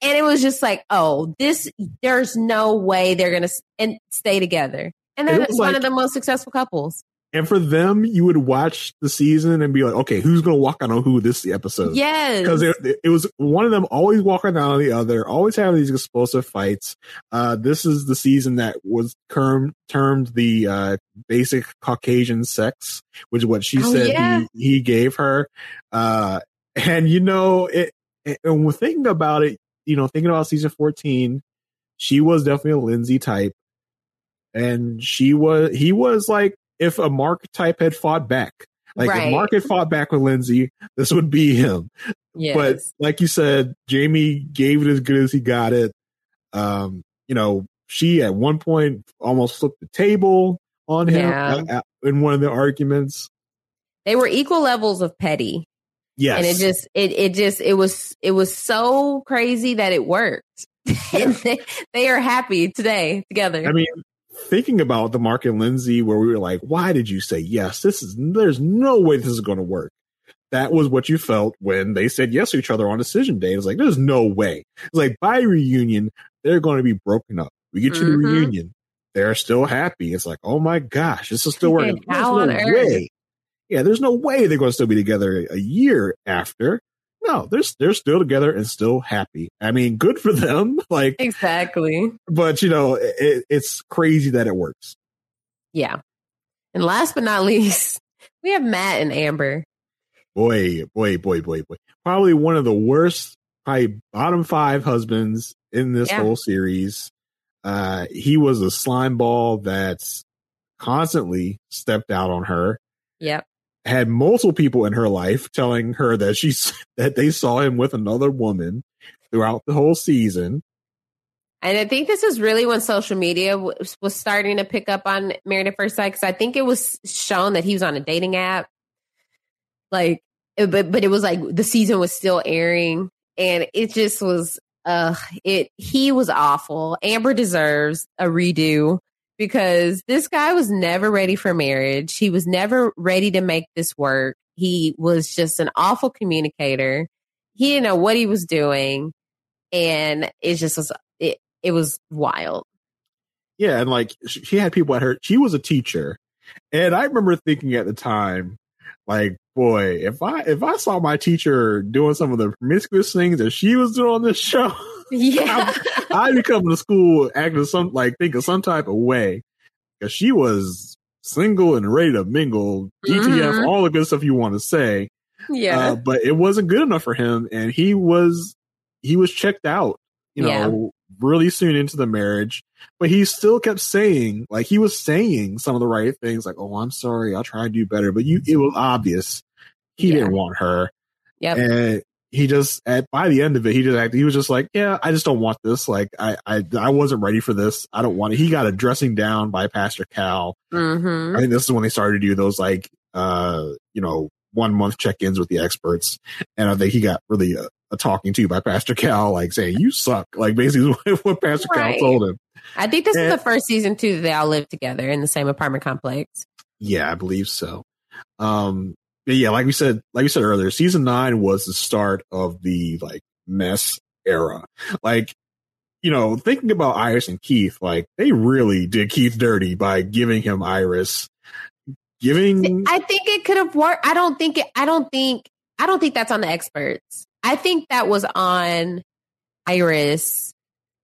and it was just like, oh, this. There's no way they're gonna and stay together. And then it's like, one of the most successful couples. And for them, you would watch the season and be like, okay, who's going to walk out on who this episode? Yes. Because it, it, was one of them always walking down on the other, always having these explosive fights. Uh, this is the season that was termed, termed the uh, basic Caucasian sex, which is what she oh, said yeah. he, he gave her. Uh, and, you know, it, and we're thinking about it, you know, thinking about season 14, she was definitely a Lindsay type. And she was, he was like if a Mark type had fought back. Like right. if Mark had fought back with Lindsay, this would be him. Yes. But like you said, Jamie gave it as good as he got it. Um, you know, she at one point almost flipped the table on him yeah. in one of the arguments. They were equal levels of petty. Yes. And it just it it just it was it was so crazy that it worked. Yeah. they, they are happy today together. I mean, thinking about the Mark and Lindsay where we were like, why did you say yes? This is, there's no way this is going to work. That was what you felt when they said yes to each other on decision day. It was like, there's no way. It's like by reunion, they're going to be broken up. We get to mm-hmm. the reunion. They're still happy. It's like, oh my gosh, this is still working. How on way. Yeah, there's no way they're going to still be together a year after. No, they're they're still together and still happy. I mean, good for them. Like exactly. But you know, it, it's crazy that it works. Yeah. And last but not least, we have Matt and Amber. Boy, boy, boy, boy, boy. Probably one of the worst, probably bottom five husbands in this yeah. whole series. Uh, he was a slime ball that's constantly stepped out on her. Yep had multiple people in her life telling her that she's that they saw him with another woman throughout the whole season. And I think this is really when social media was, was starting to pick up on Married at First Sight because I think it was shown that he was on a dating app. Like, but but it was like the season was still airing, and it just was. Uh, it he was awful. Amber deserves a redo because this guy was never ready for marriage. He was never ready to make this work. He was just an awful communicator. He didn't know what he was doing. And it just was, it, it was wild. Yeah. And like she had people at her, she was a teacher. And I remember thinking at the time, like, boy, if I if I saw my teacher doing some of the promiscuous things that she was doing on this show, yeah, I, would be coming to school acting some like think of some type of way because she was single and ready to mingle, DTF, mm-hmm. all the good stuff you want to say. Yeah, uh, but it wasn't good enough for him, and he was he was checked out. You know, yeah. really soon into the marriage, but he still kept saying, like he was saying some of the right things, like, "Oh, I'm sorry, I'll try to do better." But you, it was obvious he yeah. didn't want her. Yep. And he just at by the end of it, he just acted, he was just like, Yeah, I just don't want this. Like I I I wasn't ready for this. I don't want it. He got a dressing down by Pastor Cal. Mm-hmm. I think this is when they started to do those like uh, you know, one month check ins with the experts. And I think he got really a, a talking to by Pastor Cal, like saying, You suck. Like basically what Pastor right. Cal told him. I think this and, is the first season too that they all live together in the same apartment complex. Yeah, I believe so. Um, yeah, like we said, like we said earlier, season nine was the start of the like mess era. Like, you know, thinking about Iris and Keith, like they really did Keith dirty by giving him Iris. Giving, I think it could have worked. I don't think it. I don't think. I don't think that's on the experts. I think that was on Iris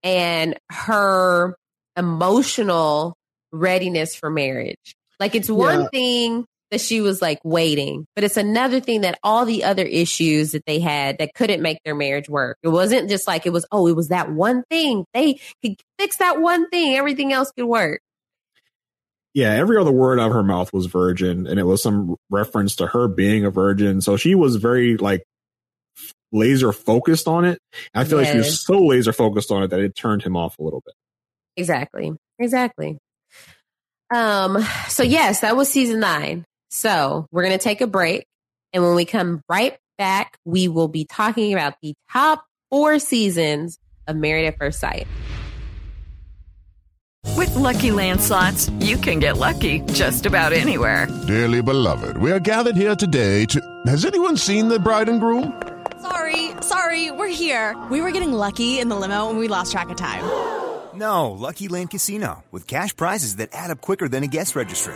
and her emotional readiness for marriage. Like it's one yeah. thing that she was like waiting. But it's another thing that all the other issues that they had that couldn't make their marriage work. It wasn't just like it was, oh, it was that one thing. They could fix that one thing. Everything else could work. yeah, every other word out of her mouth was virgin, and it was some reference to her being a virgin. So she was very like laser focused on it. I feel like she was so laser focused on it that it turned him off a little bit. Exactly. Exactly. Um, so yes, that was season nine. So we're gonna take a break. And when we come right back, we will be talking about the top four seasons of Married at First Sight. With Lucky Land slots, you can get lucky just about anywhere. Dearly beloved, we are gathered here today to. Has anyone seen the bride and groom? Sorry, sorry, we're here. We were getting lucky in the limo and we lost track of time. No, Lucky Land Casino, with cash prizes that add up quicker than a guest registry.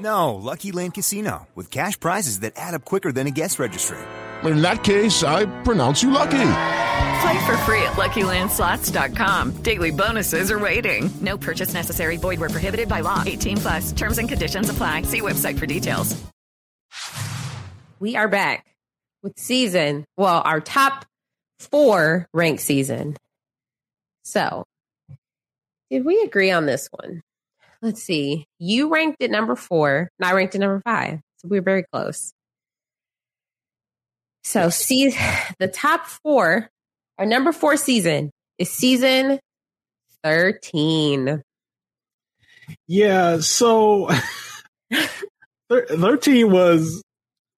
No, Lucky Land Casino, with cash prizes that add up quicker than a guest registry. In that case, I pronounce you lucky. Play for free at LuckyLandSlots.com. Daily bonuses are waiting. No purchase necessary. Void where prohibited by law. 18 plus. Terms and conditions apply. See website for details. We are back with season, well, our top four ranked season. So, did we agree on this one? Let's see. You ranked it number four, and I ranked it number five. So we were very close. So, see, the top four, our number four season is season 13. Yeah, so 13 was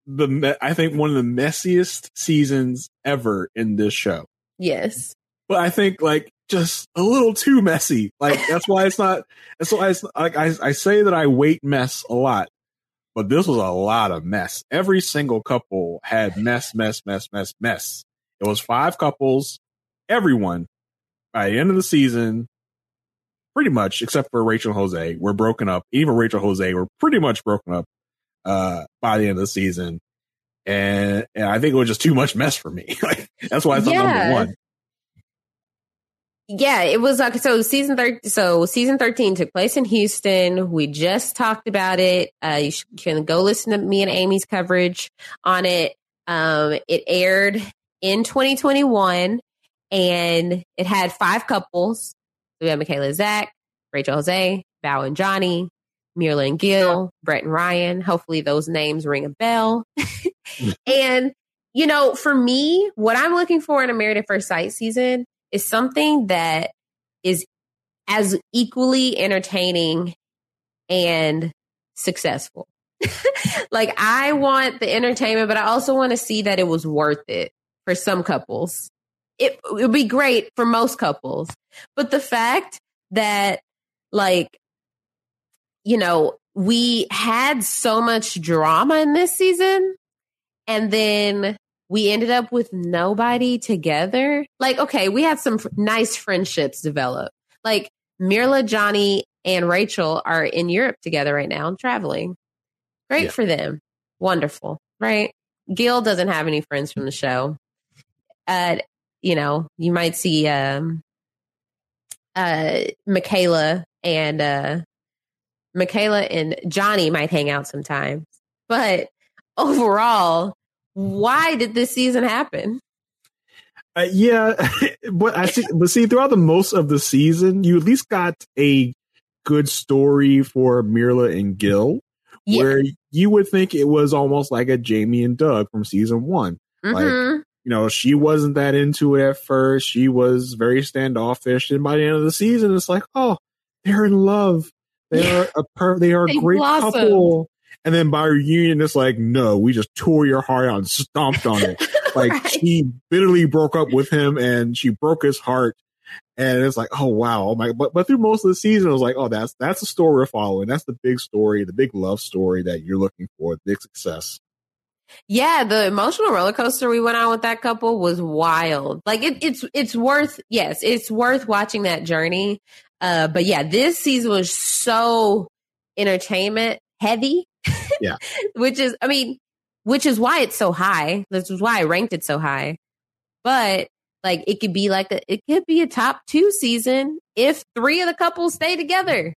the me- I think one of the messiest seasons ever in this show. Yes. But I think like just a little too messy. Like that's why it's not that's why it's like I I say that I weight mess a lot. But this was a lot of mess. Every single couple had mess, mess, mess, mess, mess. It was five couples. Everyone by the end of the season, pretty much, except for Rachel and Jose, were broken up. Even Rachel and Jose were pretty much broken up uh, by the end of the season. And, and I think it was just too much mess for me. like, that's why it's not Yeah. number one. Yeah, it was like so season thir- so season 13 took place in Houston. We just talked about it. Uh you sh- can go listen to me and Amy's coverage on it. Um it aired in 2021 and it had five couples. We had Michaela Zach, Rachel Jose, Bao and Johnny, Myrla and Gil, Brett and Ryan. Hopefully those names ring a bell. and you know, for me, what I'm looking for in a Married at First Sight season is something that is as equally entertaining and successful. like I want the entertainment, but I also want to see that it was worth it for some couples. It would be great for most couples. But the fact that like you know, we had so much drama in this season and then we ended up with nobody together. Like, okay, we had some f- nice friendships develop. Like, Myrla, Johnny, and Rachel are in Europe together right now and traveling. Great Yeah. for them. Wonderful, right? Gil doesn't have any friends from the show. Uh, you know, you might see um, uh, Michaela and uh, Michaela and Johnny might hang out sometimes. But overall, why did this season happen? Uh, yeah, but I see, but see, throughout the most of the season, you at least got a good story for Myrla and Gil, where you would think it was almost like a Jamie and Doug from season one. Like, Mhm. you know, she wasn't that into it at first. She was very standoffish, and by the end of the season, it's like, oh, they're in love. They are a per- they are a They great couple. And then by reunion, it's like, no, we just tore your heart out and stomped on it. Like she bitterly broke up with him and she broke his heart. And it's like, oh wow, oh my! But but through most of the season, it was like, oh, that's that's the story we're following. That's the big story, the big love story that you're looking for, the big success. Yeah, the emotional roller coaster we went on with that couple was wild. Like it, it's it's worth yes, it's worth watching that journey. Uh, but yeah, this season was so entertainment heavy. Yeah. which is, I mean, which is why it's so high. This is why I ranked it so high. But like it could be like a, it could be a top two season if three of the couples stay together.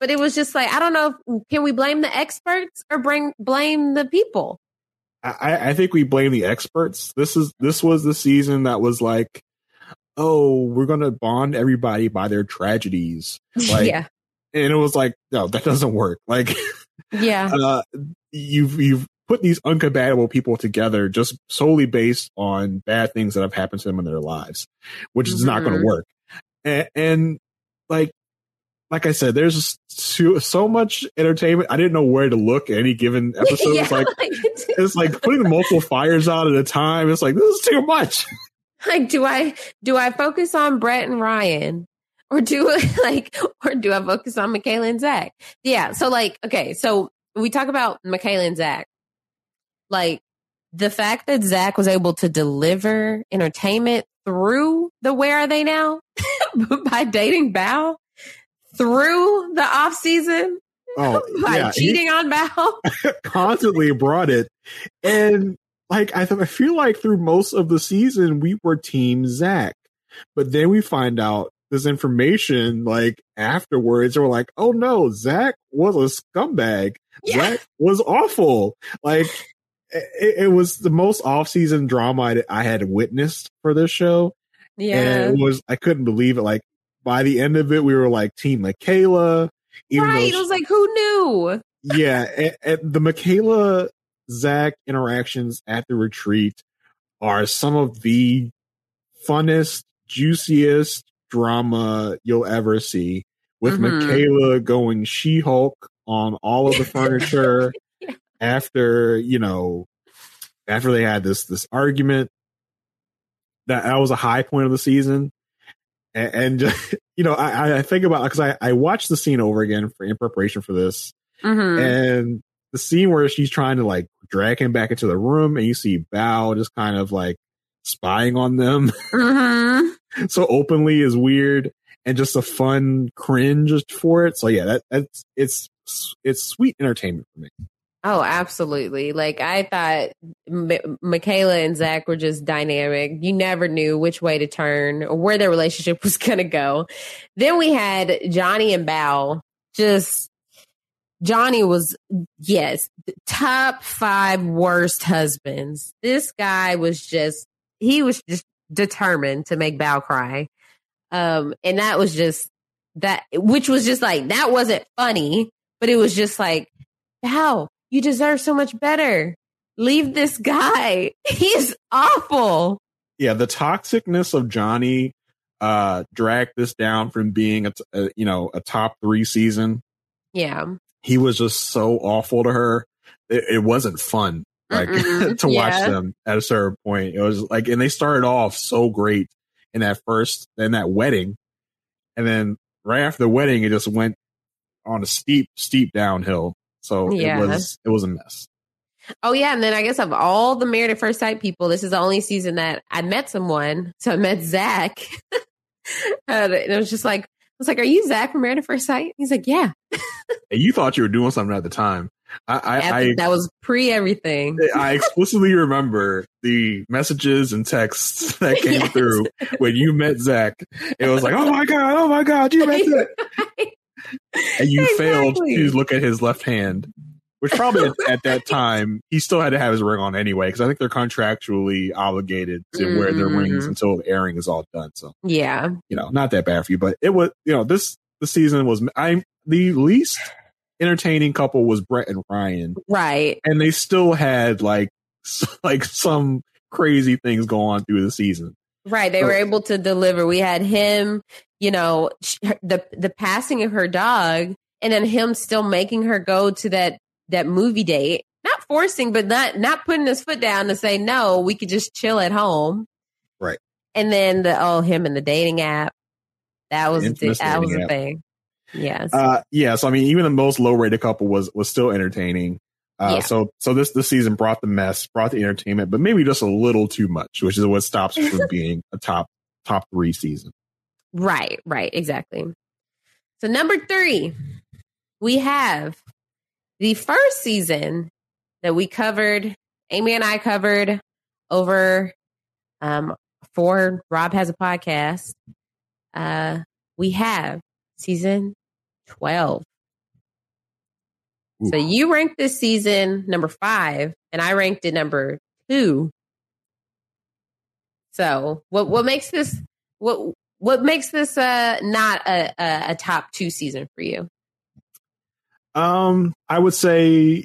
But it was just like I don't know. If, can we blame the experts or bring blame the people? I, I think we blame the experts. This is this was the season that was like, oh, we're gonna bond everybody by their tragedies. Like, yeah, and it was like, no, that doesn't work. Like, yeah, uh, you've you've put these uncompatible people together just solely based on bad things that have happened to them in their lives, which is mm-hmm. not going to work. And, and, like, like I said, there's so, so, much entertainment. I didn't know where to look at any given episode. yeah, it's like, it's like putting multiple fires out at a time. It's like, this is too much. Like, do I, do I focus on Brett and Ryan? Or do I like, or do I focus on Michaela and Zach? Yeah. So like, okay. So we talk about Michaela and Zach like the fact that Zach was able to deliver entertainment through the Where Are They Now by dating Bao through the off season oh, by yeah. cheating he on Bao. constantly brought it. And like I, th- I feel like through most of the season we were team Zach. But then we find out this information like afterwards and we're like, oh no, Zach was a scumbag. Yeah. Zach was awful. Like it, it, was the most off-season drama I, I, had witnessed for this show. Yeah, and it was I couldn't believe it. Like by the end of it, we were like Team Michaela. right, it was like who knew? Yeah, and, and the Michaela Zach interactions at the retreat are some of the funnest, juiciest drama you'll ever see. With mm-hmm. Michaela going She Hulk on all of the furniture after you know after they had this this argument that that was a high point of the season and, and just, you know I, I think about because I, I watched the scene over again for in preparation for this mm-hmm. and the scene where she's trying to like drag him back into the room and you see Bao just kind of like spying on them mm-hmm. so openly is weird and just a fun cringe for it so yeah that that's it's it's sweet entertainment for me Oh, absolutely. Like I thought M- Michaela and Zach were just dynamic. You never knew which way to turn or where their relationship was going to go. Then we had Johnny and Bao. Just Johnny was, yes, top five worst husbands. This guy was just, he was just determined to make Bao cry. Um, and that was just that, which was just like, that wasn't funny, but it was just like, Bao, you deserve so much better. Leave this guy. He's awful. Yeah, the toxicness of Johnny uh dragged this down from being a, a you know a top three season. Yeah, he was just so awful to her. It, it wasn't fun like to watch yeah. them at a certain point. It was like, and they started off so great in that first in that wedding, and then right after the wedding, it just went on a steep, steep downhill. So yeah. it was it was a mess. Oh yeah, and then I guess of all the Married at First Sight people, this is the only season that I met someone. So I met Zach, and it was just like I was like, "Are you Zach from Married at First Sight?" He's like, "Yeah." and you thought you were doing something at the time. I, I, I that was pre everything. I explicitly remember the messages and texts that came yes. through when you met Zach. It was like, "Oh my god, oh my god, you met Zach." right and you exactly. failed to look at his left hand, which probably at, that time he still had to have his ring on anyway because I think they're contractually obligated to mm-hmm. wear their rings mm-hmm. until the airing is all done. So yeah, you know, not that bad for you, but it was you know this the season was I'm the least entertaining couple was Brett and Ryan, right? And they still had like like some crazy things go on through the season. Right. They were able to deliver. We had him, you know, the the passing of her dog and then him still making her go to that that movie date. Not forcing, but not not putting his foot down to say no, we could just chill at home. Right. And then the oh him and the dating app. That was the, that was a thing. Yes. Uh yeah, so I mean even the most low rated couple was was still entertaining. Uh, yeah. So, so this this season brought the mess, brought the entertainment, but maybe just a little too much, which is what stops it from being a top top three season. Right, right, exactly. So number three, we have the first season that we covered Amy and I covered over um, for Rob has a podcast. Uh, we have season 12. So you ranked this season number five, and I ranked it number two. So what what makes this what what makes this uh not a, a, a top two season for you? Um, I would say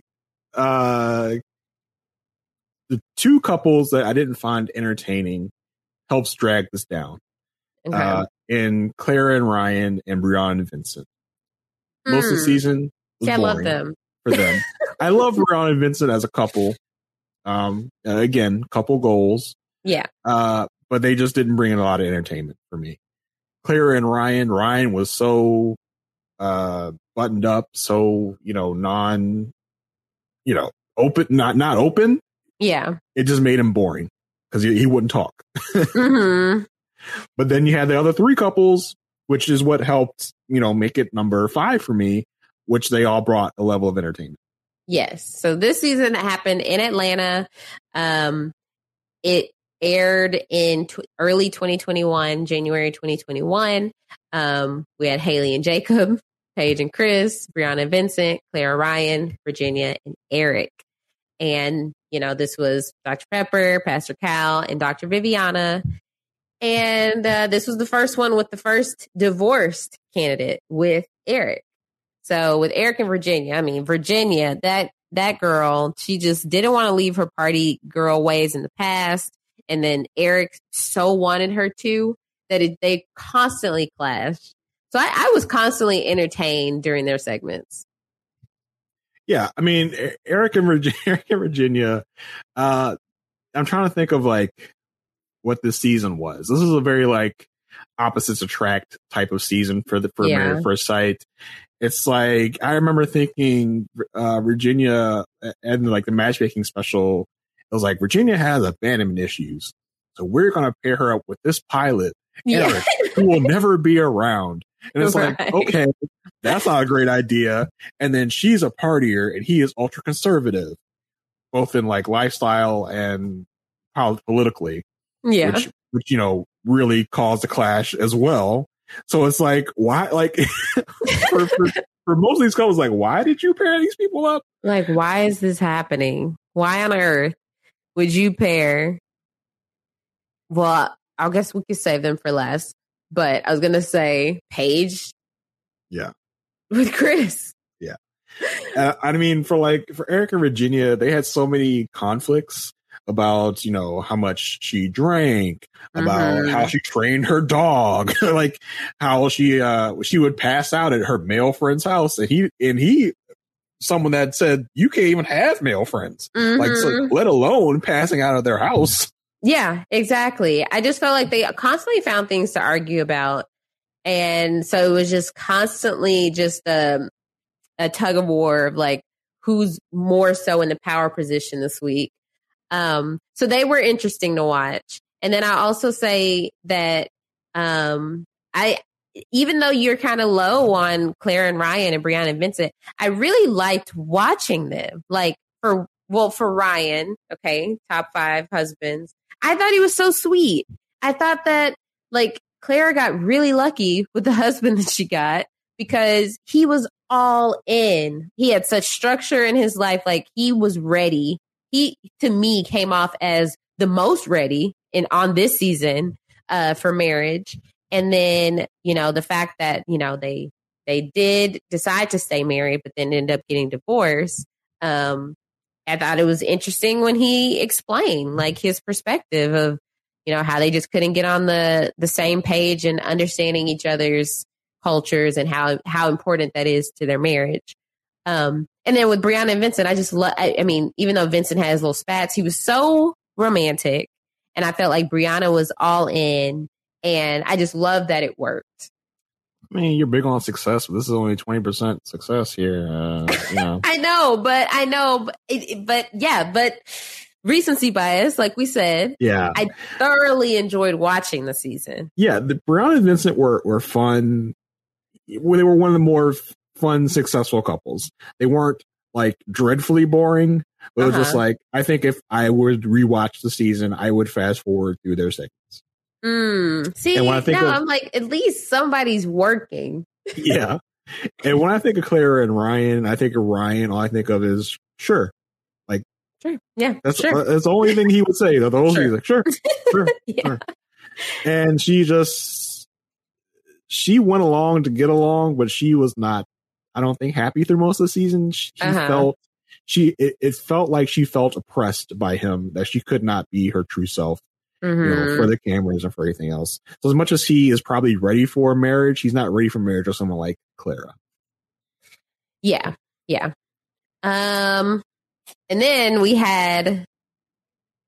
uh the two couples that I didn't find entertaining helps drag this down. Okay. Uh, in Clara and Ryan and Brianna and Vincent. Most of the Hmm. season See, I love them. for them. I love Ron and Vincent as a couple. Um, uh, again, couple goals. Yeah. Uh, but they just didn't bring in a lot of entertainment for me. Clara and Ryan, Ryan was so uh buttoned up, so you know, non, you know, open, not not open. Yeah. It just made him boring because he, he wouldn't talk. hmm But then you had the other three couples, which is what helped, you know, make it number five for me, which they all brought a level of entertainment. Yes. So this season happened in Atlanta. Um, it aired in tw- early 2021, January 2021. Um, we had Haley and Jacob, Paige and Chris, Brianna and Vincent, Clara Ryan, Virginia and Eric. And, you know, this was Dr. Pepper, Pastor Cal, and Dr. Viviana. And uh, this was the first one with the first divorced candidate with Eric. So with Eric and Virginia, I mean Virginia, that that girl, she just didn't want to leave her party girl ways in the past, and then Eric so wanted her to that it, they constantly clashed. So I, I was constantly entertained during their segments. Yeah, I mean, Eric and Virginia, Eric and Virginia. Uh, I'm trying to think of like what this season was. This is a very like opposites attract type of season for the for Yeah. Married First Sight. It's like I remember thinking uh, Virginia and like the matchmaking special. It was like Virginia has abandonment issues, so we're gonna pair her up with this pilot, Yeah. Eric, who will never be around. And it's Right. like, okay, that's not a great idea. And then she's a partier and he is ultra conservative, both in like lifestyle and politically. Yeah. Which, which, you know, really caused a clash as well. So it's like, why, like, for, for, for most of these couples, like, why did you pair these people up? Like, why is this happening? Why on earth would you pair? Well, I guess we could save them for last. But I was gonna say Paige Yeah. with Chris. Yeah. Uh, I mean, for like, for Eric and Virginia, they had so many conflicts about, you know, how much she drank, about Mhm. how she trained her dog, like how she, uh, she would pass out at her male friend's house. And he, and he, someone that said, you can't even have male friends, like, so, Mhm. let alone passing out of their house. Yeah, exactly. I just felt like they constantly found things to argue about. And so it was just constantly just a, a tug of war of like who's more so in the power position this week. Um, so they were interesting to watch. And then I also say that um, I, even though you're kind of low on Claire and Ryan and Brianna and Vincent, I really liked watching them. Like for well, for Ryan, okay, top five husbands. I thought he was so sweet. I thought that like Claire got really lucky with the husband that she got because he was all in. He had such structure in his life. Like he was ready. He to me came off as the most ready in on this season uh, for marriage. And then, you know, the fact that, you know, they they did decide to stay married, but then ended up getting divorced. Um, I thought it was interesting when he explained like his perspective of, you know, how they just couldn't get on the the same page and understanding each other's cultures and how how important that is to their marriage. Um, and then with Brianna and Vincent, I just love. I, I mean, even though Vincent has little spats, he was so romantic, and I felt like Brianna was all in, and I just love that it worked. I mean, you're big on success, but this is only 20% success here. Uh, you know. I know, but I know, but, it, but yeah, but recency bias, like we said. Yeah. I thoroughly enjoyed watching the season. yeah, the Brown and Vincent were were fun. When they were one of the more fun, successful couples. They weren't like dreadfully boring, But it was just Uh-huh. like I think if I would rewatch the season, I would fast forward through their segments. Mm. See, And when I think now of- I'm like, at least somebody's working. Yeah. and when I think of Clara and Ryan, I think of Ryan. All I think of is sure. Like Sure. Yeah. that's sure. that's the only thing he would say. The whole Sure. he's like sure, sure, Yeah. sure. And she just she went along to get along, but she was not. I don't think happy through most of the season. She Uh-huh. felt she it, it felt like she felt oppressed by him that she could not be her true self you know, Mhm. for the cameras and for anything else. So as much as he is probably ready for marriage, he's not ready for marriage with someone like Clara. Yeah. Yeah. Um, and then we had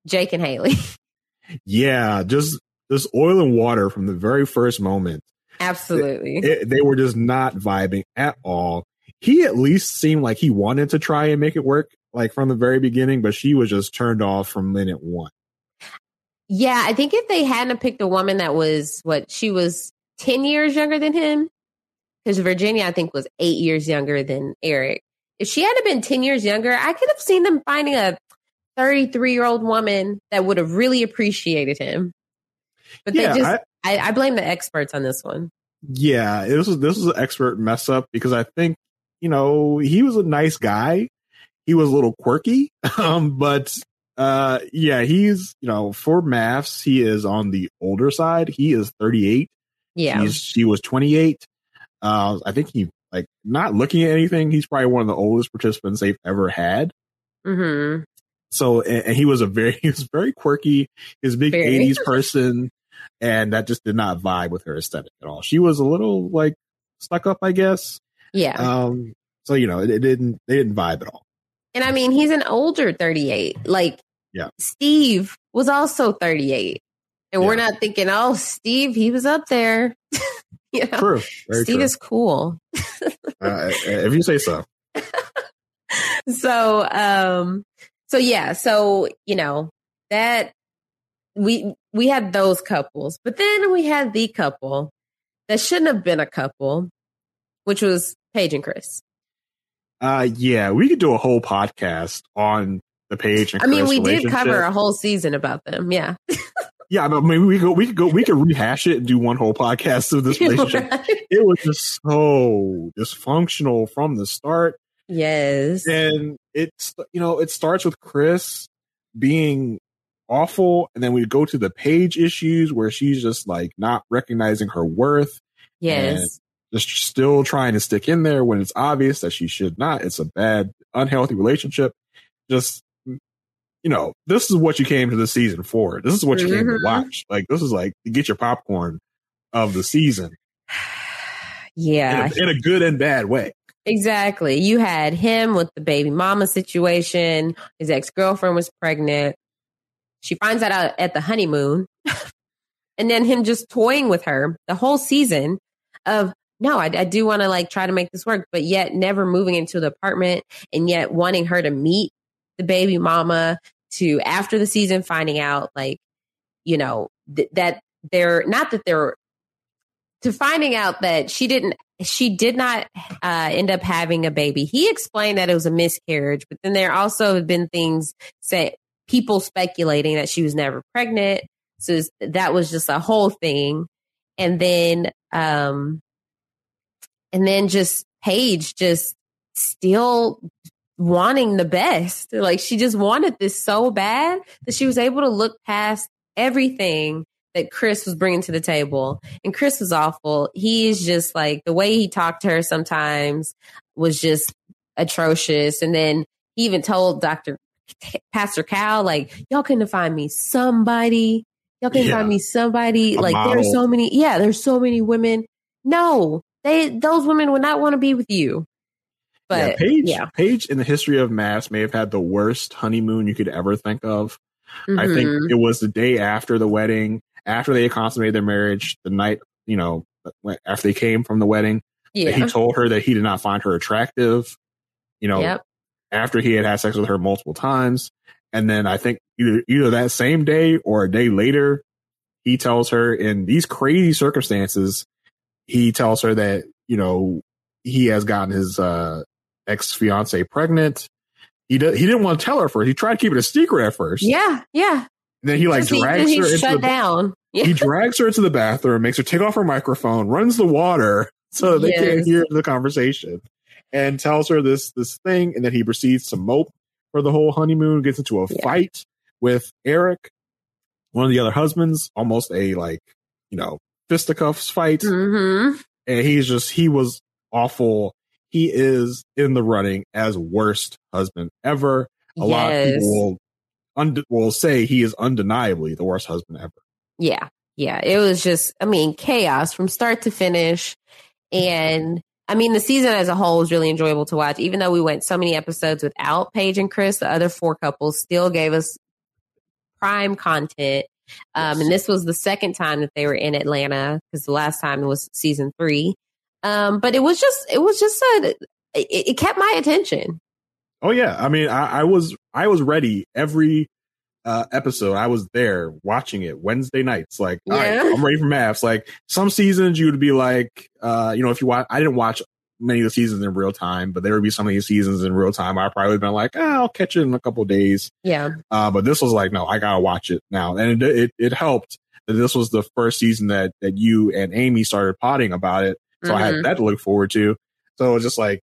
Jake and Haley. Yeah, just this oil and water from the very first moment. Absolutely. It- they were just not vibing at all. He at least seemed like he wanted to try and make it work, like from the very beginning, but she was just turned off from minute one. Yeah, I think if they hadn't picked a woman that was what she was 10 years younger than him, because Virginia, I think, was eight years younger than Eric. If she had been 10 years younger, I could have seen them finding a 33 year old woman that would have really appreciated him. But Yeah, they just, I, I blame the experts on this one. Yeah, this was this was an expert mess up because I think you know he was a nice guy. He was a little quirky, um, but uh, yeah, he's you know for MAFS he is on the older side. He is thirty eight. Yeah. He's, she was twenty eight. Uh, I think he like not looking at anything. He's probably one of the oldest participants they've ever had. Mm-hmm. So and, and he was a very he was very quirky. His big eighties person, and that just did not vibe with her aesthetic at all. She was a little like stuck up, I guess. Yeah. Um. So you know, it, it didn't they didn't vibe at all. And I mean, he's an older 38. Like Yeah. Steve was also 38. And we're not thinking, oh, Steve, he was up there. you know? True. Very Steve true. is cool. uh, if you say so. so um so yeah, so you know, that we we had those couples, but then we had the couple that shouldn't have been a couple, which was Paige and Chris. Uh. Yeah, we could do a whole podcast on the Paige. And I mean, we did cover a whole season about them. Yeah. Yeah, but maybe we go. We could go. We could rehash it and do one whole podcast of this relationship. It was just so dysfunctional from the start. Yes. and it's you know it starts with chris being awful and then we go to the Paige issues where she's just like not recognizing her worth Yes. just still trying to stick in there when it's obvious that she should not it's a bad unhealthy relationship just you know this is what you came to the season for this is what you came to Mhm. watch like this is like get your popcorn of the season Yeah. in, a, in a good and bad way Exactly. You had him with the baby mama situation. His ex girlfriend was pregnant. She finds that out at the honeymoon. and then him just toying with her the whole season of, no, I, I do want to like try to make this work, but yet never moving into the apartment and yet wanting her to meet the baby mama to after the season finding out like, you know, th- that they're not that they're to finding out that she didn't she did not uh, end up having a baby. He explained that it was a miscarriage, but then there also have been things say people speculating that she was never pregnant. So that was just a whole thing. And then, um, and then just Paige just still wanting the best. Like she just wanted this so bad that she was able to look past everything that Chris was bringing to the table. And Chris was awful. He is just like the way he talked to her sometimes was just atrocious. And then he even told Dr. Pastor Cal, like, y'all couldn't find me somebody. Y'all couldn't Yeah. find me somebody. A like there's model. so many, yeah, there's so many women. No, they those women would not want to be with you. But yeah, Paige, yeah. Paige in the history of MAFS may have had the worst honeymoon you could ever think of. I think Mhm. it was the day after the wedding, after they had consummated their marriage, the night, you know, after they came from the wedding. Yeah. He told her that he did not find her attractive, you know, Yep. After he had had sex with her multiple times. And then I think either, either that same day or a day later, he tells her in these crazy circumstances, he tells her that, you know, he has gotten his, uh, ex fiance pregnant he did, he didn't want to tell her first. He tried to keep it a secret at first. Yeah, yeah. And then he like drags he her into shut the, down. Yeah. He drags her into the bathroom, makes her take off her microphone, runs the water so they can't hear the conversation, and tells her this this thing. And then he proceeds to mope for the whole honeymoon. Gets into a fight with Eric, one of the other husbands, almost a like you know fisticuffs fight. Mm-hmm. And he's just he was awful. He is in the running as worst husband ever. A lot of people will, und- will say he is undeniably the worst husband ever. Yeah. Yeah. It was just, I mean, chaos from start to finish. And I mean, the season as a whole was really enjoyable to watch. Even though we went so many episodes without Paige and Chris, the other four couples still gave us prime content. Um, and this was the second time that they were in Atlanta because the last time was season three. Um, but it was just, it was just a, it, it kept my attention. Oh yeah, I mean, I, I was I was ready every uh, episode. I was there watching it Wednesday nights. Like, right, Yeah. I'm ready for MAFS. Like some seasons, you would be like, uh, you know, if you watch, I didn't watch many of the seasons in real time, but there would be some of these seasons in real time. I probably would have been like, ah, I'll catch it in a couple of days. Yeah. Uh, but this was like, no, I gotta watch it now, and it it, it helped that this was the first season that that you and Amy started potting about it, so I Mhm. had that to look forward to. So it was just like,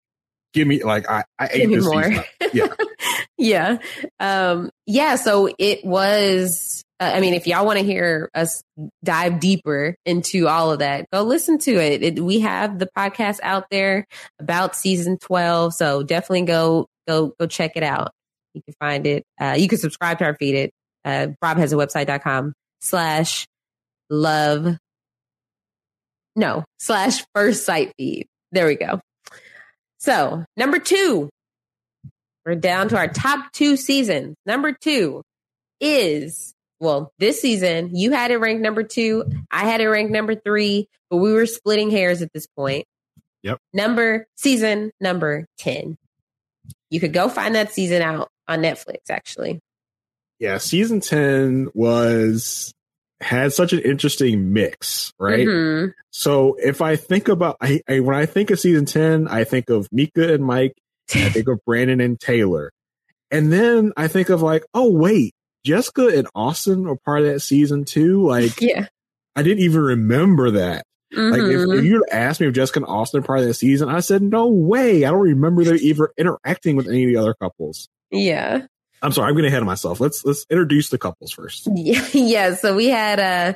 give me like I I ate this more. Yeah, yeah. Um, yeah. So it was, uh, I mean, if y'all want to hear us dive deeper into all of that, go listen to it. it. We have the podcast out there about season 12. So definitely go, go, go check it out. You can find it. Uh, you can subscribe to our feed it. uh, Rob has a website.com slash love. No, slash first sight feed. There we go. So number two, we're down to our top two seasons. Number two is, well, this season, you had it ranked number two. I had it ranked number three, but we were splitting hairs at this point. Yep. Number, season number 10. You could go find that season out on Netflix, actually. yeah. Season ten was had such an interesting mix, right? Mhm. So if I think about, I, I when I think of season ten, I think of Meka and Mike. and I think of Brandon and Taylor, and then I think of like, oh wait, Jessica and Austin are part of that season too. Like, yeah, I didn't even remember that. Like, if, if you'd asked me if Jessica and Austin are part of that season, I said no way. I don't remember them ever interacting with any of the other couples. Yeah. I'm sorry, I'm getting ahead of myself. Let's let's introduce the couples first. Yeah, yeah. So we had uh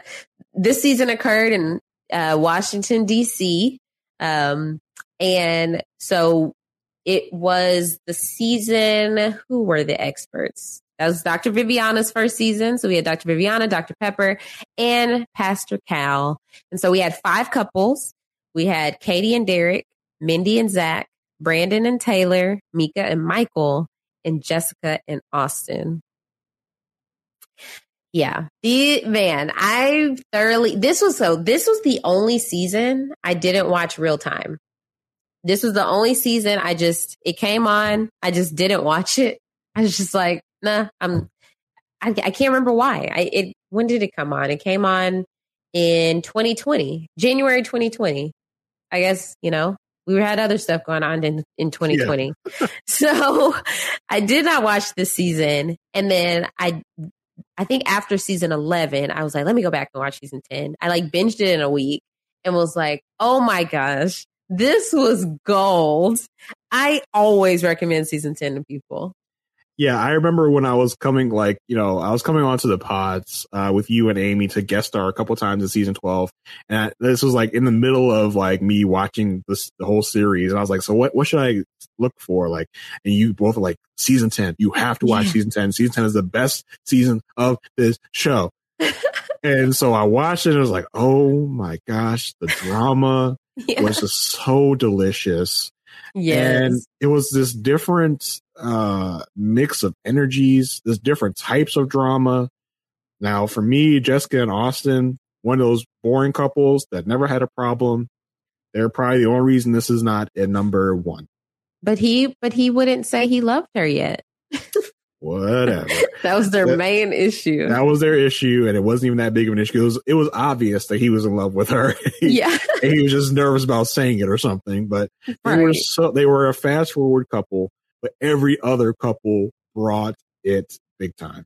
this season occurred in uh Washington DC. Um and so it was the season who were the experts? That was Dr. Viviana's first season. So we had Dr. Viviana, Dr. Pepper, and Pastor Cal. And so we had five couples. We had Katie and Derek, Mindy and Zach, Brandon and Taylor, Meka and Michael, and Jessica and Austin. Yeah. The man, I thoroughly this was so this was the only season I didn't watch real time. This was the only season I just it came on, I just didn't watch it. I was just like, nah, I'm I, I can't remember why. I it when did it come on? It came on in 2020, January 2020. I guess, you know, we had other stuff going on in, in 2020. so I did not watch this season. And then I, I think after season 11, I was like, let me go back and watch season 10. I like binged it in a week and was like, oh my gosh, this was gold. I always recommend season 10 to people. Yeah, I remember when I was coming, like, you know, I was coming onto the pods uh, with you and Amy to guest star a couple times in season 12. And I, this was like in the middle of like me watching this, the whole series. And I was like, so what, what should I look for? Like, and you both were like, season 10, you have to watch Yeah. season 10. Season 10 is the best season of this show. and so I watched it and I was like, oh my gosh, the drama Yeah. was just so delicious. Yes. And it was this different uh mix of energies, There's different types of drama. Now, for me, Jessica and Austin, one of those boring couples that never had a problem. They're probably the only reason this is not at number one. But he, but he wouldn't say he loved her yet. Whatever. That was their That- main issue. that was their issue, and it wasn't even that big of an issue. It was it was obvious that he was in love with her. yeah. he was just nervous about saying it or something. But they were so they were a fast forward couple but every other couple brought it big time.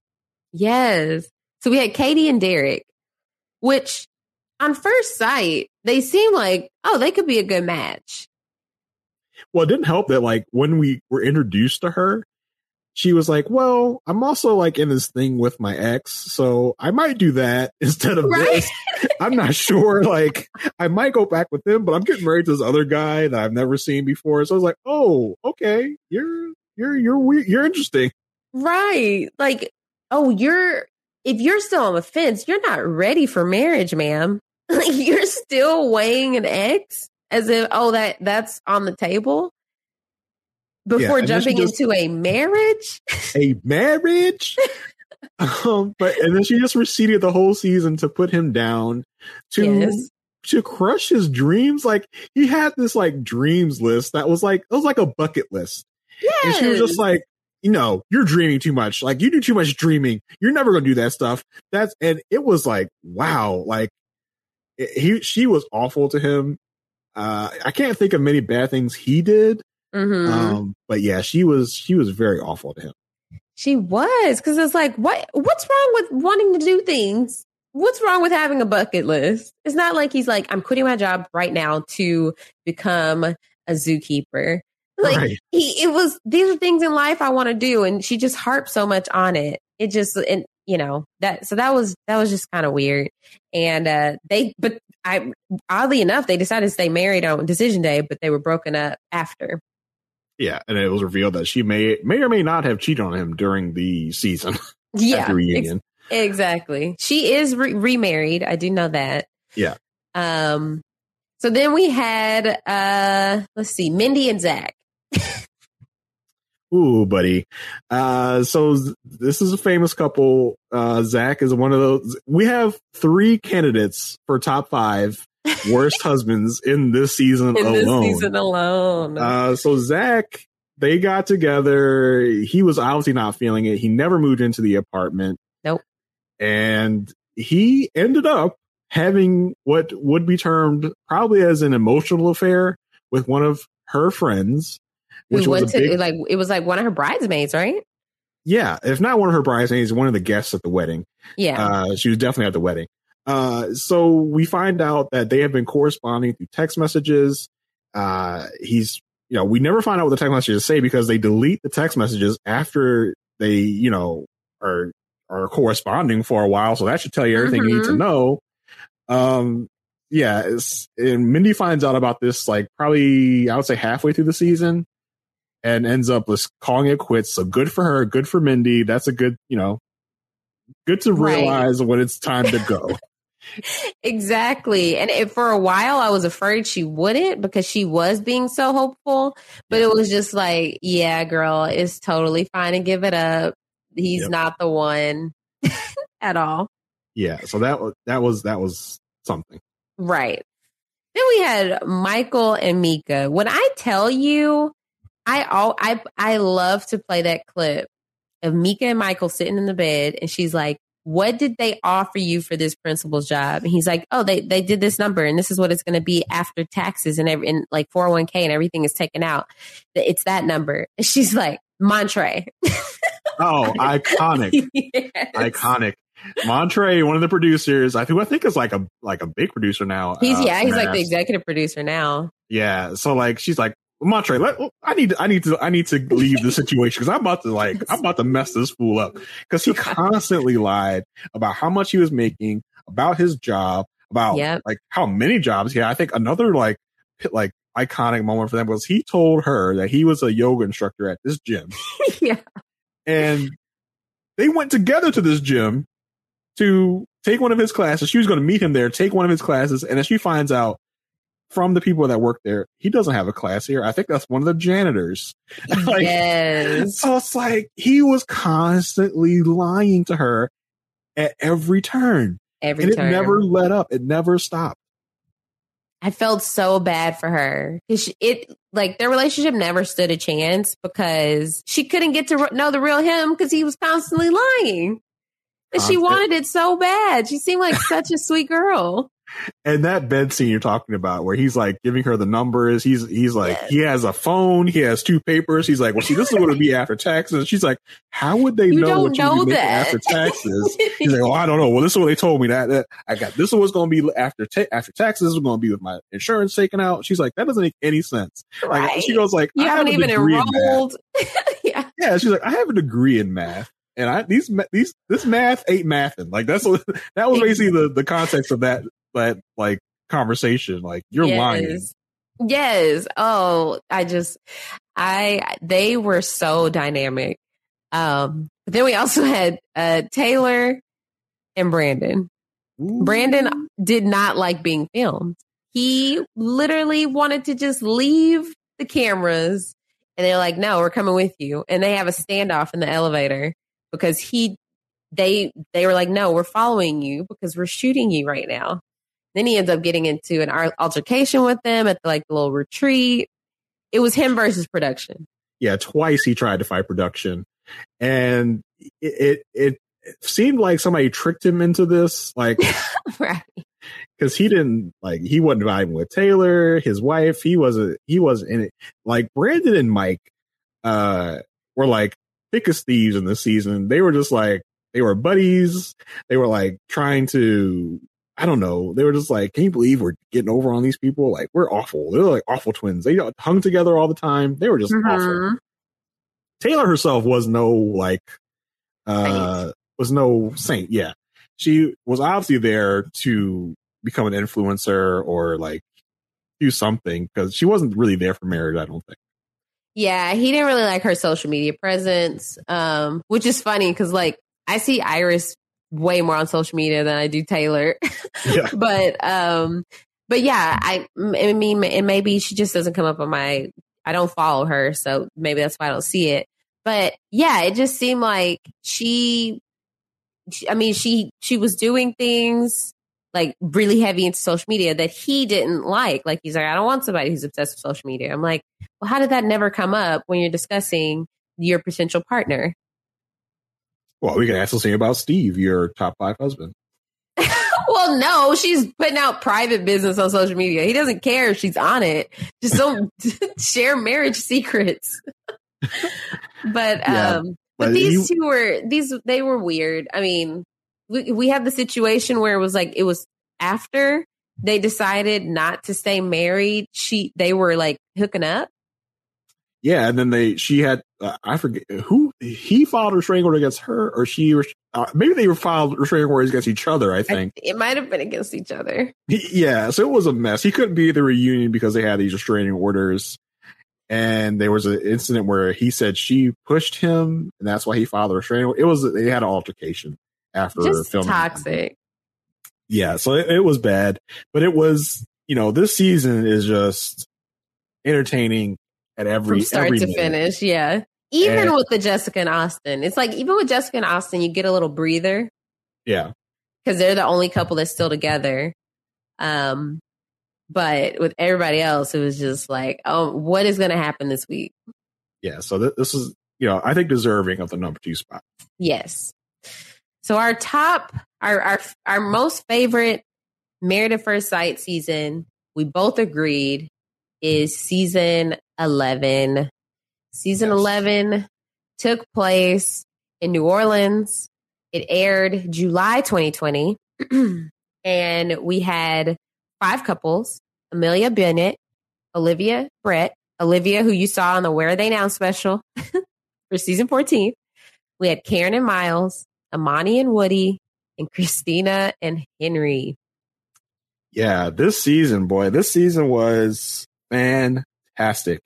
Yes. So we had Katie and Derek, which on first sight, they seem like, oh, they could be a good match. Well, it didn't help that like when we were introduced to her, she was like, "Well, I'm also like in this thing with my ex, so I might do that instead of Right? this." I'm not sure. Like, I might go back with him, but I'm getting married to this other guy that I've never seen before. So I was like, "Oh, okay, you're you're you're weird. You're interesting." Right. Like, oh, you're, if you're still on the fence, you're not ready for marriage, ma'am. Like, you're still weighing an ex as if, oh, that that's on the table before she jumping just- into a marriage. A marriage. um, but and then she just receded the whole season to put him down to Yes. to crush his dreams. Like he had this like dreams list that was like it was like a bucket list. Yes. And she was just like, you know, you're dreaming too much. Like you do too much dreaming. You're never gonna do that stuff. That's and it was like, wow, like it- he she was awful to him. Uh I can't think of many bad things he did. Mhm. Um, but yeah, she was she was very awful to him. She was because it's like, what? What's wrong with wanting to do things? What's wrong with having a bucket list? It's not like he's like, I'm quitting my job right now to become a zookeeper. Like Right. he, it was. These are things in life I want to do, and she just harped so much on it. It just, and you know that. So that was that was just kind of weird. And uh they, but I, oddly enough, they decided to stay married on decision day, but they were broken up after. Yeah, and it was revealed that she may may or may not have cheated on him during the season. Yeah, reunion. Ex- exactly. She is re- remarried. I do know that. yeah. Um, so then we had, uh, let's see, Mindy and Zach. Ooh, buddy. Uh, so this is a famous couple. Uh, Zach is one of those. We have three candidates for top five worst husbands in this season In this alone. season alone. Uh, so Zach, they got together. He was obviously not feeling it. He never moved into the apartment. Nope. And he ended up having what would be termed probably as an emotional affair with one of her friends, which Who was to, big, like, it was like one of her bridesmaids, right? yeah, if not one of her bridesmaids, one of the guests at the wedding. Yeah. Uh, she was definitely at the wedding. Uh, so we find out that they have been corresponding through text messages. Uh, he's, you know, we never find out what the text messages say because they delete the text messages after they, you know, are, are corresponding for a while. So that should tell you everything you need to Mhm. know. Um, yeah. It's, and Mindy finds out about this, like probably, I would say halfway through the season and ends up just calling it quits. So good for her. Good for Mindy. That's a good, you know, good to Right. realize when it's time to go. Exactly. And it, for a while, I was afraid she wouldn't because she was being so hopeful. But it was just like, yeah, girl, it's totally fine to give it up. He's Yep. not the one at all. yeah. So that was, that was, that was something. Right. Then we had Michael and Meka. When I tell you, I all I I love to play that clip of Meka and Michael sitting in the bed, and she's like, "What did they offer you for this principal's job?" And he's like, "Oh, they they did this number, and this is what it's going to be after taxes and every and like four hundred one k and everything is taken out. It's that number." And she's like, "Montre." Oh, iconic, Yes. iconic. Montre, one of the producers, I think, I think is like a, like a big producer now. He's uh, yeah, he's like the executive producer now. Yeah. So like, she's like, Montre, let, I need, to, I need to, I need to leave the situation because I'm about to like, I'm about to mess this fool up because he constantly lied about how much he was making, about his job, about Yep. like how many jobs he had. I think another like, like iconic moment for them was he told her that he was a yoga instructor at this gym yeah. and they went together to this gym to take one of his classes. She was going to meet him there, take one of his classes, and then she finds out from the people that work there, he doesn't have a class here. I think that's one of the janitors. Like, yes. So it's like he was constantly lying to her at every turn. Every and turn. it never let up. It never stopped. I felt so bad for her because it like their relationship never stood a chance because she couldn't get to know the real him because he was constantly lying. And she wanted it so bad. She seemed like such a sweet girl. And that bed scene you're talking about, where he's like giving her the numbers, he's he's like Yes. he has a phone, he has two papers. He's like, well, see, this is what it'd be after taxes. She's like, how would they You know don't what you know that. after taxes? He's like, well, I don't know. Well, this is what they told me that, that I got. This is what's going to be after ta- after taxes. This is going to be with my insurance taken out. She's like, that doesn't make any sense. Like, she goes like, You I have haven't a even degree in math. enrolled. yeah. Yeah, she's like, I have a degree in math, and I these these this math ain't mathing. Like that's what that was basically the the context of that that like conversation. Like you're lying. yes. Yes. Oh, I just, I, they were so dynamic. Um, but then we also had, uh, Taylor and Brandon. Brandon did not like being filmed. He literally wanted to just leave the cameras and they're like, no, we're coming with you. And they have a standoff in the elevator because he, they, they were like, no, we're following you because we're shooting you right now. Then he ends up getting into an altercation with them at like the little retreat. It was him versus production. Yeah, twice he tried to fight production, and it it, it seemed like somebody tricked him into this. Like right. because he didn't like he wasn't vibing with Taylor, his wife. He wasn't he wasn't in it. Like Brandon and Mike uh were like thickest thieves in this season. They were just like they were buddies. They were like trying to I don't know. They were just like, can you believe we're getting over on these people? Like we're awful. They're like awful twins. They hung together all the time. They were just awful. Mhm. Taylor herself was no like uh was no saint. Yeah. She was obviously there to become an influencer or like do something because she wasn't really there for marriage, I don't think. Yeah, he didn't really like her social media presence, um, which is funny because like I see Iris way more on social media than I do Taylor. Yeah. but um, but yeah, I I mean, and maybe she just doesn't come up on my. I don't follow her, so maybe that's why I don't see it. But yeah, it just seemed like she. she- I mean, she she was doing things like really heavy into social media that he didn't like. Like he's like, I don't want somebody who's obsessed with social media. I'm like, well, how did that never come up when you're discussing your potential partner? Well, we can ask the same about Steve, your top five husband. well, no, she's putting out private business on social media. He doesn't care if she's on it. Just don't share marriage secrets. but Yeah, um but, but these you- two were these they were weird. I mean, we we had the situation where it was like it was after they decided not to stay married. She they were like hooking up. Yeah, and then they she had uh, I forget who he filed a restraining order against her, or she uh, maybe they were filed restraining orders against each other. I think. It might have been against each other. yeah, so it was a mess. He couldn't be at the reunion because they had these restraining orders, and there was an incident where he said she pushed him, and that's why he filed a restraining. order. It was they had an altercation after Just filming. toxic. Yeah, so it, it was bad, but it was you know this season is just entertaining at every from start every to minute. finish. Yeah. Even And- with the Jessica and Austin, it's like even with Jessica and Austin, you get a little breather Yeah, because they're the only couple that's still together. Um, but with everybody else, it was just like, oh, what is going to happen this week? yeah. So th- this is you know I think deserving of the number two spot. Yes. So our top, our our our most favorite Married at First Sight season, we both agreed, is season eleven. Season eleven took place in New Orleans. It aired July 2020, and we had five couples: Amelia Bennett, Olivia Brett, Olivia, who you saw on the Where Are They Now special for season 14. We had Karen and Miles, Amani and Woody, and Christina and Henry. Yeah, this season, boy, this season was fantastic.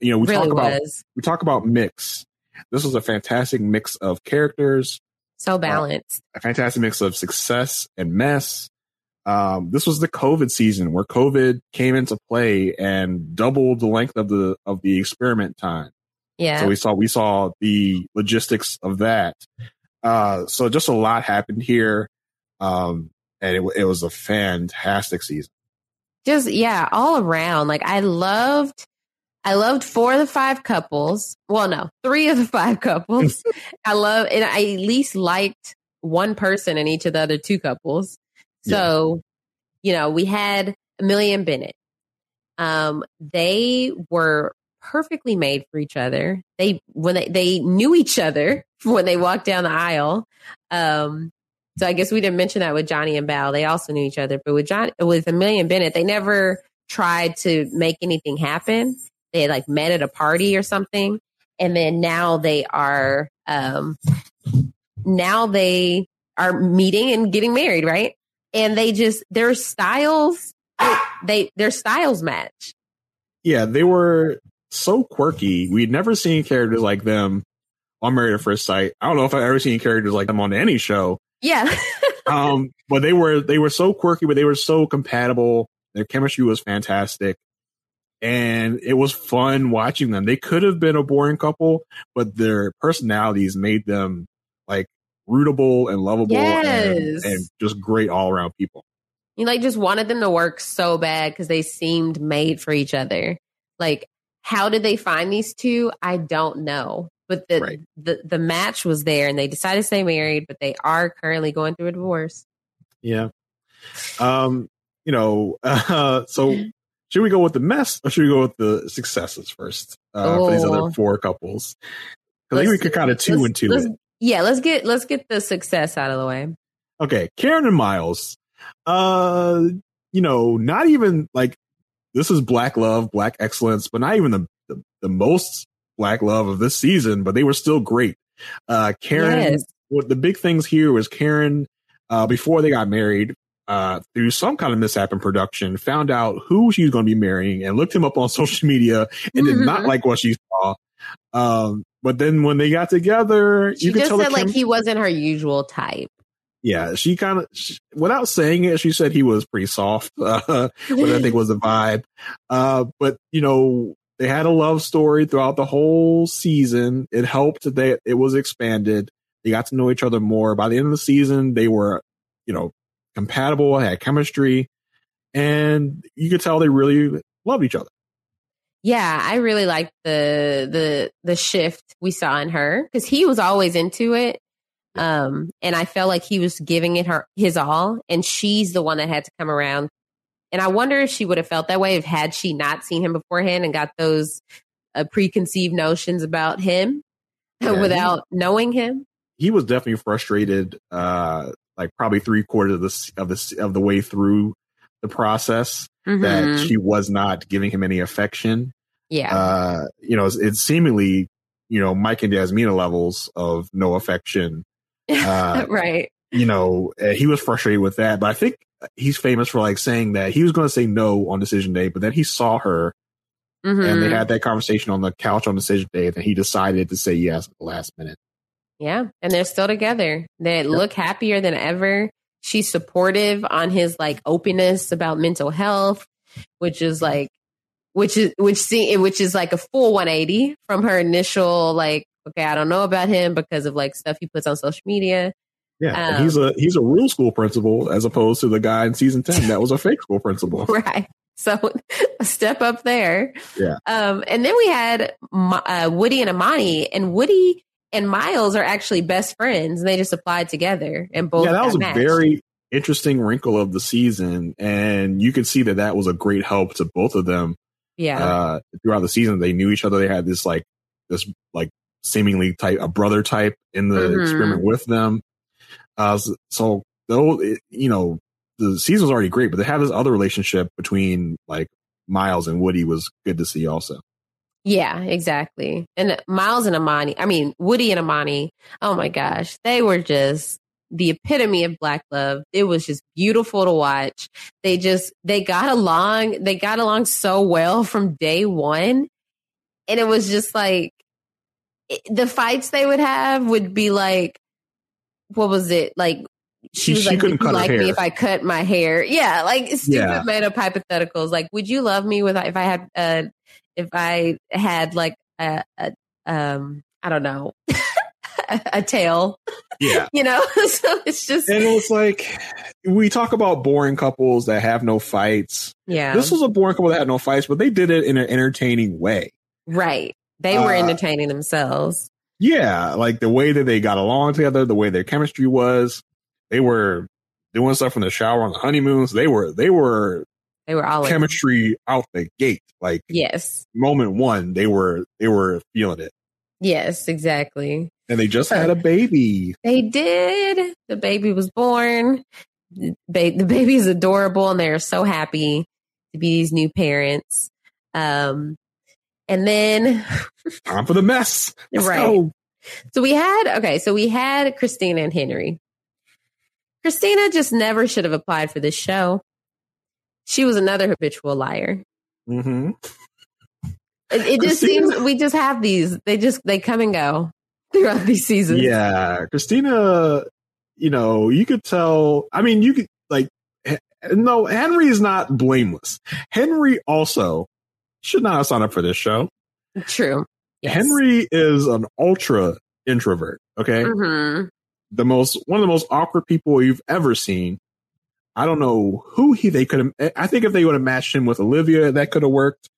You know, we Really talk about was. we talk about mix. This was a fantastic mix of characters, So balanced. a fantastic mix of success and mess. Um, this was the COVID season where COVID came into play and doubled the length of the of the experiment time. yeah. So we saw we saw the logistics of that. Uh, so just a lot happened here, um, and it, it was a fantastic season. just yeah, all around. Like I loved I loved four of the five couples. Well, no, three of the five couples. I love and I at least liked one person in each of the other two couples. So you know, we had Amelia and Bennett. Um, they were perfectly made for each other. They when they, they knew each other when they walked down the aisle. Um, so I guess we didn't mention that with Johnny and Val. They also knew each other, but with John with Amelia and Bennett, they never tried to make anything happen. They had like met at a party or something, and then now they are um, now they are meeting and getting married, right? And they just their styles they their styles match. Yeah, they were so quirky. We'd never seen characters like them on Married at First Sight. I don't know if I've ever seen characters like them on any show. Yeah. um, but they were they were so quirky, but they were so compatible. Their chemistry was fantastic. And it was fun watching them. They could have been a boring couple, but their personalities made them like rootable and lovable Yes. and, and just great all around people. You like just wanted them to work so bad because they seemed made for each other. Like, how did they find these two? I don't know. But the the the match was there, and they decided to stay married. But they are currently going through a divorce. Yeah. Um, you know, uh, so should we go with the mess or should we go with the successes first uh, for these Oh. other four couples? Because I think we could kind of two and two let's- it. Yeah, let's get let's get the success out of the way. Okay, Karen and Miles. Uh, you know, not even like this is black love, black excellence, but not even the the, the most black love of this season. But they were still great. Uh, Karen. Yes. What the big things here was Karen. Uh, before they got married, uh, through some kind of mishap in production, found out who she was going to be marrying and looked him up on social media and did not Mhm. like what she saw. Um, but then when they got together, She you could just tell said like chem- he wasn't her usual type. yeah, she kind of, without saying it, she said he was pretty soft, uh, which I think was the vibe. Uh, but you know, they had a love story throughout the whole season. It helped that they, it was expanded. They got to know each other more. By the end of the season, they were, you know, compatible, had chemistry, and you could tell they really loved each other. Yeah, I really liked the the the shift we saw in her because he was always into it. Um, and I felt like he was giving it her his all, and she's the one that had to come around. And I wonder if she would have felt that way if had she not seen him beforehand and got those uh, preconceived notions about him Yeah, without knowing him. he was definitely frustrated uh like probably three quarters of the of the of the way through the process that Mhm. she was not giving him any affection Yeah. uh you know it's, it's seemingly you know mike and jasmina levels of no affection uh right. you know he was frustrated with that but i think he's famous for like saying that he was going to say no on decision day but then he saw her and they Mhm. had that conversation on the couch on decision day and he decided to say yes at the last minute Yeah, and they're still together. They look happier than ever. She's supportive on his like openness about mental health, which is like, which is which see which is like a full 180 from her initial like, okay, I don't know about him because of like stuff he puts on social media. Yeah, Um, he's a he's a real school principal as opposed to the guy in season ten that was a fake school principal. right. So a step up there. Yeah, Um, and then we had uh, Woody and Amani, and Woody and Miles are actually best friends, and they just applied together and both. yeah, that was a matched. very interesting wrinkle of the season, and you could see that that was a great help to both of them. yeah. Uh, throughout the season, they knew each other. They had this like this like seemingly type a brother type in the Mhm. experiment with them. Uh, so, so though it, you know the season was already great, but they had this other relationship between like Miles and Woody was good to see also. Yeah, exactly. And Miles and Amani, I mean, Woody and Amani, oh my gosh, they were just the epitome of black love. It was just beautiful to watch. They just, they got along, they got along so well from day one. And it was just like, it- the fights they would have would be like, what was it? Like, she, She- was she like, couldn't would cut like me if I cut my hair? Yeah, like stupid Yeah. made up hypotheticals. Like, would you love me with if I had uh if I had like a, a um I don't know a tail, Yeah. you know? so it's just and it was like we talk about boring couples that have no fights. yeah, This was a boring couple that had no fights, but they did it in an entertaining way. right. They were Uh, entertaining themselves. Yeah, like the way that they got along together, the way their chemistry was, they were doing stuff in the shower on the honeymoons. They were they were They were all in. chemistry out the gate. Like Yes. moment one, they were they were feeling it, Yes, exactly. and they just had a baby. They did. The baby was born. The ba- the baby is adorable, and they're so happy to be these new parents. Um, and then Time for the mess. Let's right. go. So we had okay. So we had Christina and Henry. Christina just never should have applied for this show. She was another habitual liar. Mm-hmm. It, it just seems we just have these. They just they come and go throughout these seasons. Yeah, Christina. You know, you could tell. I mean, you could like. No, Henry is not blameless. Henry also should not have signed up for this show. True. Yes. Henry is an ultra introvert. Okay, Mhm. the most one of the most awkward people you've ever seen. I don't know who he they could have. I think if they would have matched him with Olivia, that could have worked.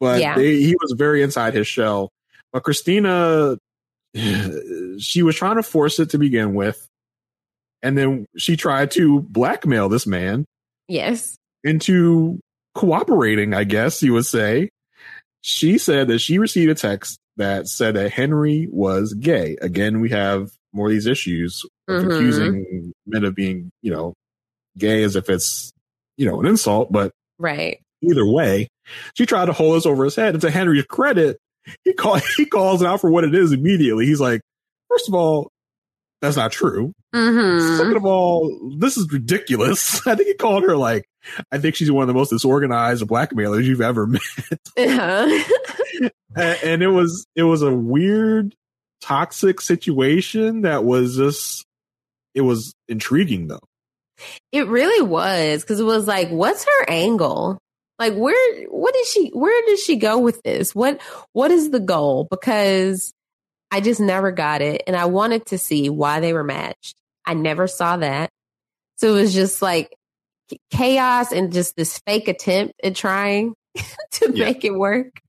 But Yeah. they, he was very inside his shell. But Christina, she was trying to force it to begin with, and then she tried to blackmail this man Yes. into cooperating, I guess you would say. She said that she received a text that said that Henry was gay. Again, we have more of these issues of Mhm. accusing men of being, you know, gay as if it's, you know, an insult. But Right. either way, she tried to hold us over his head. And to Henry's credit, he call, he calls it out for what it is immediately. He's like, first of all, that's not true. Mm-hmm. Second of all, this is ridiculous. I think he called her like, I think she's one of the most disorganized blackmailers you've ever met. Uh-huh. A- and it was it was a weird, toxic situation that was just it was intriguing though. It really was because it was like, what's her angle? Like, where, what is she, where does she go with this? What, what is the goal? Because I just never got it. And I wanted to see why they were matched. I never saw that. So it was just like chaos and just this fake attempt at trying to Yeah. make it work.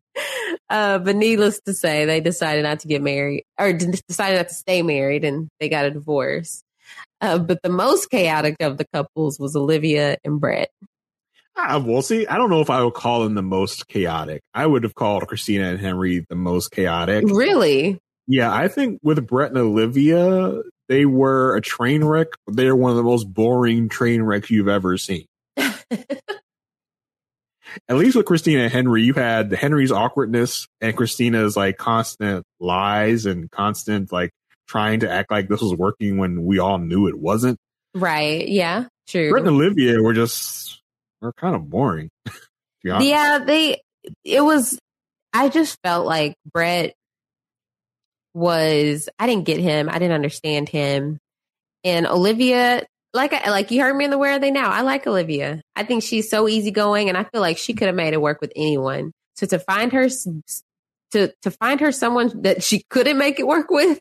Uh, but needless to say, they decided not to get married or decided not to stay married and they got a divorce. Uh, but the most chaotic of the couples was Olivia and Brett. We'll see, I don't know if I would call them the most chaotic. I would have called Christina and Henry the most chaotic. Really? Yeah, I think with Brett and Olivia, they were a train wreck. They're one of the most boring train wrecks you've ever seen. At least with Christina and Henry, you had Henry's awkwardness and Christina's like constant lies and constant like trying to act like this was working when we all knew it wasn't. Right. Yeah. True. Brett and Olivia were just were kind of boring. Yeah, they it was I just felt like Brett was I didn't get him. I didn't understand him. And Olivia, like I like you heard me in the where are they now? I like Olivia. I think she's so easygoing and I feel like she could have made it work with anyone. So to find her to to find her someone that she couldn't make it work with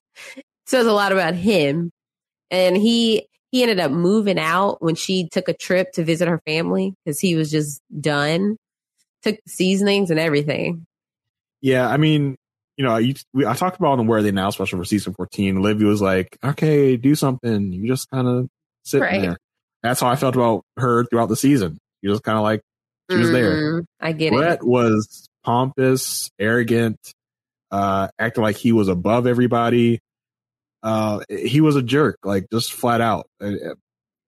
says a lot about him. And he he ended up moving out when she took a trip to visit her family because he was just done. Took the seasonings and everything. Yeah, I mean, you know, you, we, I talked about on the Where Are They Now special for season 14. Olivia was like, okay, do something. You just kind of sit Right. there. That's how I felt about her throughout the season. You just kind of like, she was there. Mm, I get it. Brett it. was pompous, arrogant, uh, acting like he was above everybody. Uh, he was a jerk, like just flat out. Uh, uh,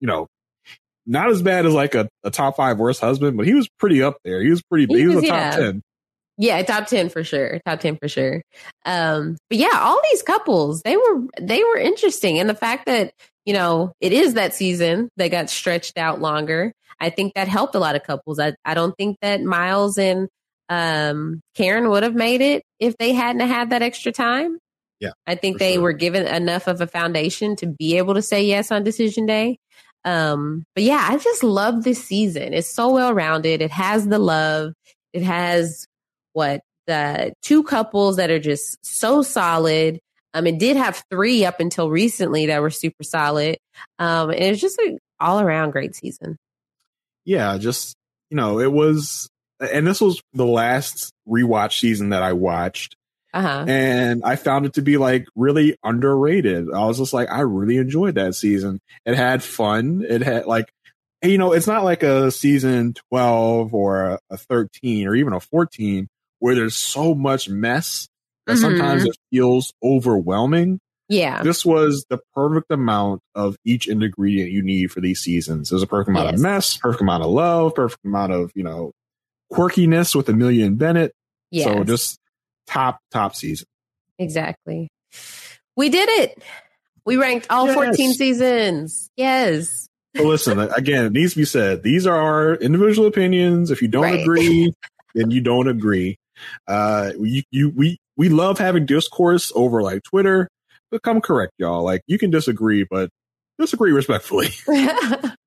you know, not as bad as like a, a top five worst husband, but he was pretty up there. He was pretty. He, He was, was, a top yeah. ten. Yeah, top ten for sure. Top ten for sure. Um, but yeah, all these couples, they were they were interesting. And the fact that, you know, it is that season, they got stretched out longer. I think that helped a lot of couples. I, I don't think that Miles and um Karen would have made it if they hadn't had that extra time. Yeah, I think they sure. were given enough of a foundation to be able to say yes on decision day. Um, but yeah, I just love this season. It's so well rounded. It has the love. It has what the two couples that are just so solid. Um, it did have three up until recently that were super solid. Um, and it's just an all around great season. yeah, just you know, it was, and this was the last rewatch season that I watched, Uh-huh. And I found it to be like really underrated. I was just like, I really enjoyed that season. It had fun. It had like, you know, it's not like a season 12 or a, a 13 or even a 14 where there's so much mess that Mhm. sometimes it feels overwhelming. Yeah. This was the perfect amount of each ingredient you need for these seasons. There's a perfect amount Yes. of mess, perfect amount of love, perfect amount of, you know, quirkiness with Amelia and Bennett. So just top, top season. Exactly. We did it. We ranked all 14 seasons. Yes. But listen, again, it needs to be said. These are our individual opinions. If you don't Right. agree, then you don't agree. Uh, you, you, we, we love having discourse over like Twitter, but come correct, y'all. Like you can disagree, but disagree respectfully.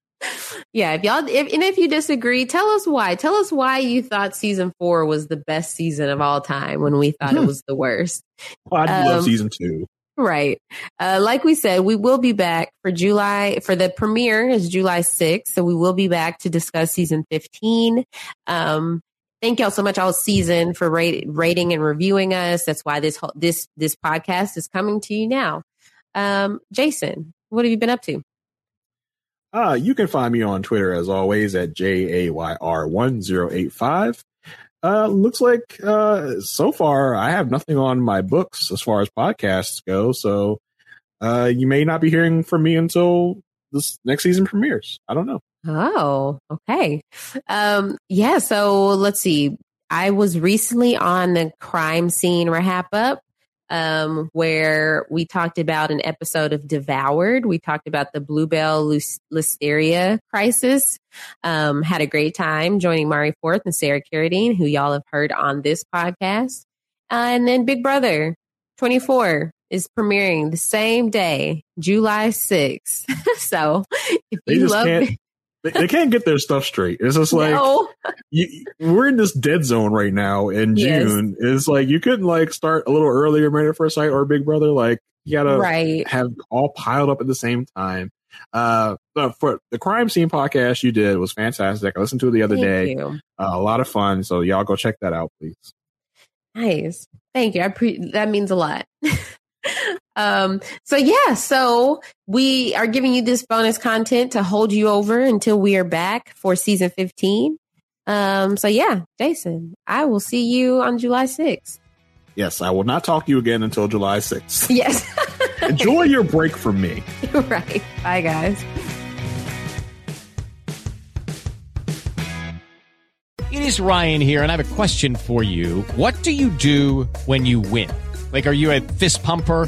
yeah. If y'all, if, and if you disagree, tell us why. Tell us why you thought season four was the best season of all time when we thought it was the worst. Well, I do love Um, season two. Right. Uh, like we said, we will be back for July, for the premiere is July 6th. So we will be back to discuss season 15. Um, thank y'all so much all season for rate, rating and reviewing us. That's why this, whole, this, this podcast is coming to you now. Um, Jason, what have you been up to? Uh, you can find me on Twitter as always at JAYR1085. Uh, looks like, uh, so far I have nothing on my books as far as podcasts go. So, uh, you may not be hearing from me until this next season premieres. I don't know. Oh, okay. Um, yeah. So let's see. I was recently on the crime scene wrap up, um, where we talked about an episode of Devoured. We talked about the Bluebell Listeria crisis. Um, had a great time joining Mari Forth and Sarah Carradine, who y'all have heard on this podcast. Uh, and then Big Brother 24 is premiering the same day, July 6th. so if They you love can't, they, they can't get their stuff straight. It's just like, no. you, we're in this dead zone right now in Yes. June. It's like you couldn't like start a little earlier, Married at First Sight or Big Brother. Like you gotta Right. have all piled up at the same time. Uh, but for the crime scene podcast you did was fantastic. I listened to it the other Thank day. Uh, a lot of fun. So y'all go check that out, please. Nice. Thank you. I pre- that means a lot. um so yeah, so we are giving you this bonus content to hold you over until we are back for season 15. Um so yeah, Jason, I will see you on July 6th. Yes, I will not talk to you again until July 6th. Yes. Enjoy your break from me. right. Bye guys. It is Ryan here, and I have a question for you. What do you do when you win? Like, are you a fist pumper?